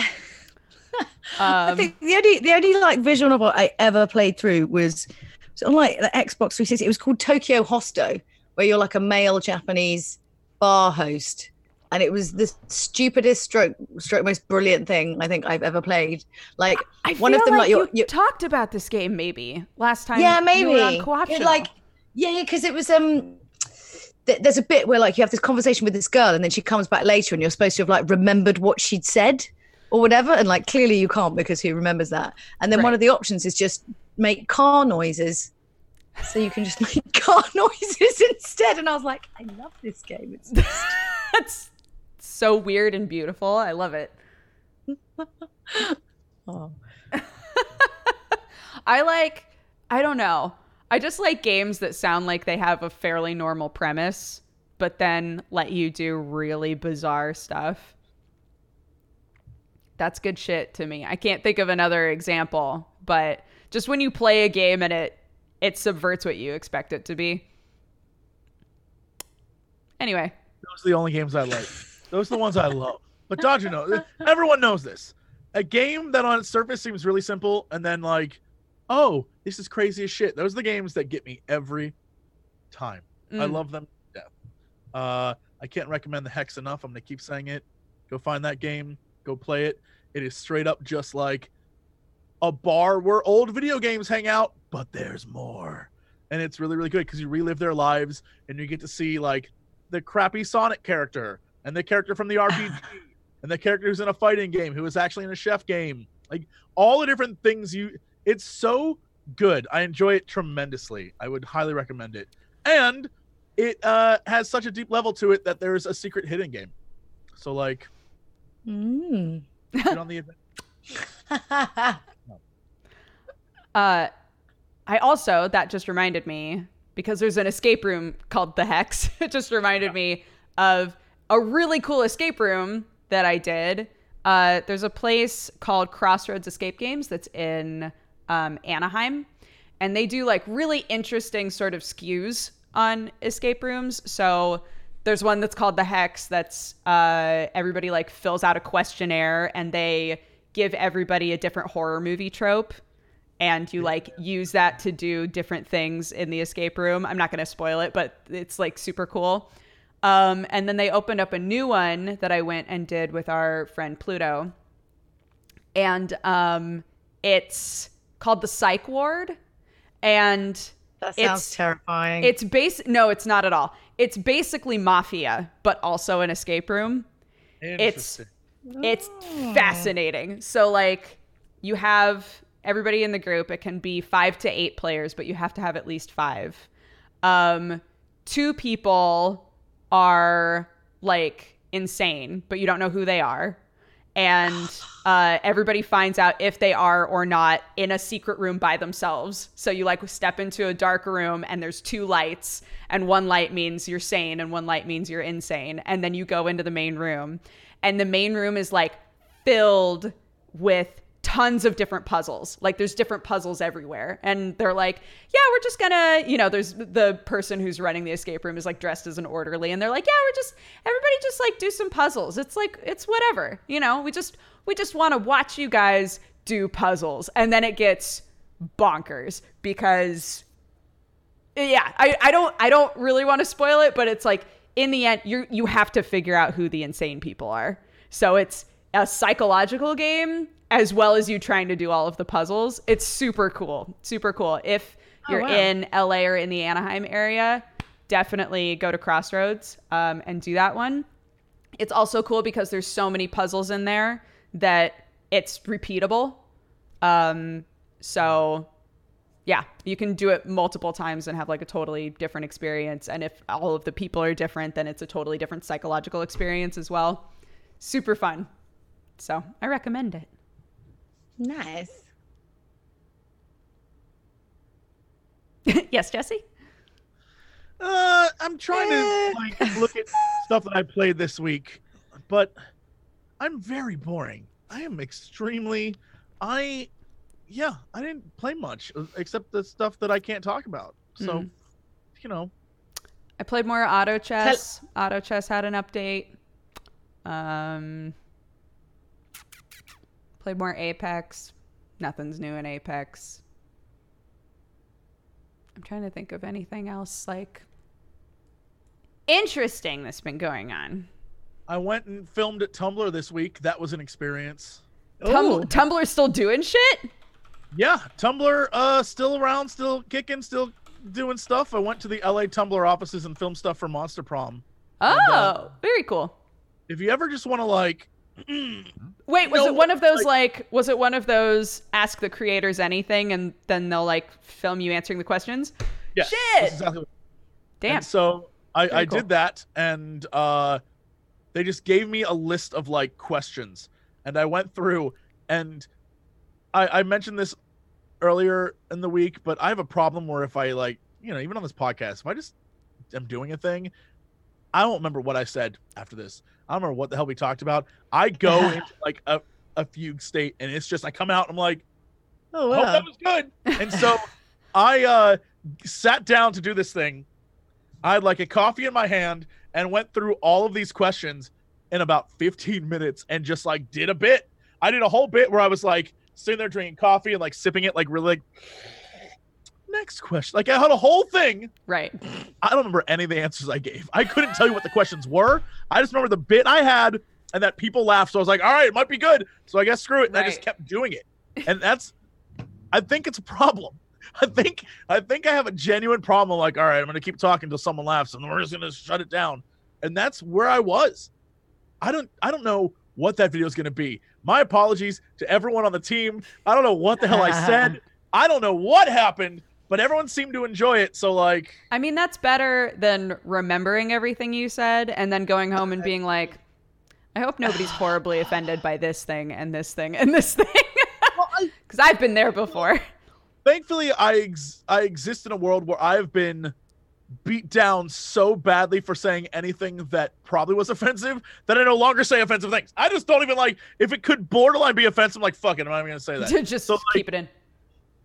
I Um, think the only the only like visual novel I ever played through was, was on like the Xbox 360. It was called Tokyo Hosto, where you're like a male Japanese bar host, and it was the stupidest stroke stroke most brilliant thing I think I've ever played. Like I one of them like like you your talked about this game maybe last time. yeah you maybe were on Yeah, like yeah yeah because it was um th- there's a bit where like you have this conversation with this girl and then she comes back later and you're supposed to have like remembered what she'd said or whatever and like clearly you can't because who remembers that and then one of the options is just make car noises so you can just make car noises instead and i was like i love this game it's That's so weird and beautiful. I love it. oh. I like, I don't know. I just like games that sound like they have a fairly normal premise, but then let you do really bizarre stuff. That's good shit to me. I can't think of another example, but just when you play a game and it it subverts what you expect it to be. Anyway, Those are the only games I like. Those are the ones I love. But Dodger knows. Everyone knows this. A game that on its surface seems really simple, and then like, oh, this is crazy as shit. Those are the games that get me every time. I Mm. love them to death. Uh, I can't recommend the Hex enough. I'm gonna keep saying it. Go find that game. Go play it. It is straight up just like a bar where old video games hang out, but there's more. And it's really, really good because you relive their lives and you get to see like the crappy Sonic character and the character from the RPG and the character who's in a fighting game who is actually in a chef game. Like all the different things you it's so good. I enjoy it tremendously. I would highly recommend it. And it uh, has such a deep level to it that there's a secret hidden game. So like, Mm. get on the adventure. Uh, I also that just reminded me because there's an escape room called the Hex. it just reminded me of a really cool escape room that I did. Uh, there's a place called Crossroads Escape Games that's in um, Anaheim, and they do like really interesting sort of skews on escape rooms. So there's one that's called the Hex. That's uh, everybody like fills out a questionnaire and they give everybody a different horror movie trope and you like use that to do different things in the escape room. I'm not going to spoil it, but it's like super cool. Um, and then they opened up a new one that I went and did with our friend Pluto. And um, it's called the Psych Ward. And That sounds It's- terrifying. it's base no, it's not at all. It's basically mafia, but also an escape room. It's Interesting. it's fascinating. So like you have everybody in the group. It can be five to eight players, but you have to have at least five. Um, two people are like insane, but you don't know who they are. And uh, everybody finds out if they are or not in a secret room by themselves. So you like step into a dark room and there's two lights, and one light means you're sane and one light means you're insane. And then you go into the main room, and the main room is like filled with tons of different puzzles. Like there's different puzzles everywhere. And they're like, yeah, we're just gonna, you know, there's the person who's running the escape room is like dressed as an orderly and they're like, yeah, we're just everybody just like do some puzzles. It's like it's whatever. You know, we just we just want to watch you guys do puzzles. And then it gets bonkers because yeah, I, I don't I don't really want to spoil it, but it's like in the end you you have to figure out who the insane people are. So it's a psychological game as well as you trying to do all of the puzzles. It's super cool. Super cool. If Oh, you're wow. in LA or in the Anaheim area, definitely go to Crossroads um, and do that one. It's also cool because there's so many puzzles in there that it's repeatable. Um, so yeah, you can do it multiple times and have like a totally different experience. And if all of the people are different, then it's a totally different psychological experience as well. Super fun. So I recommend it. Nice. yes, Jesse? Uh, I'm trying Eh. to like look at stuff that I played this week, but I'm very boring. I am extremely. I, yeah, I didn't play much uh, except the stuff that I can't talk about. So, Mhm. you know, I played more auto chess. auto chess had an update. Um, played more Apex. Nothing's new in Apex. I'm trying to think of anything else like interesting that's been going on. I went and filmed at Tumblr this week. That was an experience. Tum- Ooh. Tumblr's still doing shit? Yeah, Tumblr uh still around, still kicking, still doing stuff. I went to the LA Tumblr offices and filmed stuff for Monster Prom. Oh, uh, very cool. If you ever just want to like Wait, was No, it one of those like- like was it one of those ask the creators anything and then they'll like film you answering the questions? yeah, Shit! exactly Damn. And so I, Very I cool. did that, and uh, they just gave me a list of like questions, and I went through, and I, I mentioned this earlier in the week, but I have a problem where if I like, you know, even on this podcast, if I just am doing a thing, I don't remember what I said after this. I don't remember what the hell we talked about. I go into like a, a fugue state, and it's just I come out, and I'm like, Oh wow. that was good. And so I uh, sat down to do this thing. I had like a coffee in my hand and went through all of these questions in about 15 minutes and just like did a bit. I did a whole bit where I was like sitting there drinking coffee and like sipping it, like really like, next question. Like I had a whole thing. Right. I don't remember any of the answers I gave. I couldn't tell you what the questions were. I just remember the bit I had and that people laughed. So I was like, all right, it might be good. So I guess screw it. And I just kept doing it. And that's, I think it's a problem. I think, I think I have a genuine problem. Like, all right, I'm going to keep talking until someone laughs and we're just going to shut it down. And that's where I was. I don't, I don't know what that video is going to be. My apologies to everyone on the team. I don't know what the hell I said. I don't know what happened, but everyone seemed to enjoy it. So like, I mean, that's better than remembering everything you said and then going home and being like, I hope nobody's horribly offended by this thing and this thing and this thing. Because I've been there before. thankfully, I ex- I exist in a world where I've been beat down so badly for saying anything that probably was offensive that I no longer say offensive things. I just don't even like if it could borderline be offensive. I'm like, fuck it, I'm not even gonna say that. just So, like, keep it in.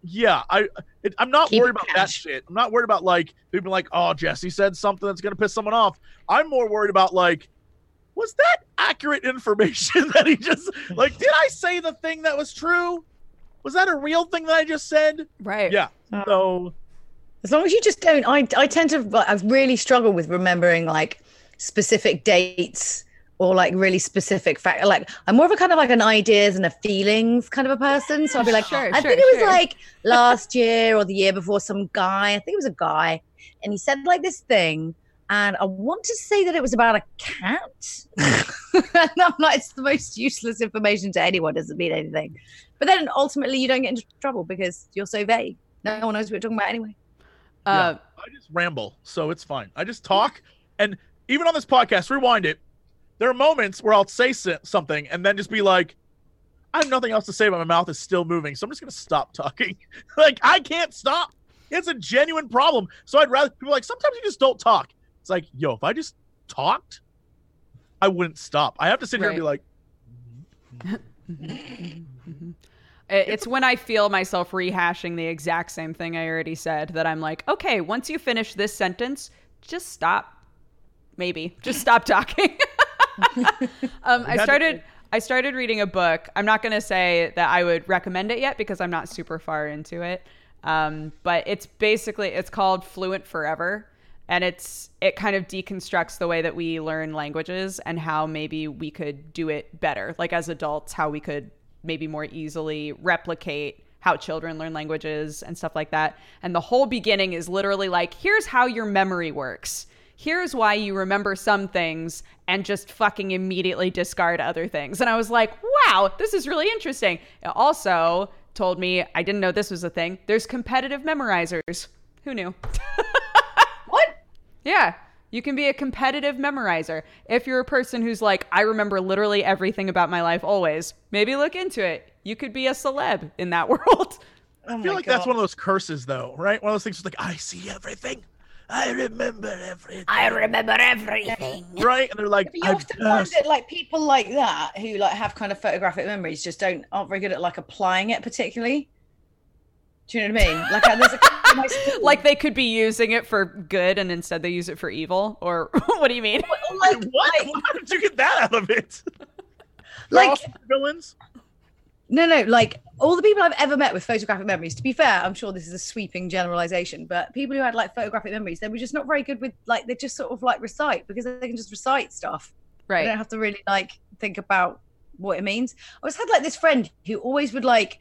Yeah, I it, I'm not Keep worried it about that shit. I'm not worried about like people like, oh, Jesse said something that's gonna piss someone off. I'm more worried about like, was that accurate information that he just like? Did I say the thing that was true? Was that a real thing that I just said? Right. Yeah. Um, so As long as you just don't, I I tend to I really struggle with remembering like specific dates or like really specific fact. Like I'm more of a kind of like an ideas and a feelings kind of a person. So I'll be like, Sure, I sure, think it was sure. like last year or the year before. Some guy, I think it was a guy, and he said like this thing. And I want to say that it was about a cat. and I'm like, it's the most useless information to anyone. Doesn't mean anything. But then ultimately, you don't get into trouble because you're so vague. No one knows what you're talking about anyway. Uh, I just ramble, so it's fine. I just talk, and even on this podcast, rewind it. There are moments where I'll say something and then just be like, I have nothing else to say, but my mouth is still moving, so I'm just gonna stop talking. like I can't stop. It's a genuine problem. So I'd rather people like sometimes you just don't talk. It's like, yo, if I just talked, I wouldn't stop. I have to sit here and be like, It's when I feel myself rehashing the exact same thing I already said that I'm like, okay, once you finish this sentence, just stop. Maybe just stop talking. um, I started. I started reading a book. I'm not going to say that I would recommend it yet because I'm not super far into it. Um, but it's basically it's called Fluent Forever, and it's it kind of deconstructs the way that we learn languages and how maybe we could do it better, like as adults, how we could maybe more easily replicate how children learn languages and stuff like that. And the whole beginning is literally like, here's how your memory works. Here's why you remember some things and just fucking immediately discard other things. And I was like, wow, this is really interesting. It also told me, I didn't know this was a thing. There's competitive memorizers. Who knew? What? Yeah. You can be a competitive memorizer. If you're a person who's like, I remember literally everything about my life always, maybe look into it. You could be a celeb in that world. Oh I feel like that's one of those curses, though, right? One of those things, like I see everything, I remember everything, I remember everything. right? And they're like, But you I'm often find just- that like people like that who like have kind of photographic memories just don't aren't very good at like applying it particularly. Do you know what I mean? Like there's a couple of my school- like they could be using it for good and instead they use it for evil. Or what do you mean? like what? like, How did you get that out of it? Like villains. No no like all the people I've ever met with photographic memories. To be fair, I'm sure this is a sweeping generalization, but people who had like photographic memories, they were just not very good with like they just sort of like recite because they can just recite stuff. Right. They don't have to really like think about what it means. I always had like this friend who always would like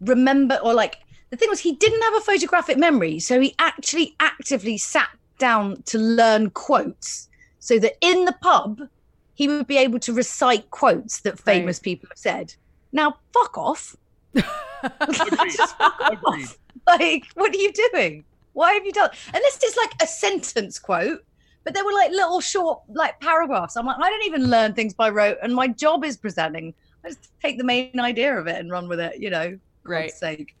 remember or like the thing was he didn't have a photographic memory, so he actually actively sat down to learn quotes so that in the pub he would be able to recite quotes that famous people have said. Now fuck off. Agreed. Just fuck Agreed. off. Like, what are you doing? Why have you done? Unless it's like a sentence quote, but there were like little short like paragraphs. I'm like, I don't even learn things by rote, and my job is presenting. I just take the main idea of it and run with it. You know, Right. God's sake.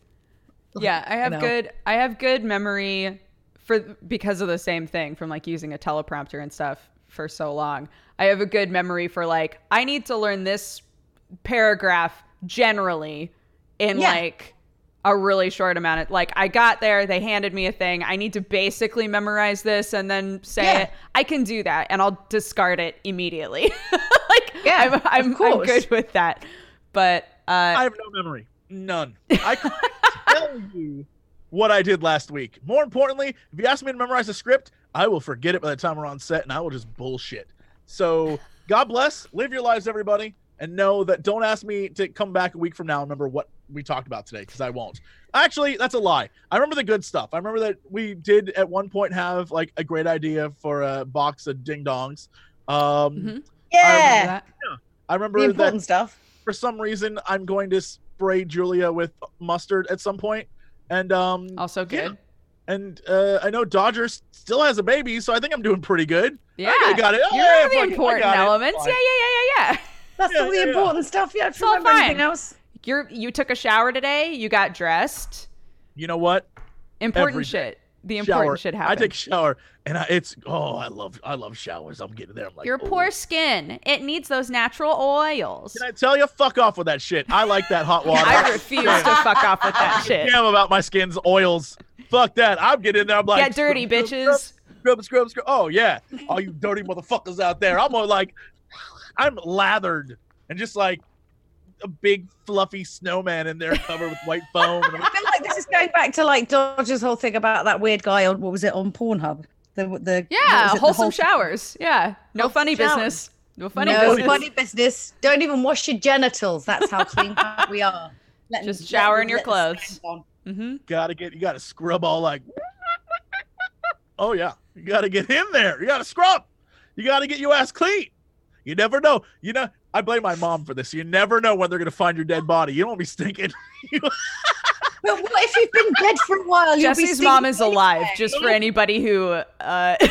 Yeah, I have know. good I have good memory for because of the same thing from like using a teleprompter and stuff for so long. I have a good memory for like I need to learn this paragraph generally in Yeah. like a really short amount of like I got there, they handed me a thing. I need to basically memorize this and then say Yeah. it. I can do that and I'll discard it immediately. like Yeah, I'm I'm, I'm good with that. But uh I have no memory. None. I can tell you what I did last week. More importantly, if you ask me to memorize a script, I will forget it by the time we're on set and I will just bullshit. So, God bless. Live your lives, everybody. And know that don't ask me to come back a week from now and remember what we talked about today because I won't. Actually, that's a lie. I remember the good stuff. I remember that we did at one point have like a great idea for a box of ding dongs. Um, mhm, I remember Yeah. I remember the that important stuff. for some reason I'm going to spray Julia with mustard at some point. And um, Also Yeah. good. and uh, I know Dodgers still has a baby, so I think I'm doing pretty good. Yeah. I got it. You Yeah, the important elements. Yeah, yeah, yeah, yeah, yeah. That's Yeah, all the yeah, yeah. important stuff. Yeah, all remember anything fine. else. You're you took a shower today. You got dressed. You know what? Important Every day. shit. The important shower. shit happened. I take a shower, and I, it's oh, I love I love showers. I'm getting there. I'm like, Your oh. poor skin. It needs those natural oils. Can I tell you? Fuck off with that shit. I like that hot water. I refuse to fuck off with that shit. Damn about my skin's oils. Fuck that. I'm getting in there. I'm like, Get dirty, scrub, scrub, bitches. Scrub, scrub, scrub. Oh yeah, all you dirty motherfuckers out there. I'm all like, I'm lathered and just like a big fluffy snowman in there covered with white foam. And I'm I feel like this is going back to like Dodger's whole thing about that weird guy on what was it on Pornhub? The the Yeah, was it, the wholesome whole- showers. Yeah. No Wholesome funny showers. business. No funny no business. funny business. Don't even wash your genitals. That's how clean we are. Let- Just let- shower in your clothes. Mm-hmm. gotta get you gotta scrub all like oh yeah you gotta get in there you gotta scrub you gotta get your ass clean you never know. You know i blame my mom for this. You never know when they're gonna find your dead body. You don't want to be stinking. But what if you've been dead for a while? You'll be Jesse's mom stinking is alive, just for anybody who uh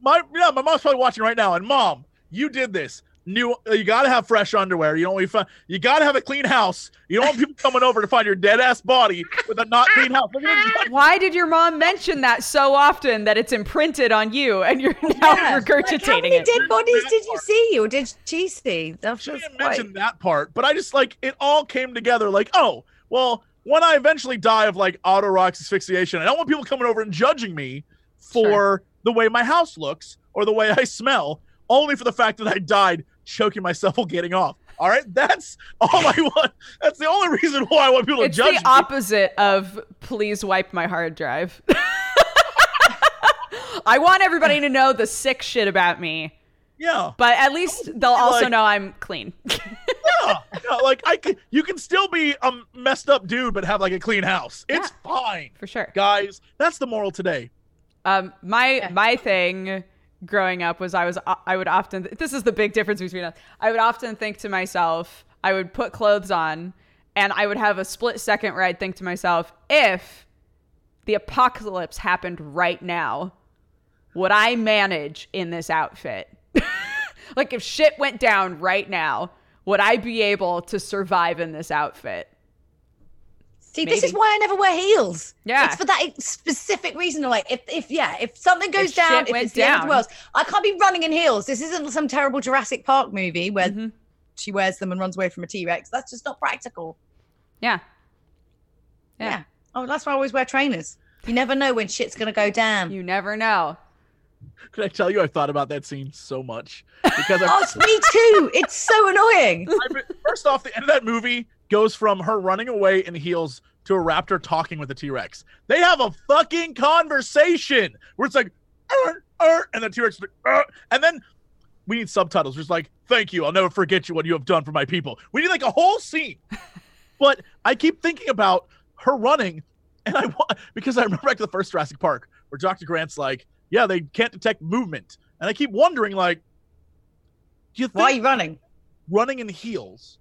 my yeah my mom's probably watching right now and mom you did this new uh, you gotta have fresh underwear you don't want to you gotta have a clean house you don't want people coming over to find your dead ass body with a not clean house Look at this- Why did your mom mention that so often that it's imprinted on you and you're now Yeah. Like, how regurgitating many it? dead bodies did you see, or did she see? That's She didn't quite- mention that part, but I just like it all came together. Like, oh, well, when I eventually die of like autoerotic asphyxiation, I don't want people coming over and judging me for Sure. the way my house looks or the way I smell, only for the fact that I died choking myself while getting off. All right, that's all I want. That's the only reason why I want people It's to judge It's the me. opposite of please wipe my hard drive. I want everybody to know the sick shit about me, yeah, but at least they'll also like- know I'm clean. yeah, yeah, like I can, you can still be a messed up dude, but have like a clean house. It's fine, For sure. guys. That's the moral today. Um, my Yeah. my thing growing up was I was I would often this is the big difference between us. I would often think to myself, I would put clothes on, and I would have a split second where I'd think to myself, if the apocalypse happened right now, would I manage in this outfit? like if shit went down right now, would I be able to survive in this outfit? See, this is why I never wear heels. Yeah. It's for that specific reason. Like, if, if yeah, if something goes If down, if went it's the end of the world, I can't be running in heels. This isn't some terrible Jurassic Park movie where Mhm. she wears them and runs away from a T Rex. That's just not practical. Yeah. Yeah. Yeah. Oh, that's why I always wear trainers. You never know when shit's gonna go down. You never know. Can I tell you, I thought about that scene so much because I, Oh, it's me too. It's so annoying. I mean, first off, the end of that movie goes from her running away in heels to a raptor talking with a T Rex. They have a fucking conversation where it's like, and the T Rex, like, and then we need subtitles. Just like, thank you, I'll never forget you what you have done for my people. We need like a whole scene. but I keep thinking about her running, and I want because I remember back to the first Jurassic Park where Dr. Grant's like, yeah, they can't detect movement, and I keep wondering like. Do you think Why are you running? running in heels.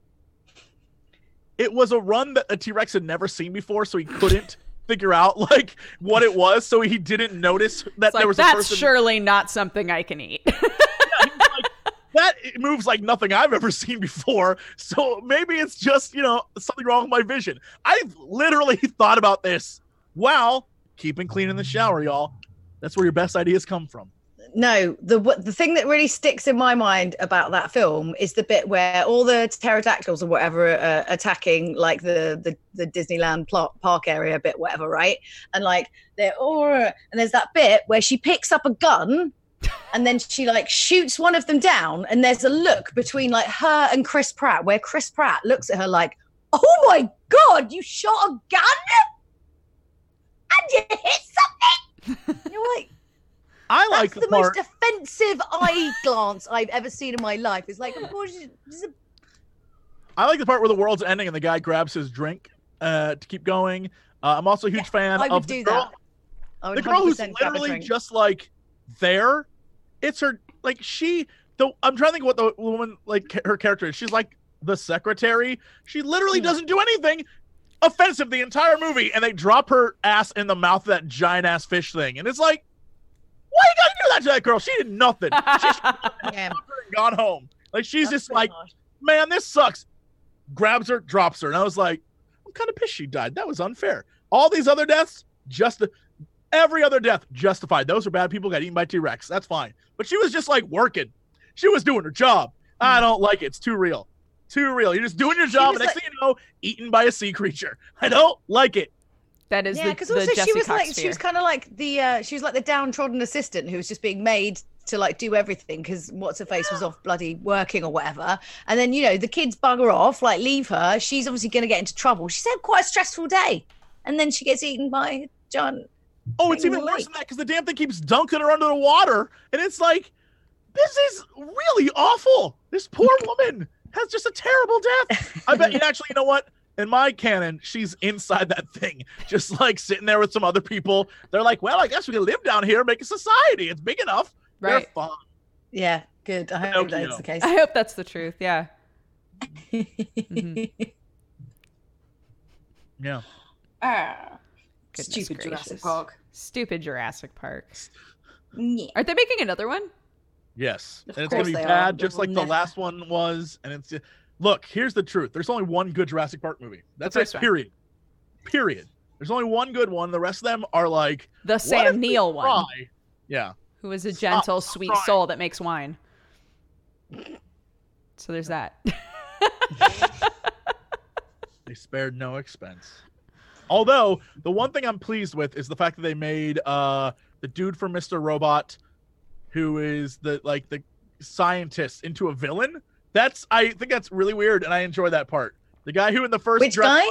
It was a run that a T Rex had never seen before, so he couldn't figure out like what it was. So he didn't notice that It's there like was a that's person surely not something I can eat. Like, that moves like nothing I've ever seen before. So maybe it's just you know something wrong with my vision. I've literally thought about this while keeping clean in the shower, y'all. That's where your best ideas come from. No, the the thing that really sticks in my mind about that film is the bit where all the pterodactyls or whatever are attacking like the the, the Disneyland pl- park area bit, whatever, right? And like they're oh, and there's that bit where she picks up a gun. And then she like shoots one of them down, and there's a look between like her and Chris Pratt, where Chris Pratt looks at her like, "Oh my god, you shot a gun, and you hit something." You're like, I that's like the, the part. most offensive eye glance I've ever seen in my life. It's like, of course, you- a- I like the part where the world's ending and the guy grabs his drink uh, to keep going. Uh, I'm also a huge fan I would of the do girl. that. I would the girl who's 100% grab a literally just like there. It's her like she. The I'm trying to think what the woman like her character is. She's like the secretary. She literally Hmm. doesn't do anything. offensive the entire movie, and they drop her ass in the mouth of that giant ass fish thing, and it's like, why you gotta do that to that girl? She did nothing. She's Yeah. gone home. Like she's That's just like, harsh. man, this sucks. Grabs her, drops her, and I was like, I'm kind of pissed she died. That was unfair. All these other deaths, just every other death justified. Those are bad people got eaten by T Rex. That's fine. But she was just like working. She was doing her job. I hmm. don't like it. It's too real. Too real. You're just doing your job, and next like- thing you know, eaten by a sea creature. I don't like it. That is yeah, the, because also Jesse she was Cox like she was kind of like the uh, she was like the downtrodden assistant who was just being made to like do everything because what's her face was off bloody working or whatever, and then you know the kids bugger off, like leave her. She's obviously going to get into trouble. She's had quite a stressful day, and then she gets eaten by John. Oh, it's even worse lake. than that because the damn thing keeps dunking her under the water, and it's like, this is really awful. This poor woman has just a terrible death. I bet you actually, you know what? In my canon, she's inside that thing, just like sitting there with some other people. They're like, well, I guess we can live down here, make a society. It's big enough. right. They're fine. Yeah, good. I hope Pinocchio. that's the case. I hope that's the truth. Yeah. Mhm. Yeah. Ah, stupid gracious. Jurassic Park. Stupid Jurassic Park. Yeah. Aren't they making another one? Yes. Of and it's gonna be they are. bad, just will like the last one was. And it's look. Here's the truth. There's only one good Jurassic Park movie. That's it. one. Period. Period. There's only one good one. The rest of them are like The Sam Neill one? Yeah. who is a Stop gentle, sweet trying. soul that makes wine. So there's that. They spared no expense. Although the one thing I'm pleased with is the fact that they made uh the dude from Mr. Robot, who is the like the scientist, into a villain. That's I think that's really weird, and I enjoy that part. The guy who in the first Which Jura- guy?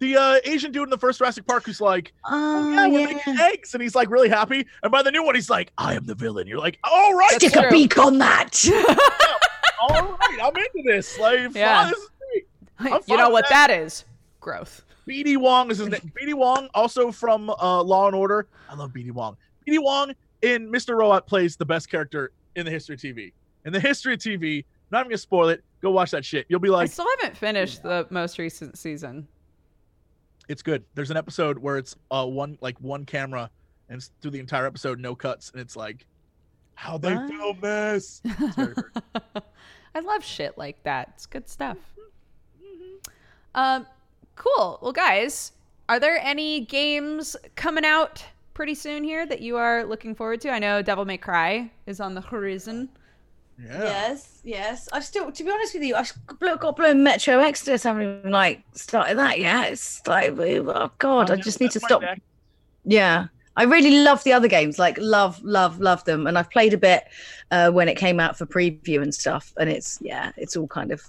the uh, Asian dude in the first Jurassic Park who's like, oh Oh, yeah, we're yeah. making eggs, and he's like really happy. And by the new one, he's like, I am the villain. You're like, all right, Stick a beak on that. all right, I'm into this. Like, Yeah. fine, this is great. I'm you know with what that is? Growth. BD Wong is his name. BD Wong, also from uh, Law and Order. I love BD Wong. BD Wong in Mr. Robot plays the best character in the history of TV. In the history of TV, not even gonna spoil it. Go watch that shit. You'll be like, I still haven't finished the most recent season. it's good. There's an episode where it's uh one like one camera and it's through the entire episode, no cuts, and it's like how they What? film this. I love shit like that. It's good stuff. Um, cool. Well, guys, are there any games coming out pretty soon here that you are looking forward to? I know Devil May Cry is on the horizon. Yeah. Yes, yes. I've still, to be honest with you, I've got got blown Metro Exodus. haven't even like started that yet. It's like, oh god, I I'm- just need to stop. Yeah, I really love the other games. Like, love, love, love them. And I've played a bit uh, when it came out for preview and stuff. And it's yeah, it's all kind of,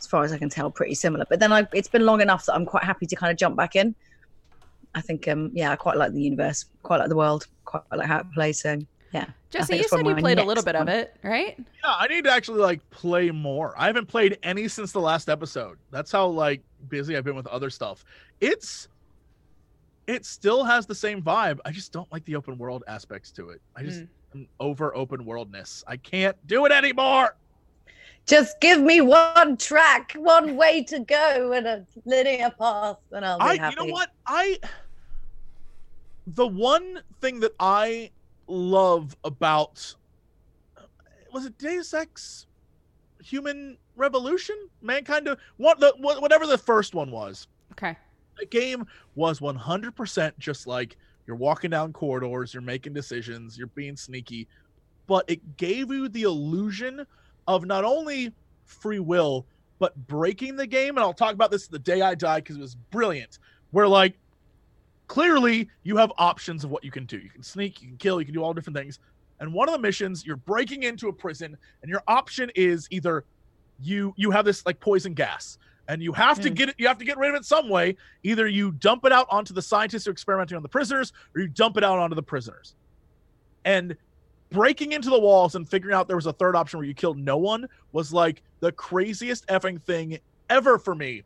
as far as I can tell, pretty similar. But then I, it's been long enough that I'm quite happy to kind of jump back in. I think, um, yeah, I quite like the universe, quite like the world, quite like how it plays. So yeah, Jesse, you said you played a little next bit of it, right? Yeah, I need to actually like play more. I haven't played any since the last episode. That's how like busy I've been with other stuff. It's it still has the same vibe. I just don't like the open world aspects to it. I just Mm. am over open worldness. I can't do it anymore. just give me one track, one way to go, and a linear path, and I'll be I happy. you know what? I the one thing that I love about was it Deus Ex Human Revolution? Mankind of what the whatever the first one was. Okay. the game was 100% just like you're walking down corridors, you're making decisions, you're being sneaky, but it gave you the illusion of not only free will, but breaking the game. And I'll talk about this the day I die because it was brilliant. Where, like, clearly you have options of what you can do. You can sneak, you can kill, you can do all different things. And one of the missions, you're breaking into a prison, and your option is either you you have this like poison gas and you have to Mm. get it you have to get rid of it some way either you dump it out onto the scientists who are experimenting on the prisoners or you dump it out onto the prisoners and breaking into the walls and figuring out there was a third option where you killed no one was like the craziest effing thing ever for me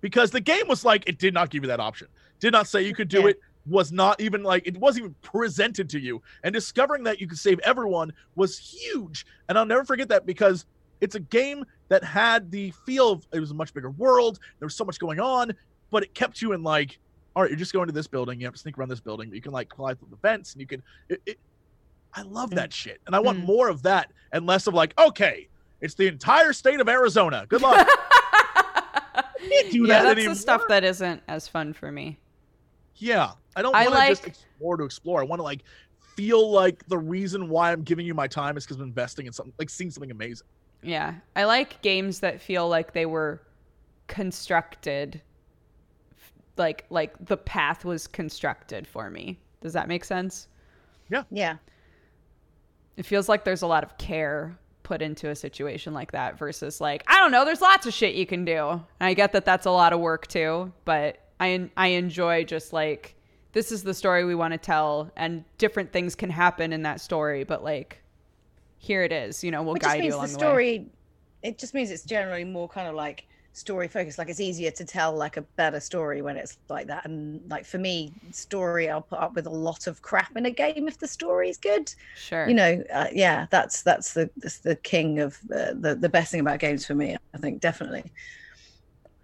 because the game was like it did not give you that option did not say you could do Yeah. it was not even like it wasn't even presented to you and discovering that you could save everyone was huge and i'll never forget that because it's a game that had the feel of it was a much bigger world there was so much going on but it kept you in like, all right, you're just going to this building. You have to sneak around this building. But you can like fly through the vents, and you can. It, it, I love that shit, and I want Mm. more of that, and less of like, okay, it's the entire state of Arizona. Good luck. can't do yeah, that that's the stuff that isn't as fun for me. Yeah, I don't I want to just explore to explore. I want to like feel like the reason why I'm giving you my time is because I'm investing in something, like seeing something amazing. Yeah, I like games that feel like they were constructed, like like the path was constructed for me. Does that make sense? Yeah. Yeah. It feels like there's a lot of care put into a situation like that versus like I don't know, there's lots of shit you can do. And I get that that's a lot of work too, but I I enjoy just like this is the story we want to tell and different things can happen in that story, but like here it is, you know, we'll Which guide you along the the, way. story. It just means it's generally more kind of like story focused. Like it's easier to tell like a better story when it's like that. And like for me, story, I'll put up with a lot of crap in a game if the story is good. Sure. You know, uh, yeah, that's that's the that's the king of uh, the the best thing about games for me. I think definitely.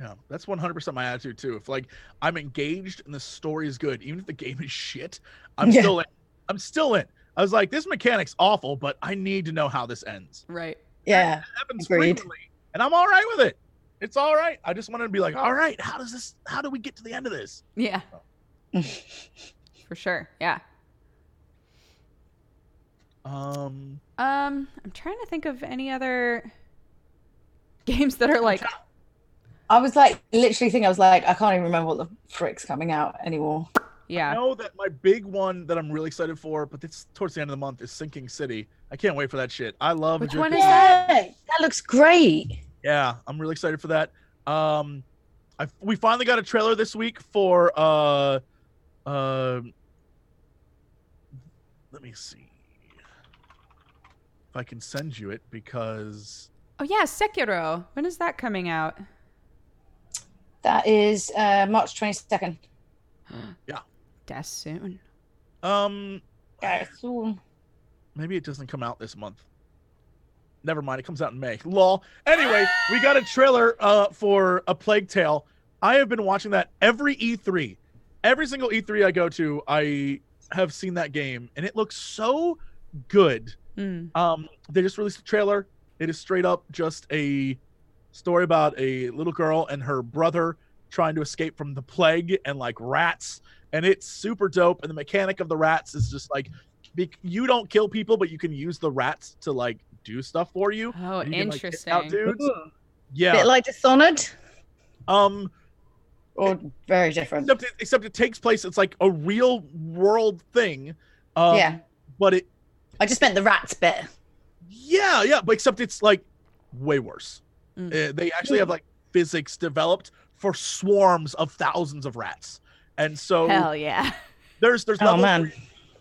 Yeah, that's 100% my attitude too. If like I'm engaged and the story is good, even if the game is shit, I'm Yeah. still in. I'm still in. I was like, this mechanic's awful, but I need to know how this ends. right. Yeah. It happens Agreed. frequently, and I'm all right with it. It's all right. I just wanted to be like, all right, how does this? How do we get to the end of this? Yeah. For sure. Yeah. Um, Um, I'm trying to think of any other games that are like I was like literally thinking I was like I can't even remember what the frick's coming out anymore. Yeah. I know that my big one that I'm really excited for, but it's towards the end of the month is Sinking City. I can't wait for that shit. I love. Which one is that? That looks great. Yeah, I'm really excited for that. Um, I we finally got a trailer this week for uh, uh, let me see if I can send you it because Oh yeah, Sekiro. When is that coming out? That is uh, March twenty second. yeah. That's soon. um Yeah, soon. maybe it doesn't come out this month. Never mind, it comes out in May. Lol. Anyway, we got a trailer uh for a Plague Tale. I have been watching that every E3. Every single E3 I go to, I have seen that game and it looks so good. Mm. Um, they just released a trailer. It is straight up just a story about a little girl and her brother trying to escape from the plague and like rats. And it's super dope. And the mechanic of the rats is just like be- you don't kill people, but you can use the rats to like do stuff for you. Oh, And you can, like, kick out interesting. dudes. Yeah. Bit like Dishonored, um. or very different. Except it, except it takes place. It's like a real world thing. Um, yeah, But it. I just meant the rats bit. Yeah, yeah. But except it's like way worse. Mm. Uh, they actually have like physics developed for swarms of thousands of rats, and so Hell yeah. there's there's Oh man, where,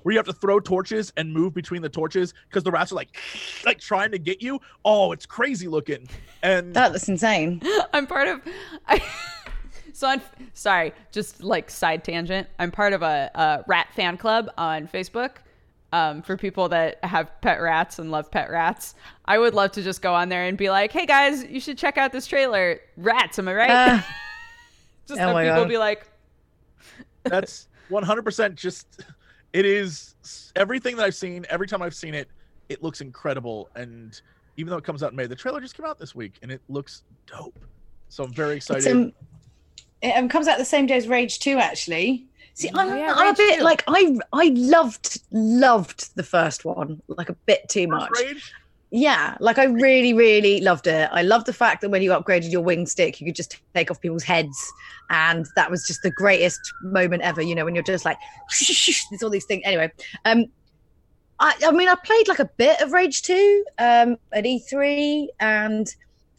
where you have to throw torches and move between the torches because the rats are like like trying to get you. Oh, it's crazy looking, and that looks insane. I'm part of. I, so on. Sorry, just like side tangent. I'm part of a, a rat fan club on Facebook. Um, for people that have pet rats and love pet rats, I would love to just go on there and be like, "Hey guys, you should check out this trailer. Rats, am I right?" Uh, just oh have people God. be like, that's 100% just it is everything that I've seen. Every time I've seen it, it looks incredible, and even though it comes out in May, the trailer just came out this week, and it looks dope. So I'm very it's, excited. um, it um, comes out the same day as Rage Two, actually. See, I'm, Oh, yeah, I'm a bit 2. like I I loved loved the first one like a bit too First much. Rage? Yeah, like I really, really loved it. I loved the fact that when you upgraded your wing stick, you could just take off people's heads, and that was just the greatest moment ever. You know, when you're just like, there's all these things. Anyway, um, I, I mean, I played like a bit of Rage Two um, at E3, and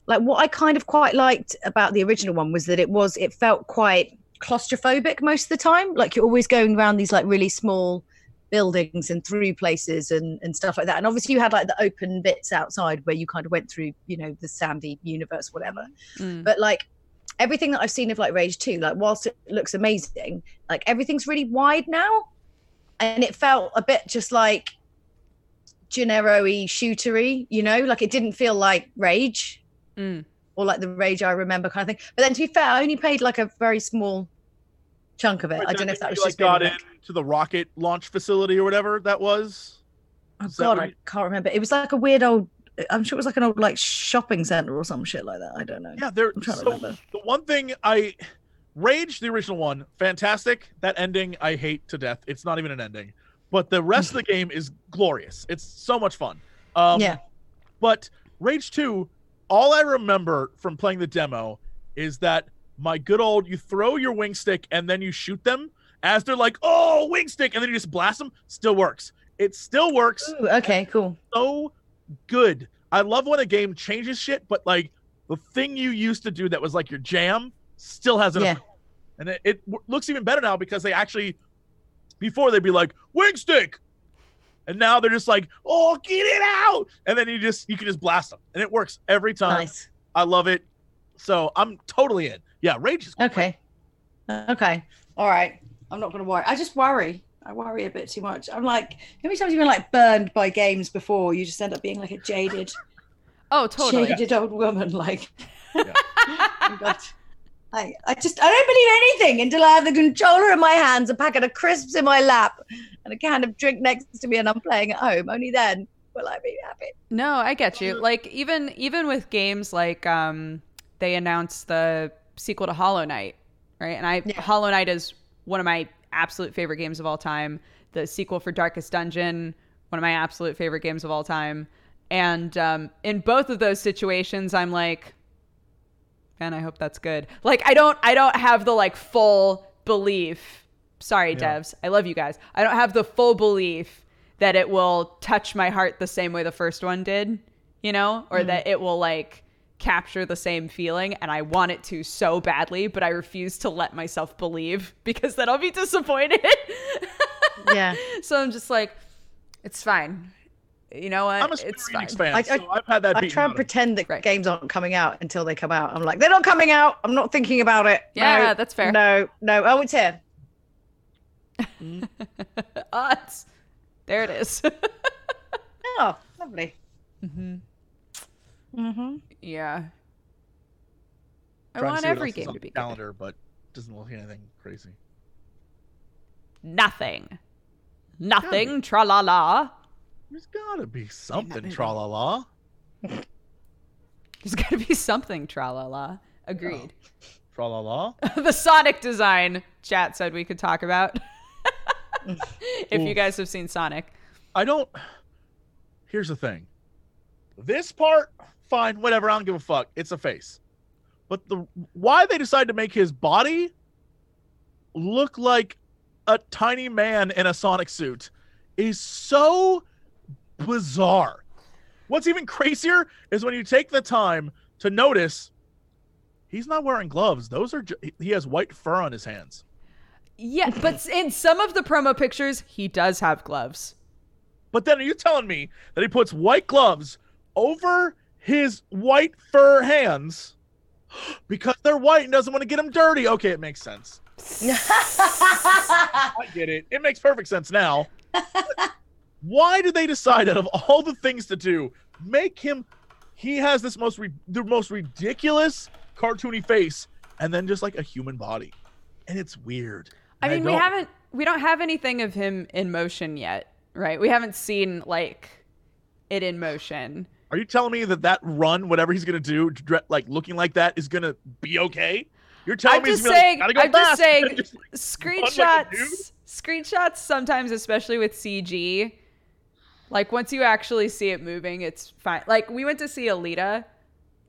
like what I kind of quite liked about the original one was that it was it felt quite claustrophobic most of the time. Like you're always going around these like really small buildings and through places and, and stuff like that. And obviously you had like the open bits outside where you kind of went through, you know, the sandy universe, whatever. mm, But like everything that I've seen of like Rage 2, like whilst it looks amazing, like everything's really wide now. And it felt a bit just like Gennaro-y shootery, you know, like it didn't feel like Rage. mm. or like the Rage I Remember kind of thing. But then to be fair, I only played like a very small chunk of it. I don't know if that was just like got like- into the rocket launch facility or whatever that was. Oh Is god, I you- can't remember. It was like a weird old. I'm sure it was like an old like shopping center or some shit like that. I don't know. Yeah, there. I'm trying to So remember. the one thing I, Rage, the original one, fantastic. That ending I hate to death. It's not even an ending, but the rest of the game is glorious. It's so much fun. Um, yeah. But Rage 2, all I remember from playing the demo is that my good old you throw your wing stick and then you shoot them as they're like, oh, wing stick, and then you just blast them. Still works. It still works Ooh, okay, cool. so good. I love when a game changes shit, but like the thing you used to do that was like your jam still has an Yeah. effect. And it, it looks even better now because they actually, before they'd be like, wing stick. And now they're just like, oh, get it out. And then you just, you can just blast them. And it works every time. Nice. I love it. So I'm totally in. Yeah, Rage is Okay. Okay. All right. I'm not going to worry. I just worry. I worry a bit too much. I'm like, how many times have you been like burned by games before? You just end up being like a jaded, Oh, totally. jaded old woman. Like, Yeah. Oh, God. I, I just I don't believe anything until I have the controller in my hands, a packet of crisps in my lap, and a can of drink next to me, and I'm playing at home. Only then will I be happy. No, I get you. Like even even with games like um they announced the sequel to Hollow Knight, right? And I Yeah. Hollow Knight is one of my absolute favorite games of all time. The sequel for Darkest Dungeon, one of my absolute favorite games of all time. And um in both of those situations I'm like man, I hope that's good. Like I don't I don't have the like full belief. Sorry, Yeah. devs. I love you guys. I don't have the full belief that it will touch my heart the same way the first one did, you know, or that it will like capture the same feeling and I want it to so badly, but I refuse to let myself believe because then I'll be disappointed. Yeah. so I'm just like it's fine. You know what? I'm a Square it's fine. Fan, I- I- so I've had that I try and out of me. pretend that Right. games aren't coming out until they come out. I'm like, they're not coming out. I'm not thinking about it. Yeah, No, that's fair. No, no. Oh, it's here. Ah, it's- there it is. Oh, lovely. Mm-hmm. Mm-hmm. Yeah. I Trying want every game to the be good. calendar, but doesn't look anything crazy. Nothing. Nothing. Tra la la. There's gotta be something, tra la la. There's got to be something. Tra la la. Agreed. Oh. Tra la la. the Sonic design. Chat said we could talk about. if you guys have seen Sonic. I don't. Here's the thing. This part, fine, whatever. I don't give a fuck. It's a face. But the why they decided to make his body look like a tiny man in a Sonic suit is so bizarre. What's even crazier is when you take the time to notice he's not wearing gloves. Those are ju- he has white fur on his hands. Yeah, but in some of the promo pictures, he does have gloves. But then are you telling me that he puts white gloves over his white fur hands because they're white and doesn't want to get them dirty? Okay, it makes sense. I get it. It makes perfect sense now. Why did they decide out of all the things to do, make him he has this most re- the most ridiculous cartoony face and then just like a human body. And it's weird. I And mean, we haven't we don't have anything of him in motion yet, right? We haven't seen like it in motion. Are you telling me that that run, whatever he's gonna do, like looking like that, is gonna be okay? You're telling I'm me just saying. like, go I'm just fast," saying. and just, like, screenshots. dude? screenshots sometimes, especially with CG. Like once you actually see it moving, it's fine. Like we went to see Alita,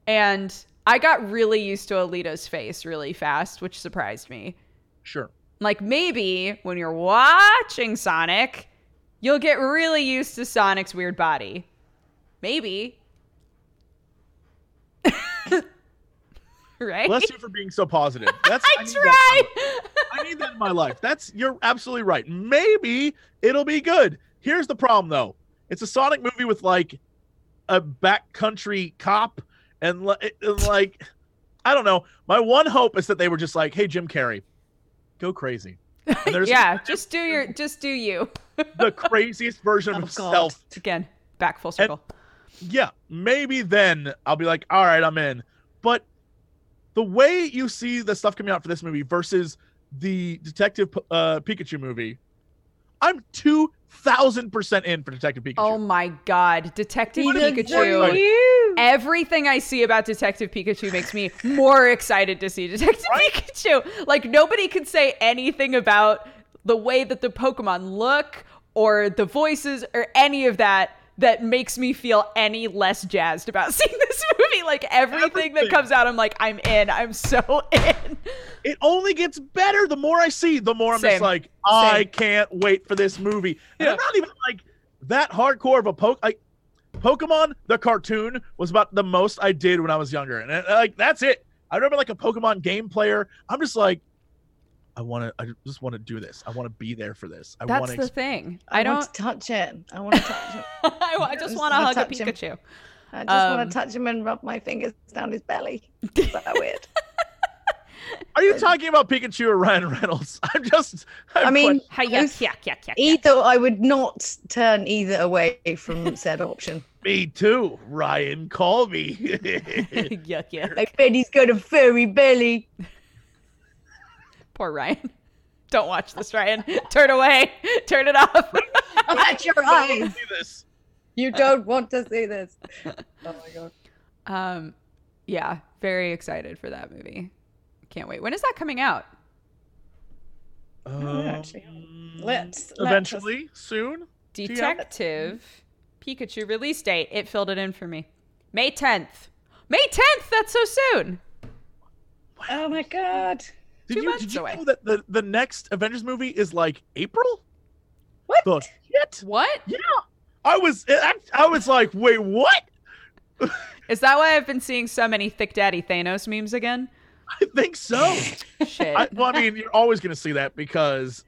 and I got really used to Alita's face really fast, which surprised me. Sure. Like maybe when you're watching Sonic, you'll get really used to Sonic's weird body. Maybe. right? Bless you for being so positive. That's I need that try. life. I need that in my life. That's you're absolutely right. Maybe it'll be good. Here's the problem though. It's a Sonic movie with like a backcountry cop and, and like I don't know. My one hope is that they were just like, "Hey Jim Carrey, go crazy." Yeah, just do your just do you. the craziest version of Oh, God. himself Again, back full circle. Yeah, maybe then I'll be like, all right, I'm in. but the way you see the stuff coming out for this movie versus the Detective uh, Pikachu movie, I'm two thousand percent in for Detective Pikachu. Oh my god, Detective What is Pikachu. Everything I see about Detective Pikachu makes me more excited to see Detective Pikachu. Like nobody could say anything about the way that the Pokemon look or the voices or any of that that makes me feel any less jazzed about seeing this movie. Like everything, that comes out, I'm like, I'm in. I'm so in. it only gets better the more I see, the more I'm Same. just like, I Same. can't wait for this movie. And Yeah. I'm not even like that hardcore of a poke. Like Pokemon the cartoon was about the most I did when I was younger, and like that's it. I remember like a Pokemon game player. I'm just like, I want to. I just want to do this. I want to be there for this. I That's want the to. thing. I, I, don't. want to touch it. I want to touch it. I, I just just want to hug a touch him. Pikachu. I just Um, want to touch him and rub my fingers down his belly. Is that weird? Are you talking about Pikachu or Ryan Reynolds? I'm just. I'm I mean, Hi, both- yuck, yuck, yuck, yuck, yuck. either I would not turn either away from said option. me too. Ryan, call me. yuck, yuck. I bet he's got a furry belly. Poor Ryan. Don't watch this, Ryan. Turn away. Turn it off. At your I wanna eyes. see this. You don't want to see this. Oh my god. um, yeah, very excited for that movie. Can't wait. When is that coming out? Oh, actually, Um, let's- let's- eventually soon. Detective Pikachu release date. It filled it in for me. May 10th. May 10th. That's so soon. Oh my god. Did Two you did you away. know that the the next Avengers movie is like April? What? The shit? What? Yeah. I was I, I was like, wait, what? Is that why I've been seeing so many Thick Daddy Thanos memes again? I think so. Shit. I, well, I mean, you're always gonna see that because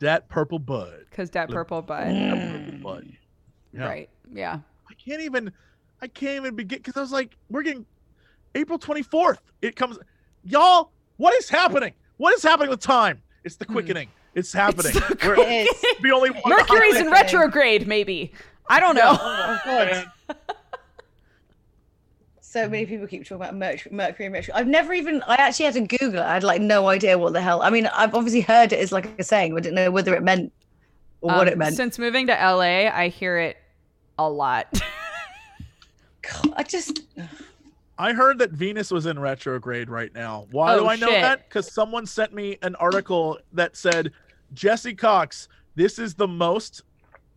that purple bud. Because that purple butt. That purple bud. Yeah. Right. Yeah. I can't even I can't even begin because I was like, we're getting April 24th. It comes y'all, what is happening? What is happening with time? It's the quickening. It's happening. Hmm. the We're- It is. the only one Mercury's in retrograde, maybe. I don't know. Oh god. So many people keep talking about Mercury, Mercury, Mercury. I've never even. I actually had to Google it. I had like no idea what the hell. I mean, I've obviously heard it as like a saying, but I didn't know whether it meant or what Um, it meant. Since moving to LA, I hear it a lot. God, I just. I heard that Venus was in retrograde right now. Why Oh, do I know shit. that? Because someone sent me an article that said, Jesse Cox, this is the most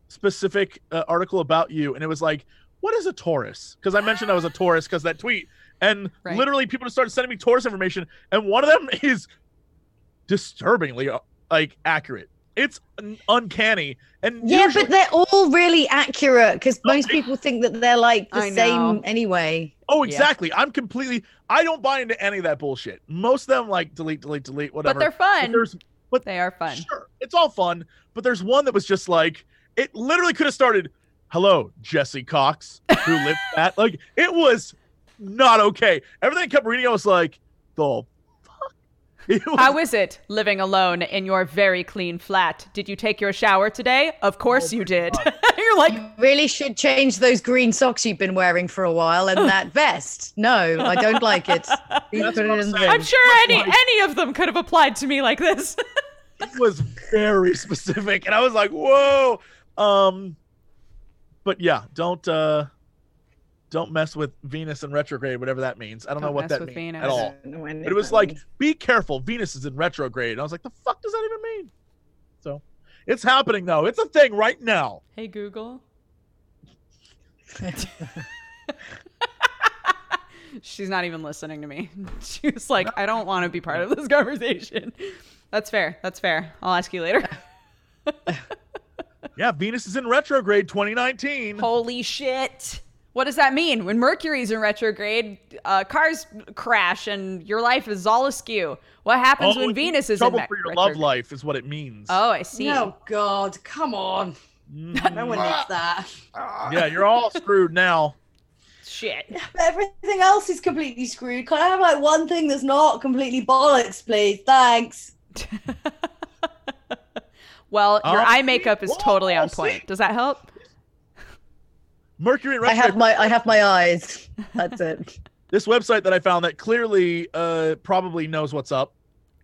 specific uh, article about you. And it was like, what is a Taurus? Because I mentioned I was a Taurus because that tweet. And Right. literally people just started sending me Taurus information. And one of them is disturbingly uh, like accurate. It's un- uncanny. And Yeah, usually- but they're all really accurate because most people think that they're like the I know. same anyway. Oh, Yeah. exactly. I'm completely. I don't buy into any of that bullshit. Most of them like delete, delete, delete, whatever. but they're fun. there's They are fun. sure, it's all fun. But there's one that was just like it. Literally could have started. Hello, Jesse Cox, who lived that. Like it was not okay. Everything I kept reading, I was like, the fuck. It was, How is it living alone in your very clean flat? Did you take your shower today? Of course you did. You're like, You really should change those green socks you've been wearing for a while and that vest. No, I don't like it. Please That's put it what I'm in the saying. I'm sure any any of them could have applied to me like this. it was very specific, and I was like, whoa. Um, but yeah, don't uh, don't mess with Venus in retrograde, whatever that means. I don't, know Don't what that means Venus. at all. I don't know when But it was like, means. be careful, Venus is in retrograde. And I was like, the fuck does that even mean? So it's happening though. It's a thing right now. hey Google. She's not even listening to me. She was like, I don't want to be part of this conversation. That's fair. That's fair. I'll ask you later. Yeah, Venus is in retrograde 2019. Holy shit. What does that mean? When Mercury's in retrograde, uh, cars crash and your life is all askew. What happens Oh, when Venus is trouble in trouble for your retrograde? love life is what it means. Oh, I see. No, God, come on. Mm, No one needs that. yeah, you're all screwed now. Shit. But everything else is completely screwed. Can I have like one thing that's not completely bollocks, please? Thanks. Well, your Oh, eye makeup is whoa, totally on see? point. Does that help? Mercury in I have my I have my eyes. That's it. this website that I found that clearly uh probably knows what's up.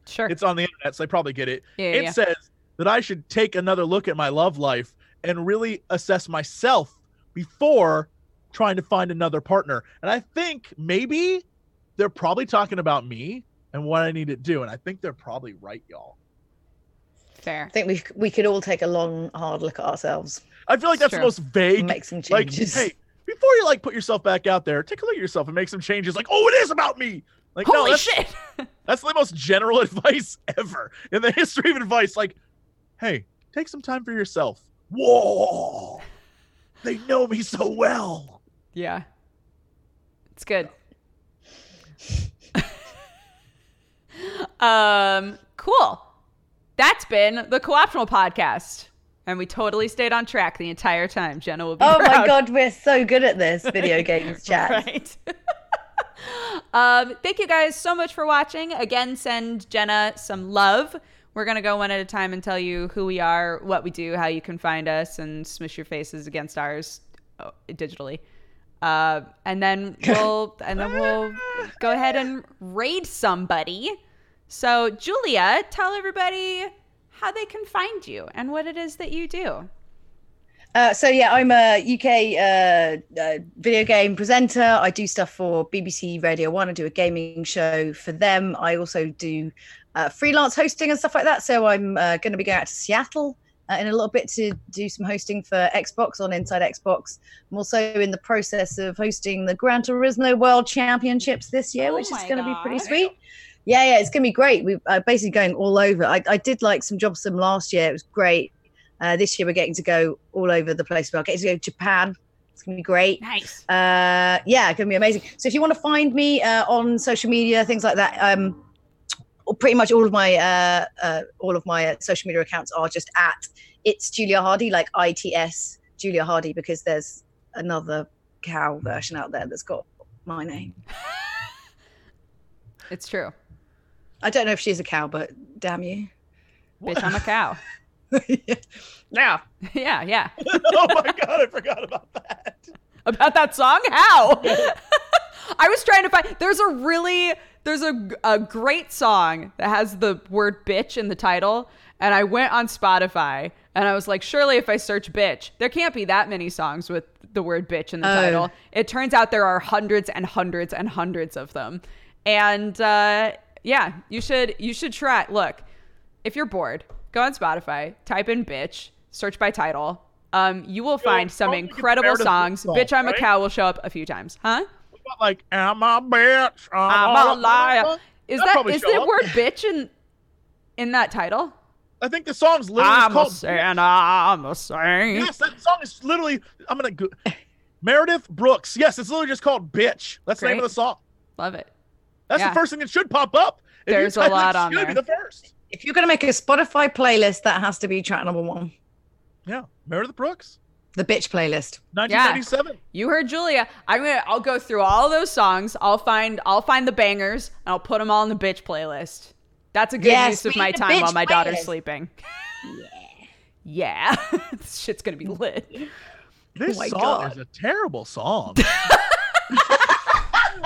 Sure. It's on the internet, so they probably get it. yeah, it yeah. says that I should take another look at my love life and really assess myself before trying to find another partner. And I think maybe they're probably talking about me and what I need to do. And I think they're probably right, y'all. Fair. I think we we could all take a long, hard look at ourselves, I feel like that's the most vague. make some changes. Like, hey, before you like put yourself back out there, take a look at yourself and make some changes. Like, oh, it is about me. Like, no, Holy that's, shit! that's the most general advice ever in the history of advice. Like, hey, take some time for yourself. Whoa, they know me so well. yeah. It's good. um, cool. That's been the Co-optional podcast. And we totally stayed on track the entire time. Genna will be oh my god, we're so good at this video games chat. Right. um, thank you guys so much for watching. Again, send Genna some love. We're going to go one at a time and tell you who we are, what we do, how you can find us, and smush your faces against ours oh, digitally. Uh, and then we'll and then we'll go ahead and raid somebody. So, Julia, tell everybody how they can find you and what it is that you do. Uh, so yeah, I'm a UK uh, uh, video game presenter. I do stuff for BBC Radio One. I do a gaming show for them. I also do uh, freelance hosting and stuff like that. So I'm uh, going to be going out to Seattle uh, in a little bit to do some hosting for Xbox on Inside Xbox. I'm also in the process of hosting the Gran Turismo World Championships this year, Oh which is going to be pretty sweet. Yeah, yeah, it's going to be great. We're uh, basically going all over. I, I did like some jobs from last year. It was great. Uh, this year we're getting to go all over the place. We're getting to go to Japan. It's gonna be great. Nice. Uh, yeah, it's gonna be amazing. So if you want to find me uh, on social media, things like that, um, pretty much all of my uh, uh, all of my social media accounts are just at it's Julia Hardy, like I T S Julia Hardy, because there's another cow version out there that's got my name. It's true. I don't know if she's a cow, but damn you. Bitch, I'm a cow. yeah. yeah, yeah. oh my god, I forgot about that. about that song? How? I was trying to find. There's a really there's a a great song that has the word bitch in the title, and I went on Spotify and I was like, surely if I search bitch, there can't be that many songs with the word bitch in the Oh. title. It turns out there are hundreds and hundreds and hundreds of them, and uh, yeah, you should you should try. Look, if you're bored, go on Spotify, type in bitch, search by title. Um, you will find some don't think it's incredible songs. song, Bitch, I'm a cow will show up a few times. Huh? What, like, am I bitch? I'm a liar. Is That'll that probably is show the up. word bitch in in that title? I think the song's literally I'm a called. saint. I'm a saint. Yes, that song is literally. I'm gonna go. Meredith Brooks. Yes, it's literally just called "Bitch." That's the name of the song. Love it. That's Yeah. the first thing that should pop up. If There's a lot it, on should there. be the first. If you're gonna make a Spotify playlist, that has to be track number one. Yeah, Meredith Brooks, The bitch playlist. 1997. You heard Julia. I'm gonna. I'll go through all those songs. I'll find. I'll find the bangers and I'll put them all in the bitch playlist. That's a good Yes, use of my time while bitch my daughter's playlist. sleeping. Yeah. yeah. this shit's gonna be lit. This Oh song God. is a terrible song.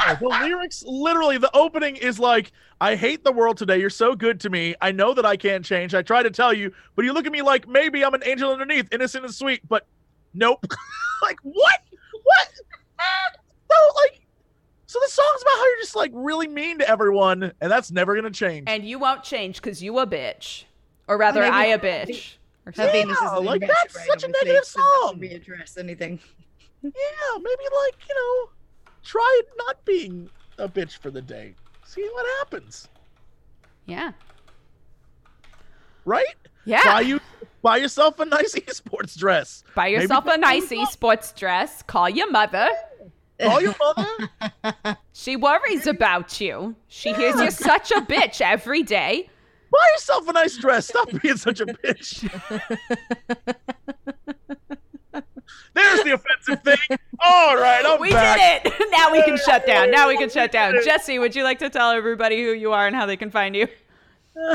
Yeah, the lyrics, literally, the opening is like, "I hate the world today. You're so good to me. I know that I can't change. I try to tell you, but you look at me like maybe I'm an angel underneath, innocent and sweet, but nope. like what? What? No, like." So the song's about how you're just like really mean to everyone, and that's never gonna change. And you won't change because you a bitch, or rather, maybe I a bitch. Or something. Venus is Yeah, in like, retrograde, that's such a obviously, negative so that's song. to readdress anything. Yeah, maybe like, you know, try not being a bitch for the day. See what happens. Yeah. Right? Yeah. Buy you buy yourself a nice esports dress. Buy Maybe yourself a nice those up. sports dress. Call your mother. Call your mother. She worries about you. She hears you're such a bitch every day. buy yourself a nice dress. Stop being such a bitch. There's the offensive thing. All right, I'm We back. did it. Now we can shut down. Now we can shut down. Jesse, would you like to tell everybody who you are and how they can find you?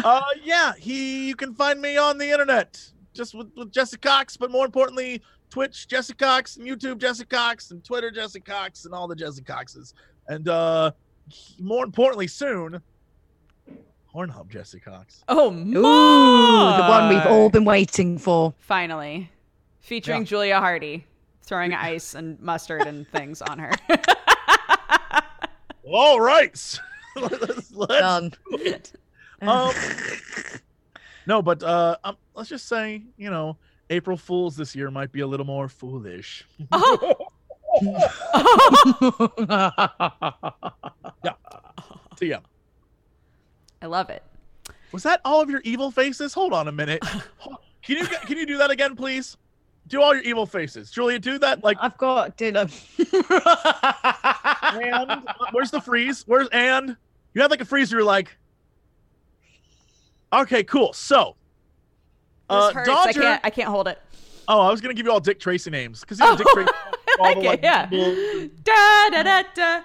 Uh, yeah, he. You can find me on the internet, just with, with Jesse Cox, but more importantly, Twitch Jesse Cox and YouTube Jesse Cox and Twitter Jesse Cox and all the Jesse Coxes. And uh more importantly, soon, Pornhub Jesse Cox. Oh, Ooh, the one we've all been waiting for. finally featuring Yeah. Julia Hardy throwing ice and mustard and things on her. All right. let's, let's Done. do it. Um, no, but uh, um, let's just say, you know, April Fools this year might be a little more foolish. yeah So, yeah. I love it. Was that all of your evil faces? Hold on a minute. Can you can you do that again, please? Do all your evil faces, Julia. Do that. Like, I've got dinner. and where's the freeze? Where's and? You had like a freeze. You were like, okay, cool. So, uh, hurts. I Dodger. can't. I can't hold it. Oh, I was gonna give you all Dick Tracy names because you know Dick Tracy, all I the, like yeah. Da da da da.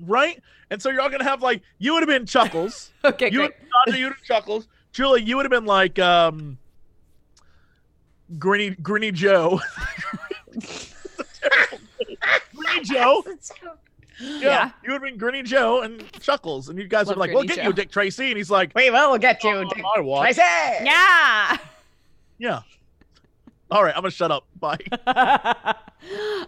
right? And so you're all gonna have like you would have been Chuckles. Okay, you great. Dodger, you would have Chuckles. Julie, you would have been like um, Grinny Grinny Joe. Grinny Joe. Yeah, Yeah. you would have been Grinny Joe and Chuckles, and you guys Love would be like, "We'll get Joe. you, Dick Tracy," and he's like, Wait, well, We will get you, "Oh, Dick I watch." Tracy. Yeah. Yeah. All right, I'm gonna shut up. Bye.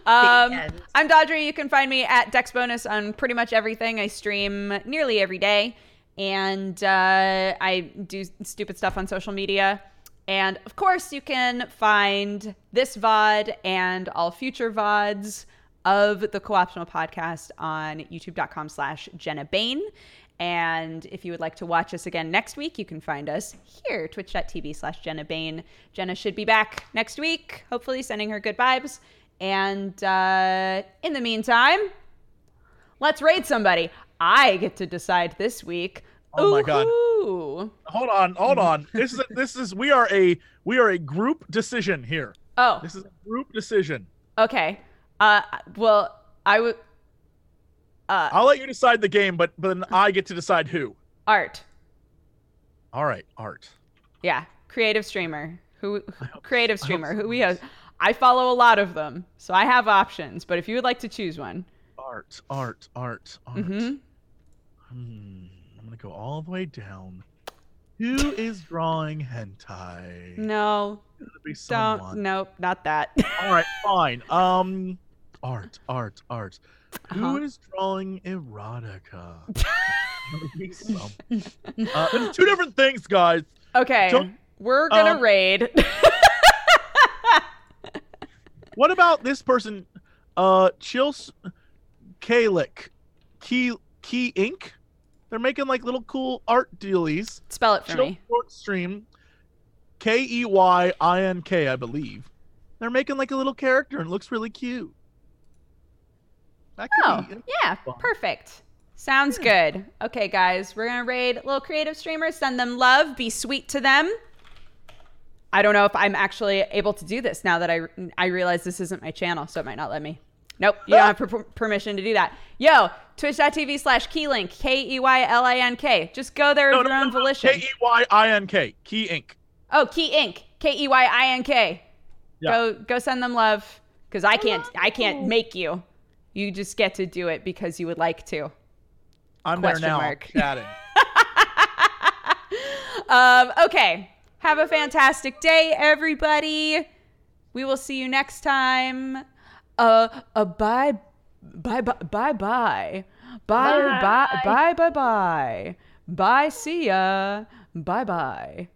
um. I'm Dodger. You can find me at Dex Bonus on pretty much everything. I stream nearly every day, and uh, I do stupid stuff on social media. And of course, you can find this VOD and all future VODs of the Co-optional podcast on youtube.com slash Genna Bain. And if you would like to watch us again next week, you can find us here, twitch.tv slash Genna Bain. Genna should be back next week, hopefully sending her good vibes. And uh, in the meantime, let's raid somebody. I get to decide this week. Oh my God. Hold on, hold on. This is this is we are a we are a group decision here. Oh, This is a group decision. okay. Uh, well, I would. Uh, I'll let you decide the game, but but then I get to decide who. art. All right, Art. Yeah, creative streamer. Who creative streamer? Who we have. I follow a lot of them, so I have options. But if you would like to choose one, Art, art, art, art. hmm Hmm, gonna go all the way down. Who is drawing hentai? no, don't. Nope, not that. All right, fine. Um, art, art, art. Who is Uh-huh. drawing erotica? Gonna be some- uh, there's two different things, guys. okay, Don't- we're gonna um, raid. What about this person? Uh, Chils Kalik, Key Key Inc. They're making like little cool art dealies. Spell it for me. Short Stream, K E Y I N K, I believe. They're making like a little character and it looks really cute. That could Oh, be yeah, fun. perfect. Sounds good. Okay, guys, we're gonna raid little creative streamers. Send them love. Be sweet to them. I don't know if I'm actually able to do this now that I I realize this isn't my channel, so it might not let me. Nope, you don't have per- permission to do that. Yo, twitch.tv slash keylink, K E Y L I N K. Just go there No, of no, your no, own no, volition. K E Y I N K, Key Inc. oh, Key Inc. K E Y I N K. Yeah. Go go send them love because I can't I can't make you. You just get to do it because you would like to. I'm there Question now. mark. Chatting. um, okay. Have a fantastic day, everybody. We will see you next time. Uh, uh bye, bye, bye, bye, bye, bye, bye, bye, bye, bye, bye. Bye. See ya. Bye, bye.